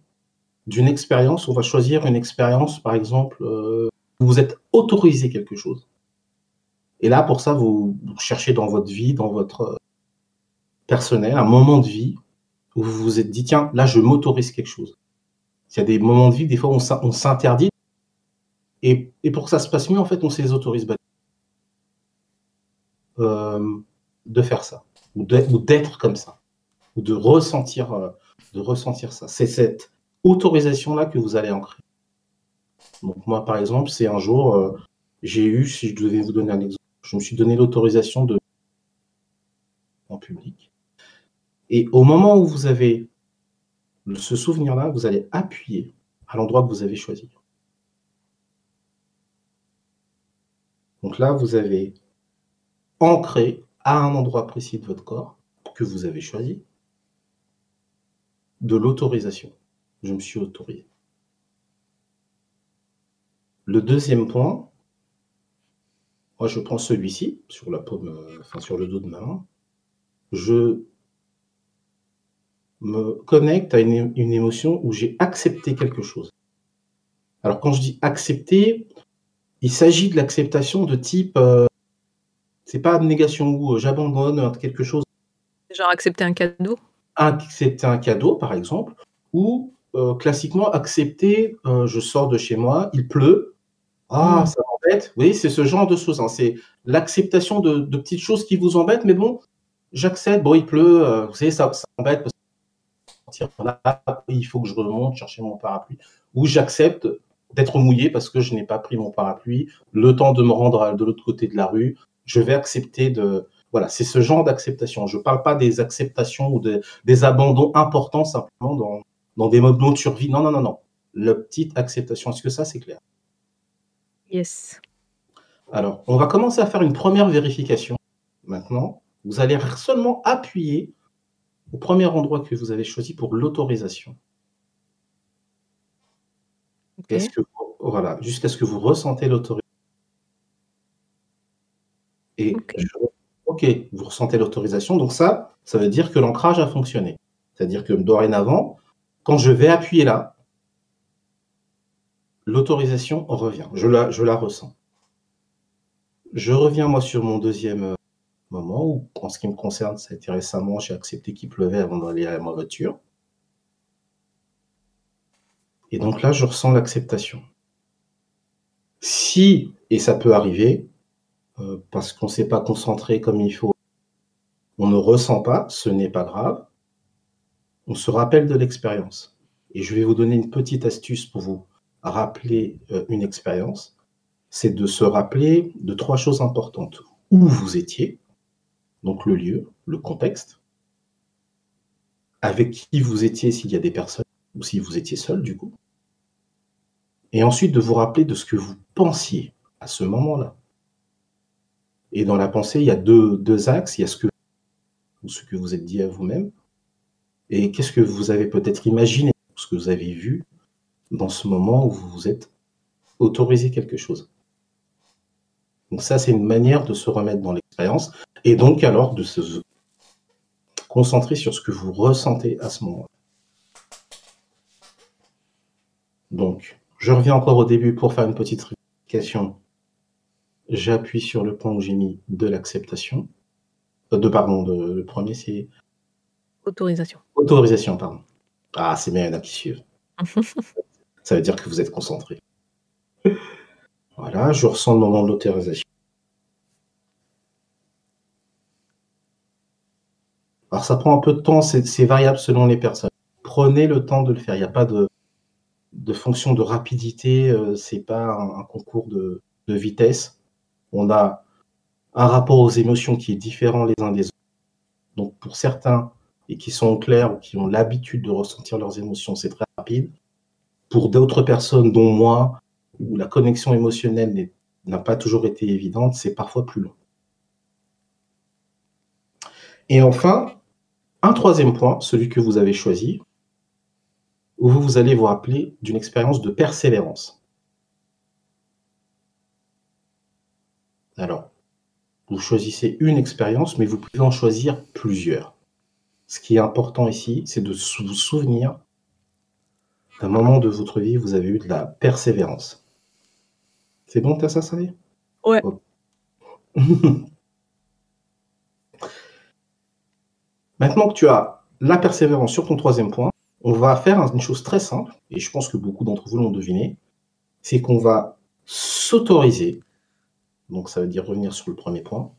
d'une expérience. On va choisir une expérience, par exemple, euh, où vous êtes autorisé quelque chose. Et là, pour ça, vous, cherchez dans votre vie, dans votre personnel, un moment de vie où vous vous êtes dit, tiens, là, je m'autorise quelque chose. Il y a des moments de vie, des fois, on s'interdit. Et, et, pour que ça se passe mieux, en fait, on se les autorise euh, de faire ça, ou d'être comme ça, ou de ressentir, euh, de ressentir ça. C'est cette autorisation-là que vous allez ancrer. Donc moi, par exemple, c'est un jour, euh, j'ai eu, si je devais vous donner un exemple, je me suis donné l'autorisation de en public. Et au moment où vous avez ce souvenir-là, vous allez appuyer à l'endroit que vous avez choisi. Donc là, vous avez ancré à un endroit précis de votre corps que vous avez choisi de l'autorisation. Je me suis autorisé. Le deuxième point, moi, je prends celui-ci sur la paume, enfin sur le dos de ma main. Je me connecte à une, une émotion où j'ai accepté quelque chose. Alors, quand je dis accepter, il s'agit de l'acceptation de type, euh, c'est pas abnégation ou euh, j'abandonne quelque chose. Genre accepter un cadeau? Accepter un cadeau, par exemple, ou euh, classiquement accepter, je sors de chez moi, il pleut, ah, hmm. ça m'embête. Oui, c'est ce genre de choses. Hein. C'est l'acceptation de, petites choses qui vous embêtent, mais bon, j'accepte. Bon, il pleut, vous savez, ça, ça m'embête parce que là, il faut que je remonte chercher mon parapluie. Ou j'accepte d'être mouillé parce que je n'ai pas pris mon parapluie, le temps de me rendre de l'autre côté de la rue, je vais accepter de... Voilà, c'est ce genre d'acceptation. Je ne parle pas des acceptations ou des abandons importants simplement dans, dans des modes de survie. Non, non, non, non. La petite acceptation, est-ce que ça, c'est clair? Yes. Alors, on va commencer à faire une première vérification. Maintenant, vous allez seulement appuyer au premier endroit que vous avez choisi pour l'autorisation que, voilà, jusqu'à ce que vous ressentez l'autorisation. Et ok, vous ressentez l'autorisation. Donc ça, ça veut dire que l'ancrage a fonctionné. C'est-à-dire que dorénavant, quand je vais appuyer là, l'autorisation revient. Je la, je la ressens. Je reviens moi sur mon deuxième euh, moment où, en ce qui me concerne, ça a été récemment, j'ai accepté qu'il pleuvait avant d'aller à ma voiture. Et donc là, je ressens l'acceptation. Si, et ça peut arriver, euh, parce qu'on ne s'est pas concentré comme il faut, on ne ressent pas, ce n'est pas grave. On se rappelle de l'expérience. Et je vais vous donner une petite astuce pour vous rappeler euh, une expérience. C'est de se rappeler de trois choses importantes. Où vous étiez, donc le lieu, le contexte, avec qui vous étiez s'il y a des personnes ou si vous étiez seul du coup. Et ensuite de vous rappeler de ce que vous pensiez à ce moment-là. Et dans la pensée, il y a deux, axes. Il y a ce que, ce que vous êtes dit à vous-même et qu'est-ce que vous avez peut-être imaginé, ce que vous avez vu dans ce moment où vous vous êtes autorisé quelque chose? Donc ça, c'est une manière de se remettre dans l'expérience et donc alors de se concentrer sur ce que vous ressentez à ce moment-là. Donc, je reviens encore au début pour faire une petite vérification. J'appuie sur le point où j'ai mis de l'acceptation. Euh, de pardon, de, le premier c'est. Autorisation. Autorisation, pardon. Ah, c'est bien, il y en a qui suivent. Ça veut dire que vous êtes concentré. Voilà, je ressens le moment de l'autorisation. Alors ça prend un peu de temps, c'est variable selon les personnes. Prenez le temps de le faire. Il n'y a pas de, de fonction de rapidité, euh, c'est pas un, concours de, vitesse. On a un rapport aux émotions qui est différent les uns des autres. Donc pour certains et qui sont clairs ou qui ont l'habitude de ressentir leurs émotions, c'est très rapide. Pour d'autres personnes, dont moi, où la connexion émotionnelle n'a pas toujours été évidente, c'est parfois plus long. Et enfin, un troisième point, celui que vous avez choisi, où vous, allez vous rappeler d'une expérience de persévérance. Alors, vous choisissez une expérience, mais vous pouvez en choisir plusieurs. Ce qui est important ici, c'est de vous souvenir d'un moment de votre vie où vous avez eu de la persévérance. C'est bon, t'as ça, ça Ouais. Maintenant que tu as la persévérance sur ton troisième point, on va faire une chose très simple, et je pense que beaucoup d'entre vous l'ont deviné, c'est qu'on va s'autoriser, donc ça veut dire revenir sur le premier point,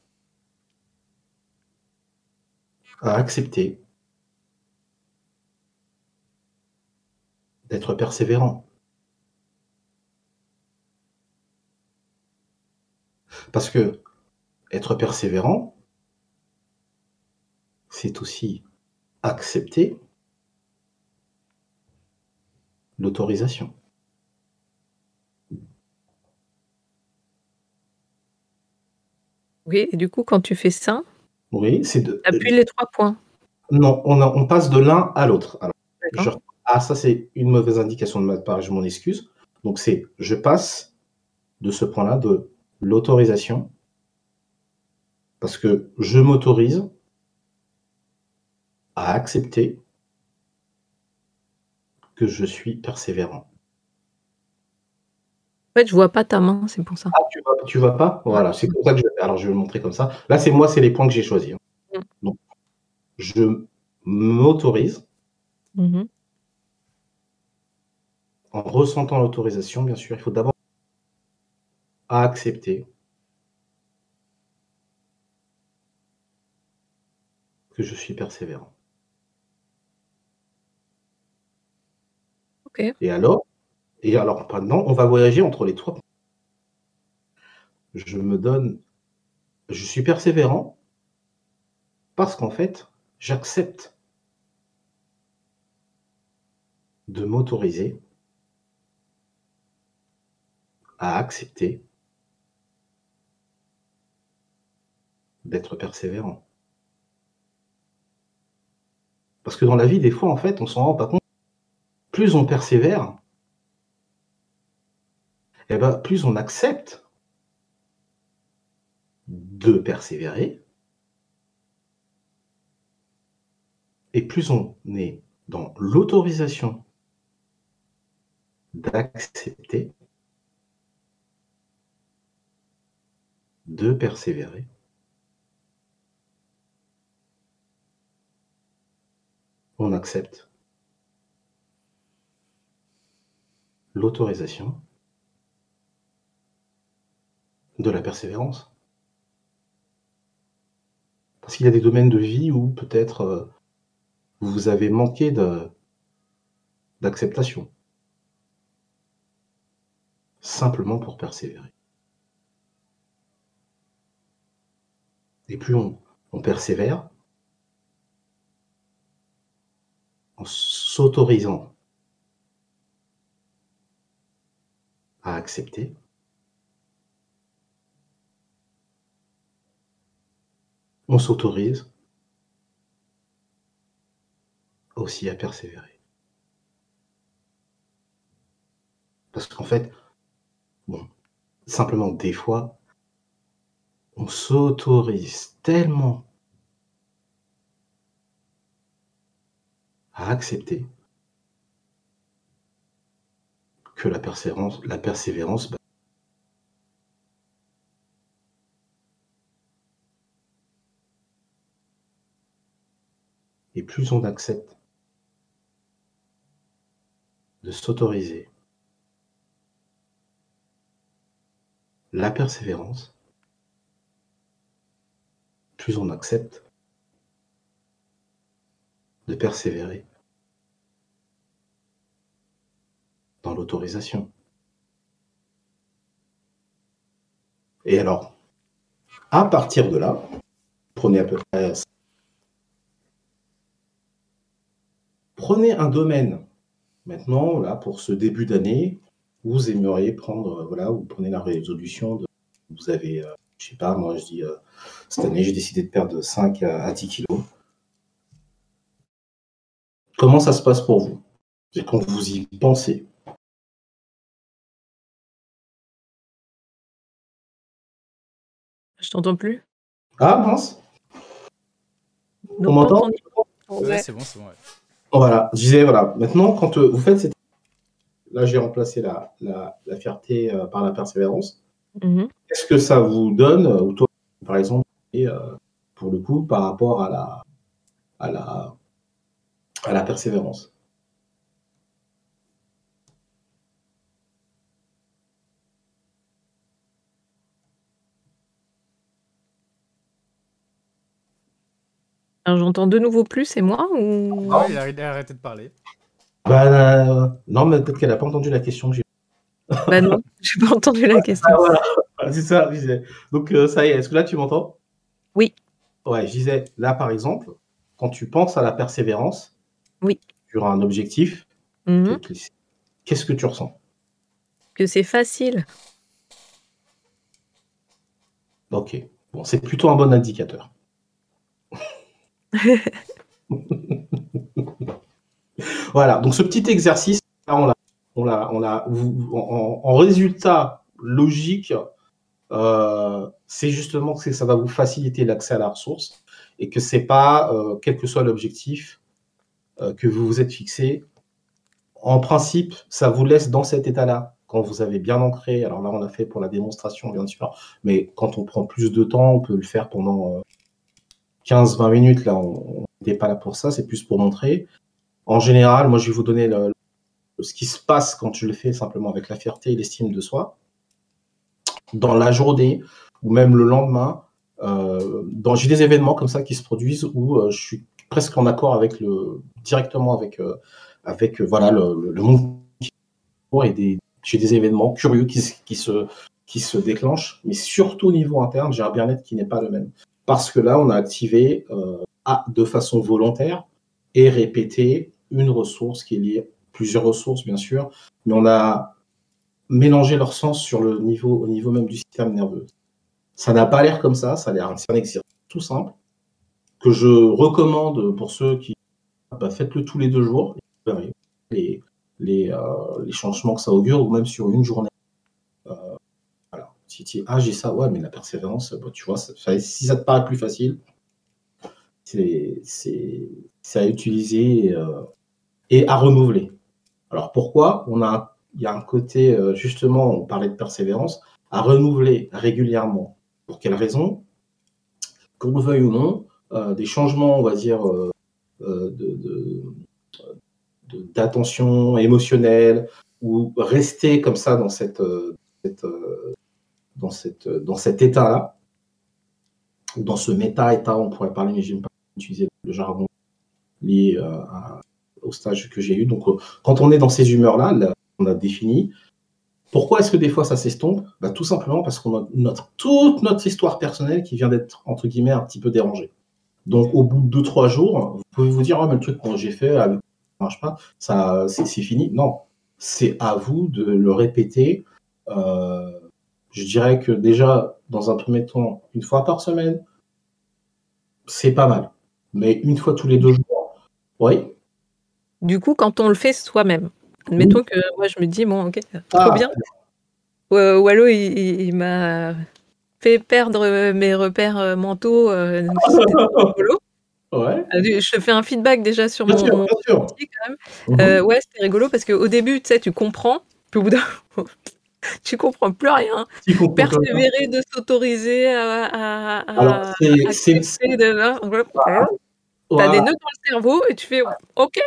à accepter d'être persévérant. Parce que être persévérant, c'est aussi accepter l'autorisation. Oui, et du coup, quand tu fais ça, oui, c'est de. Appuie les trois points. Non, on, on passe de l'un à l'autre. Ah, ça, c'est une mauvaise indication de ma part, je m'en excuse. Donc, c'est je passe de ce point-là de l'autorisation parce que je m'autorise à accepter que je suis persévérant. En fait, je vois pas ta main, c'est pour ça. Ah, tu vois, tu vois pas? Voilà, c'est pour ça que je Alors, je vais le montrer comme ça. Là, c'est moi, c'est les points que j'ai choisis. Hein. Mm. Donc, je m'autorise. Mm-hmm. En ressentant l'autorisation, bien sûr, il faut d'abord accepter que je suis persévérant. Ok. Et alors, et alors maintenant, on va voyager entre les trois. Je me donne, je suis persévérant parce qu'en fait, j'accepte de m'autoriser à accepter d'être persévérant. Parce que dans la vie, des fois, en fait, on s'en rend pas compte. Plus on persévère, eh ben, plus on accepte de persévérer, et plus on est dans l'autorisation d'accepter de persévérer. On accepte l'autorisation de la persévérance. Parce qu'il y a des domaines de vie où peut-être euh, vous avez manqué d'acceptation. Simplement pour persévérer. Et plus on, on persévère, en s'autorisant à accepter, on s'autorise aussi à persévérer. Parce qu'en fait, bon, simplement des fois, on s'autorise tellement à accepter que la persévérance, la persévérance bah, et plus on accepte de s'autoriser la persévérance, plus on accepte de persévérer dans l'autorisation. Et alors, à partir de là, prenez à peu près Prenez un domaine maintenant, là, pour ce début d'année, vous aimeriez prendre, voilà, vous prenez la résolution de, vous avez, euh, je sais pas, moi je dis, euh, cette année j'ai décidé de perdre 5 à 10 kilos. Comment ça se passe pour vous? C'est quand vous y pensez? Je t'entends plus. Ah mince. On m'entend? Ouais, c'est bon, c'est bon. Voilà, je disais, voilà, maintenant, quand euh, vous faites cette. Là, j'ai remplacé la, la, fierté euh, par la persévérance. Mm-hmm. Qu'est-ce que ça vous donne, euh, ou toi, par exemple, et, pour le coup, par rapport à la, à la, à la persévérance? J'entends de nouveau plus, c'est moi ou... Non, il a arrêté de parler. Bah, euh, non, mais peut-être qu'elle n'a pas entendu la question que j'ai. Bah non, j'ai pas entendu la question. Ah, voilà. C'est ça, je disais. Donc, euh, ça y est, est-ce que là, tu m'entends? Oui. Ouais, je disais, là, par exemple, quand tu penses à la persévérance, oui. sur un objectif, mhm. qu'est-ce que tu ressens? Que c'est facile. Ok, bon, c'est plutôt un bon indicateur. voilà, donc ce petit exercice, on on on en, résultat logique, euh, c'est justement que ça va vous faciliter l'accès à la ressource et que c'est pas, euh, quel que soit l'objectif euh, que vous vous êtes fixé, en principe, ça vous laisse dans cet état-là quand vous avez bien ancré, alors là on a fait pour la démonstration bien sûr, mais quand on prend plus de temps, on peut le faire pendant 15-20 euh, minutes, là on n'est pas là pour ça, c'est plus pour montrer. En général, moi je vais vous donner ce qui se passe quand je le fais simplement avec la fierté et l'estime de soi. Dans la journée ou même le lendemain, euh, j'ai des événements comme ça qui se produisent où euh, je suis presque en accord avec le directement avec avec voilà le, le monde et des, j'ai des événements curieux qui, qui, se, qui se déclenchent, mais surtout au niveau interne, j'ai un bien-être qui n'est pas le même. Parce que là, on a activé euh, de façon volontaire et répété une ressource qui est liée, plusieurs ressources bien sûr, mais on a mélangé leur sens sur le niveau, au niveau même du système nerveux. Ça n'a pas l'air comme ça, ça a l'air un exercice tout simple que je recommande pour ceux qui bah, faites-le tous les deux jours. Euh, les, changements que ça augure, ou même sur une journée. Euh. Si tu ah, j'ai ça, ouais, mais la persévérance, tu vois, si ça te paraît plus facile, c'est à utiliser euh, et à renouveler. Alors pourquoi on a, Il y a un côté, justement, on parlait de persévérance, à renouveler régulièrement. Pour quelle raison? Qu'on le veuille ou non, des changements, on va dire, de, de, d'attention émotionnelle ou rester comme ça dans cette, euh, euh, dans cette dans cet état-là, dans ce méta-état, on pourrait parler, mais j'aime pas utiliser le jargon lié euh, au stage que j'ai eu. Donc, quand on est dans ces humeurs-là, on a défini. Pourquoi est-ce que des fois ça s'estompe? Bah, Tout simplement parce qu'on a notre, toute notre histoire personnelle qui vient d'être, entre guillemets, un petit peu dérangée. Donc, au bout de 2-3 jours, vous pouvez vous dire, oh, mais le truc que j'ai fait avec marche pas, ça, c'est, fini. Non, c'est à vous de le répéter. Euh, je dirais que déjà, dans un premier temps, une fois par semaine, c'est pas mal. Mais une fois tous les deux jours, oui. Du coup, quand on le fait soi-même, admettons que moi je me dis, bon, ok, trop ah. bien. Wallo, il, m'a fait perdre mes repères mentaux. Euh, Ouais. Ah, je te fais un feedback déjà sur mon, sûr, quand même. Mhm. Euh, ouais, c'était rigolo parce qu'au début, tu sais, tu comprends, puis au bout d'un tu comprends plus rien. Persévérer de s'autoriser à, à, Alors, c'est, de... T'as des nœuds dans le cerveau et tu fais OK,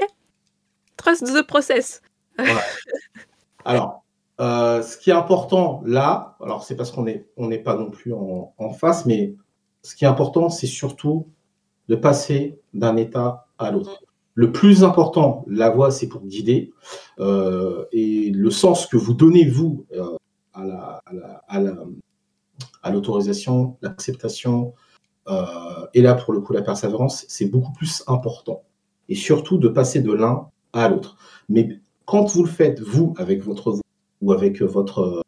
trust the process. Alors, euh, ce qui est important là, alors c'est parce qu'on n'est on n'est pas non plus en, en face, mais ce qui est important, c'est surtout de passer d'un état à l'autre. Le plus important, la voix, c'est pour guider. Euh, et le sens que vous donnez, vous, euh, à l'autorisation, l'acceptation, euh, et là, pour le coup, la persévérance, c'est beaucoup plus important. Et surtout, de passer de l'un à l'autre. Mais quand vous le faites, vous, avec votre vous, ou avec votre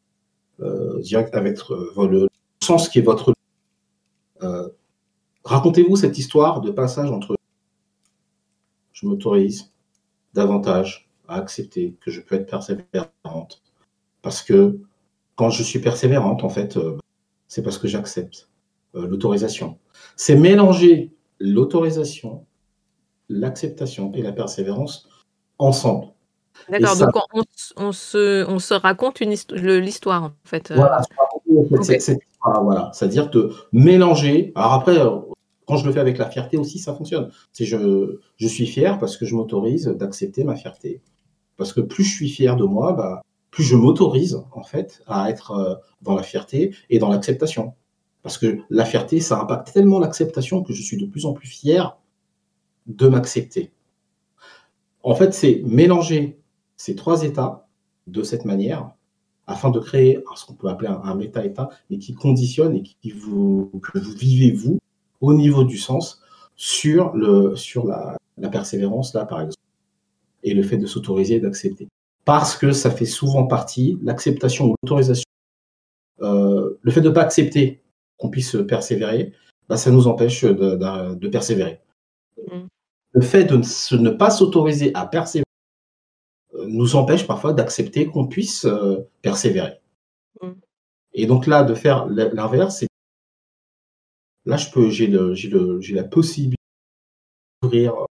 direct, avec le sens qui est votre Racontez-vous cette histoire de passage entre je m'autorise davantage à accepter que je peux être persévérante. Parce que quand je suis persévérante, en fait, euh, c'est parce que j'accepte euh, l'autorisation. C'est mélanger l'autorisation, l'acceptation et la persévérance ensemble. D'accord, donc on, se, on, se, raconte l'histoire, en fait. Euh. Voilà, voilà. c'est-à-dire de mélanger. Alors après, quand je le fais avec la fierté aussi, ça fonctionne. C'est je, je suis fier parce que je m'autorise d'accepter ma fierté. Parce que plus je suis fier de moi, bah, plus je m'autorise en fait à être euh, dans la fierté et dans l'acceptation. Parce que la fierté, ça impacte tellement l'acceptation que je suis de plus en plus fier de m'accepter. En fait, c'est mélanger ces trois états de cette manière afin de créer ce qu'on peut appeler un, méta-état, mais qui conditionne et qui vous, que vous vivez vous au niveau du sens sur, le, sur la, persévérance, là, par exemple, et le fait de s'autoriser et d'accepter. Parce que ça fait souvent partie, l'acceptation ou l'autorisation, euh, le fait de ne pas accepter qu'on puisse persévérer, bah, ça nous empêche de, persévérer. Mm. Le fait de ne pas s'autoriser à persévérer euh, nous empêche parfois d'accepter qu'on puisse euh, persévérer. Mm. Et donc là, de faire l'inverse, c'est Là, je peux, j'ai le, j'ai le, j'ai la possibilité d'ouvrir euh,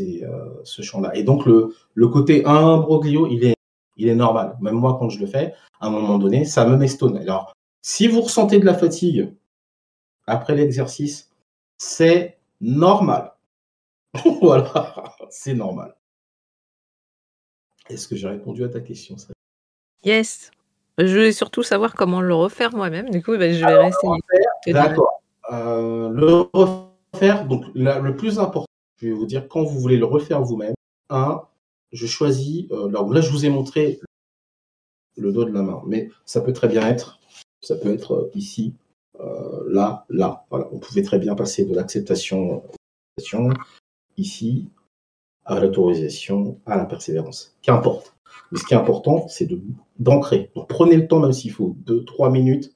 euh, ce champ-là. Et donc le, le côté imbroglio, il est Il est normal. Même moi, quand je le fais, à un moment donné, ça me mestonne. Alors, si vous ressentez de la fatigue après l'exercice, c'est normal. voilà, c'est normal. Est-ce que j'ai répondu à ta question ça Yes. Je voulais surtout savoir comment le refaire moi-même. Du coup, ben, je vais rester. D'accord. Euh, le refaire, donc le plus important, je vais vous dire quand vous voulez le refaire vous-même. Un, je choisis. Euh, là, je vous ai montré le dos de la main, mais ça peut très bien être. Ça peut être euh, ici, là, là. Voilà. On pouvait très bien passer de l'acceptation ici à l'autorisation, à la persévérance. Qu'importe. Mais ce qui est important, c'est d'ancrer. Donc prenez le temps, même s'il faut, deux, trois minutes,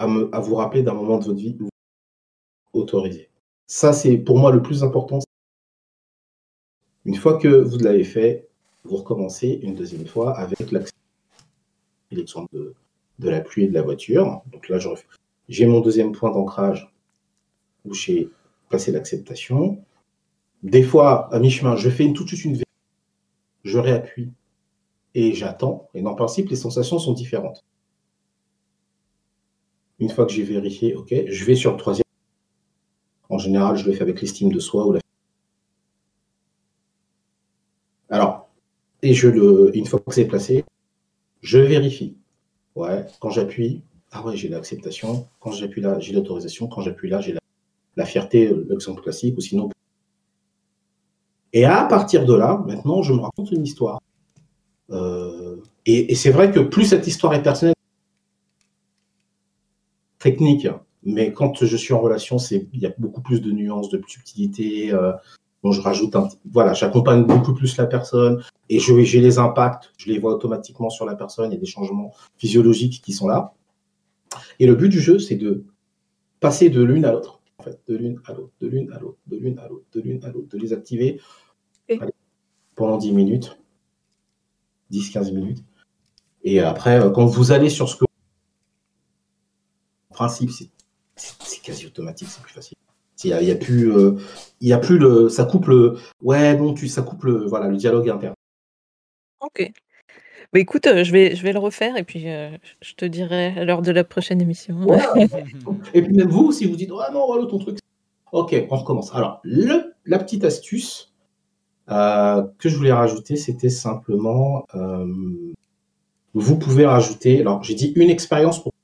à, me, à vous rappeler d'un moment de votre vie autorisé. Ça, c'est pour moi le plus important. Une fois que vous l'avez fait, vous recommencez une deuxième fois avec l'exemple de, de la pluie et de la voiture. Donc là, j'ai mon deuxième point d'ancrage où j'ai passé l'acceptation. Des fois, à mi-chemin, je fais une, tout de suite une je réappuie et j'attends. Et dans le principe, les sensations sont différentes. Une fois que j'ai vérifié, ok, je vais sur le troisième. En général, je le fais avec l'estime de soi ou la. Alors, et je le, une fois que c'est placé, je vérifie. Ouais, quand j'appuie, ah ouais, j'ai l'acceptation. Quand j'appuie là, j'ai l'autorisation. Quand j'appuie là, j'ai la, fierté, l'exemple classique, ou sinon et à partir de là, maintenant, je me raconte une histoire. Euh, et, c'est vrai que plus cette histoire est personnelle, technique, mais quand je suis en relation, c'est il y a beaucoup plus de nuances, de subtilité. Euh, je rajoute un, voilà, j'accompagne beaucoup plus la personne et je j'ai les impacts, je les vois automatiquement sur la personne. Il y a des changements physiologiques qui sont là. Et le but du jeu, c'est de passer de l'une à l'autre en fait, de l'une à l'autre, de l'une à l'autre, de l'une à l'autre, de l'une à l'autre, de les activer pendant 10 minutes, 10-15 minutes. Et après, euh, quand vous allez sur ce que. Principe, c'est quasi automatique, c'est plus facile. Il n'y a, plus, euh, il y a plus le, ça coupe le, ouais, non, tu, ça coupe le, voilà, le dialogue interne. Ok. Bah, écoute, euh, je vais je vais le refaire et puis, euh, je te dirai lors de la prochaine émission. et puis même vous, si vous dites: «Ah non, voilà ton truc» OK, on recommence. Alors le la petite astuce, euh, que je voulais rajouter, c'était simplement, vous pouvez rajouter alors j'ai dit une expérience pour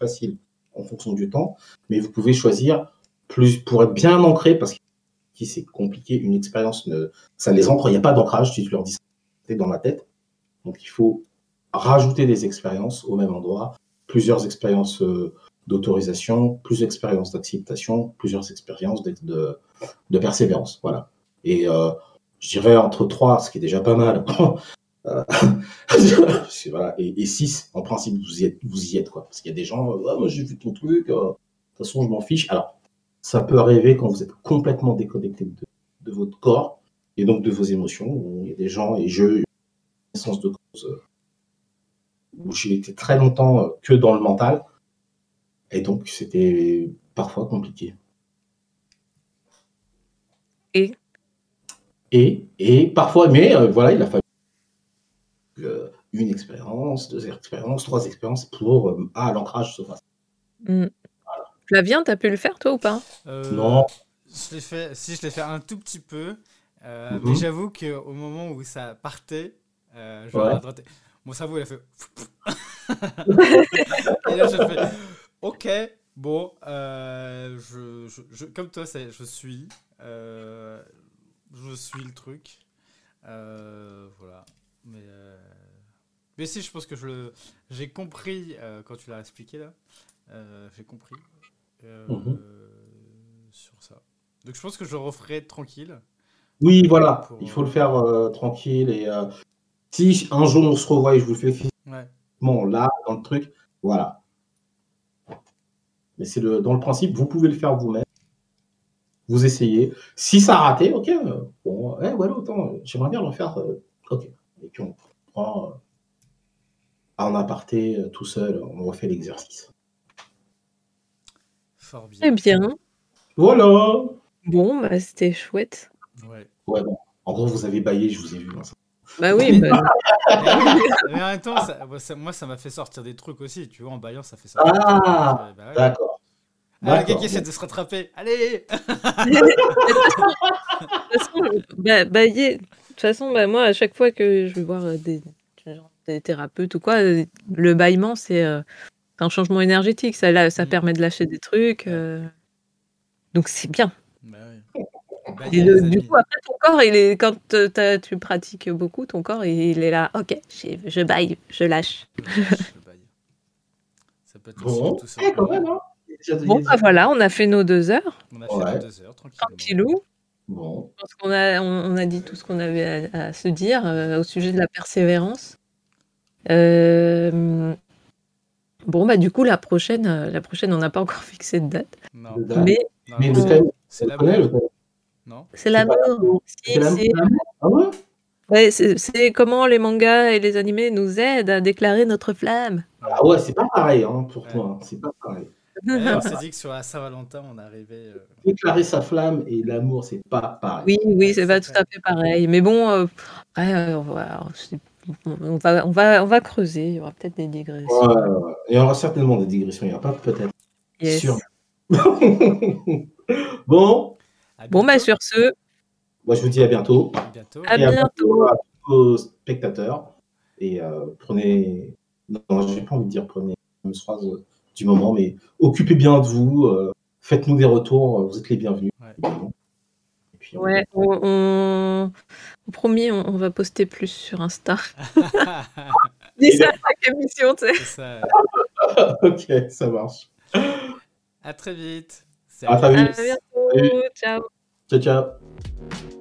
facile en fonction du temps, mais vous pouvez choisir plus pour être bien ancré parce que c'est compliqué, une expérience ne ça les ancre, il n'y a pas d'ancrage, si tu leur dis dans la tête. Donc il faut rajouter des expériences au même endroit, plusieurs expériences euh, d'autorisation, plusieurs expériences d'acceptation, plusieurs expériences de, de, persévérance. Voilà. Et euh, je dirais entre trois, ce qui est déjà pas mal. Euh, voilà. Et, six, en principe, vous y êtes, vous y êtes quoi. Parce qu'il y a des gens, ah, moi j'ai vu ton truc, de toute façon je m'en fiche. Alors, ça peut arriver quand vous êtes complètement déconnecté de, de votre corps et donc de vos émotions. Il y a des gens, et je, sens de cause euh, où j'ai été très longtemps euh, que dans le mental. Et donc, c'était parfois compliqué. Et? Et, et parfois, mais euh, voilà, il a fallu une expérience, deux expériences, trois expériences pour à l'ancrage se fasse. Mmh. Flavien, t'as pu le faire toi ou pas? Non. Je fait, si je l'ai fait un tout petit peu, mais mhm. j'avoue qu'au moment où ça partait, euh, Mon cerveau, il a fait. et là. Ok, bon, euh, je, je, comme toi, je suis. Euh, je suis le truc. Euh, voilà. Mais, mais si, je pense que je le, j'ai compris quand tu l'as expliqué là. j'ai compris mhm. sur ça. Donc je pense que je referai tranquille. Oui, voilà. Il faut le faire tranquille et si un jour on se revoit et je vous fais bon là, dans le truc, voilà. Mais c'est le, dans le principe, vous pouvez le faire vous-même. Vous essayez. Si ça a raté, ok, bon, ouais, voilà, autant, j'aimerais bien le faire, euh, ok. Et puis on prend euh, en aparté euh, tout seul, on refait l'exercice. Fort bien. Eh bien. Voilà. Bon, bah, c'était chouette. Ouais. Ouais, bon. En gros, vous avez baillé, je vous ai vu. Hein, Bah oui. Bah... mais, en même temps, moi, ça m'a fait sortir des trucs aussi. Tu vois, en baillant, ça fait sortir. Ah, bah, d'accord. Ah, qui essaie de se rattraper. Allez bah, bah, De toute façon, bah, moi, à chaque fois que je vais voir euh, des, des thérapeutes ou quoi, euh, le bâillement, c'est euh, un changement énergétique. Ça, ça mmh. permet de lâcher des trucs. Donc, c'est bien. Bah et du coup, après, ton corps, il est, quand tu pratiques beaucoup, ton corps, il est là. Ok, je, je baille, je lâche. Ça peut être bon. tout ça. Eh, quand même, hein Bon, bah voilà, on a fait nos deux heures. On a fait nos deux heures, tranquillou. Bon. Je pense qu'on a, on, a dit tout ce qu'on avait à, se dire euh, au sujet de la persévérance. Euh, bon, bah du coup, la prochaine, euh, la prochaine on n'a pas encore fixé de date. Non. Mais, mais c'est la. Non C'est l'amour. Si, ah ouais c'est comment les mangas et les animés nous aident à déclarer notre flamme. Ah ouais, c'est pas pareil hein, pour toi. C'est pas pareil on s'est dit que sur la Saint-Valentin, on arrivait. Euh... Déclarer sa flamme et l'amour, c'est pas pareil. Oui, oui, c'est pas tout à fait pareil. Mais bon, euh, euh, on, va, on, va, on va creuser. Il y aura peut-être des digressions. Il y aura certainement des digressions. Il n'y aura pas peut-être. Sûr. bon. Bon, bah sur ce. Moi, je vous dis à bientôt. À bientôt. À bientôt. À, tous spectateurs. Et euh, prenez. Non, j'ai pas envie de dire prenez une phrase du moment, mais occupez bien de vous, euh, faites-nous des retours, vous êtes les bienvenus. Ouais, on, promis, on, va poster plus sur Insta. Dis ça à chaque émission, tu sais. ok, ça marche. À très vite. À très vite. À bientôt. Ciao. Ciao, ciao.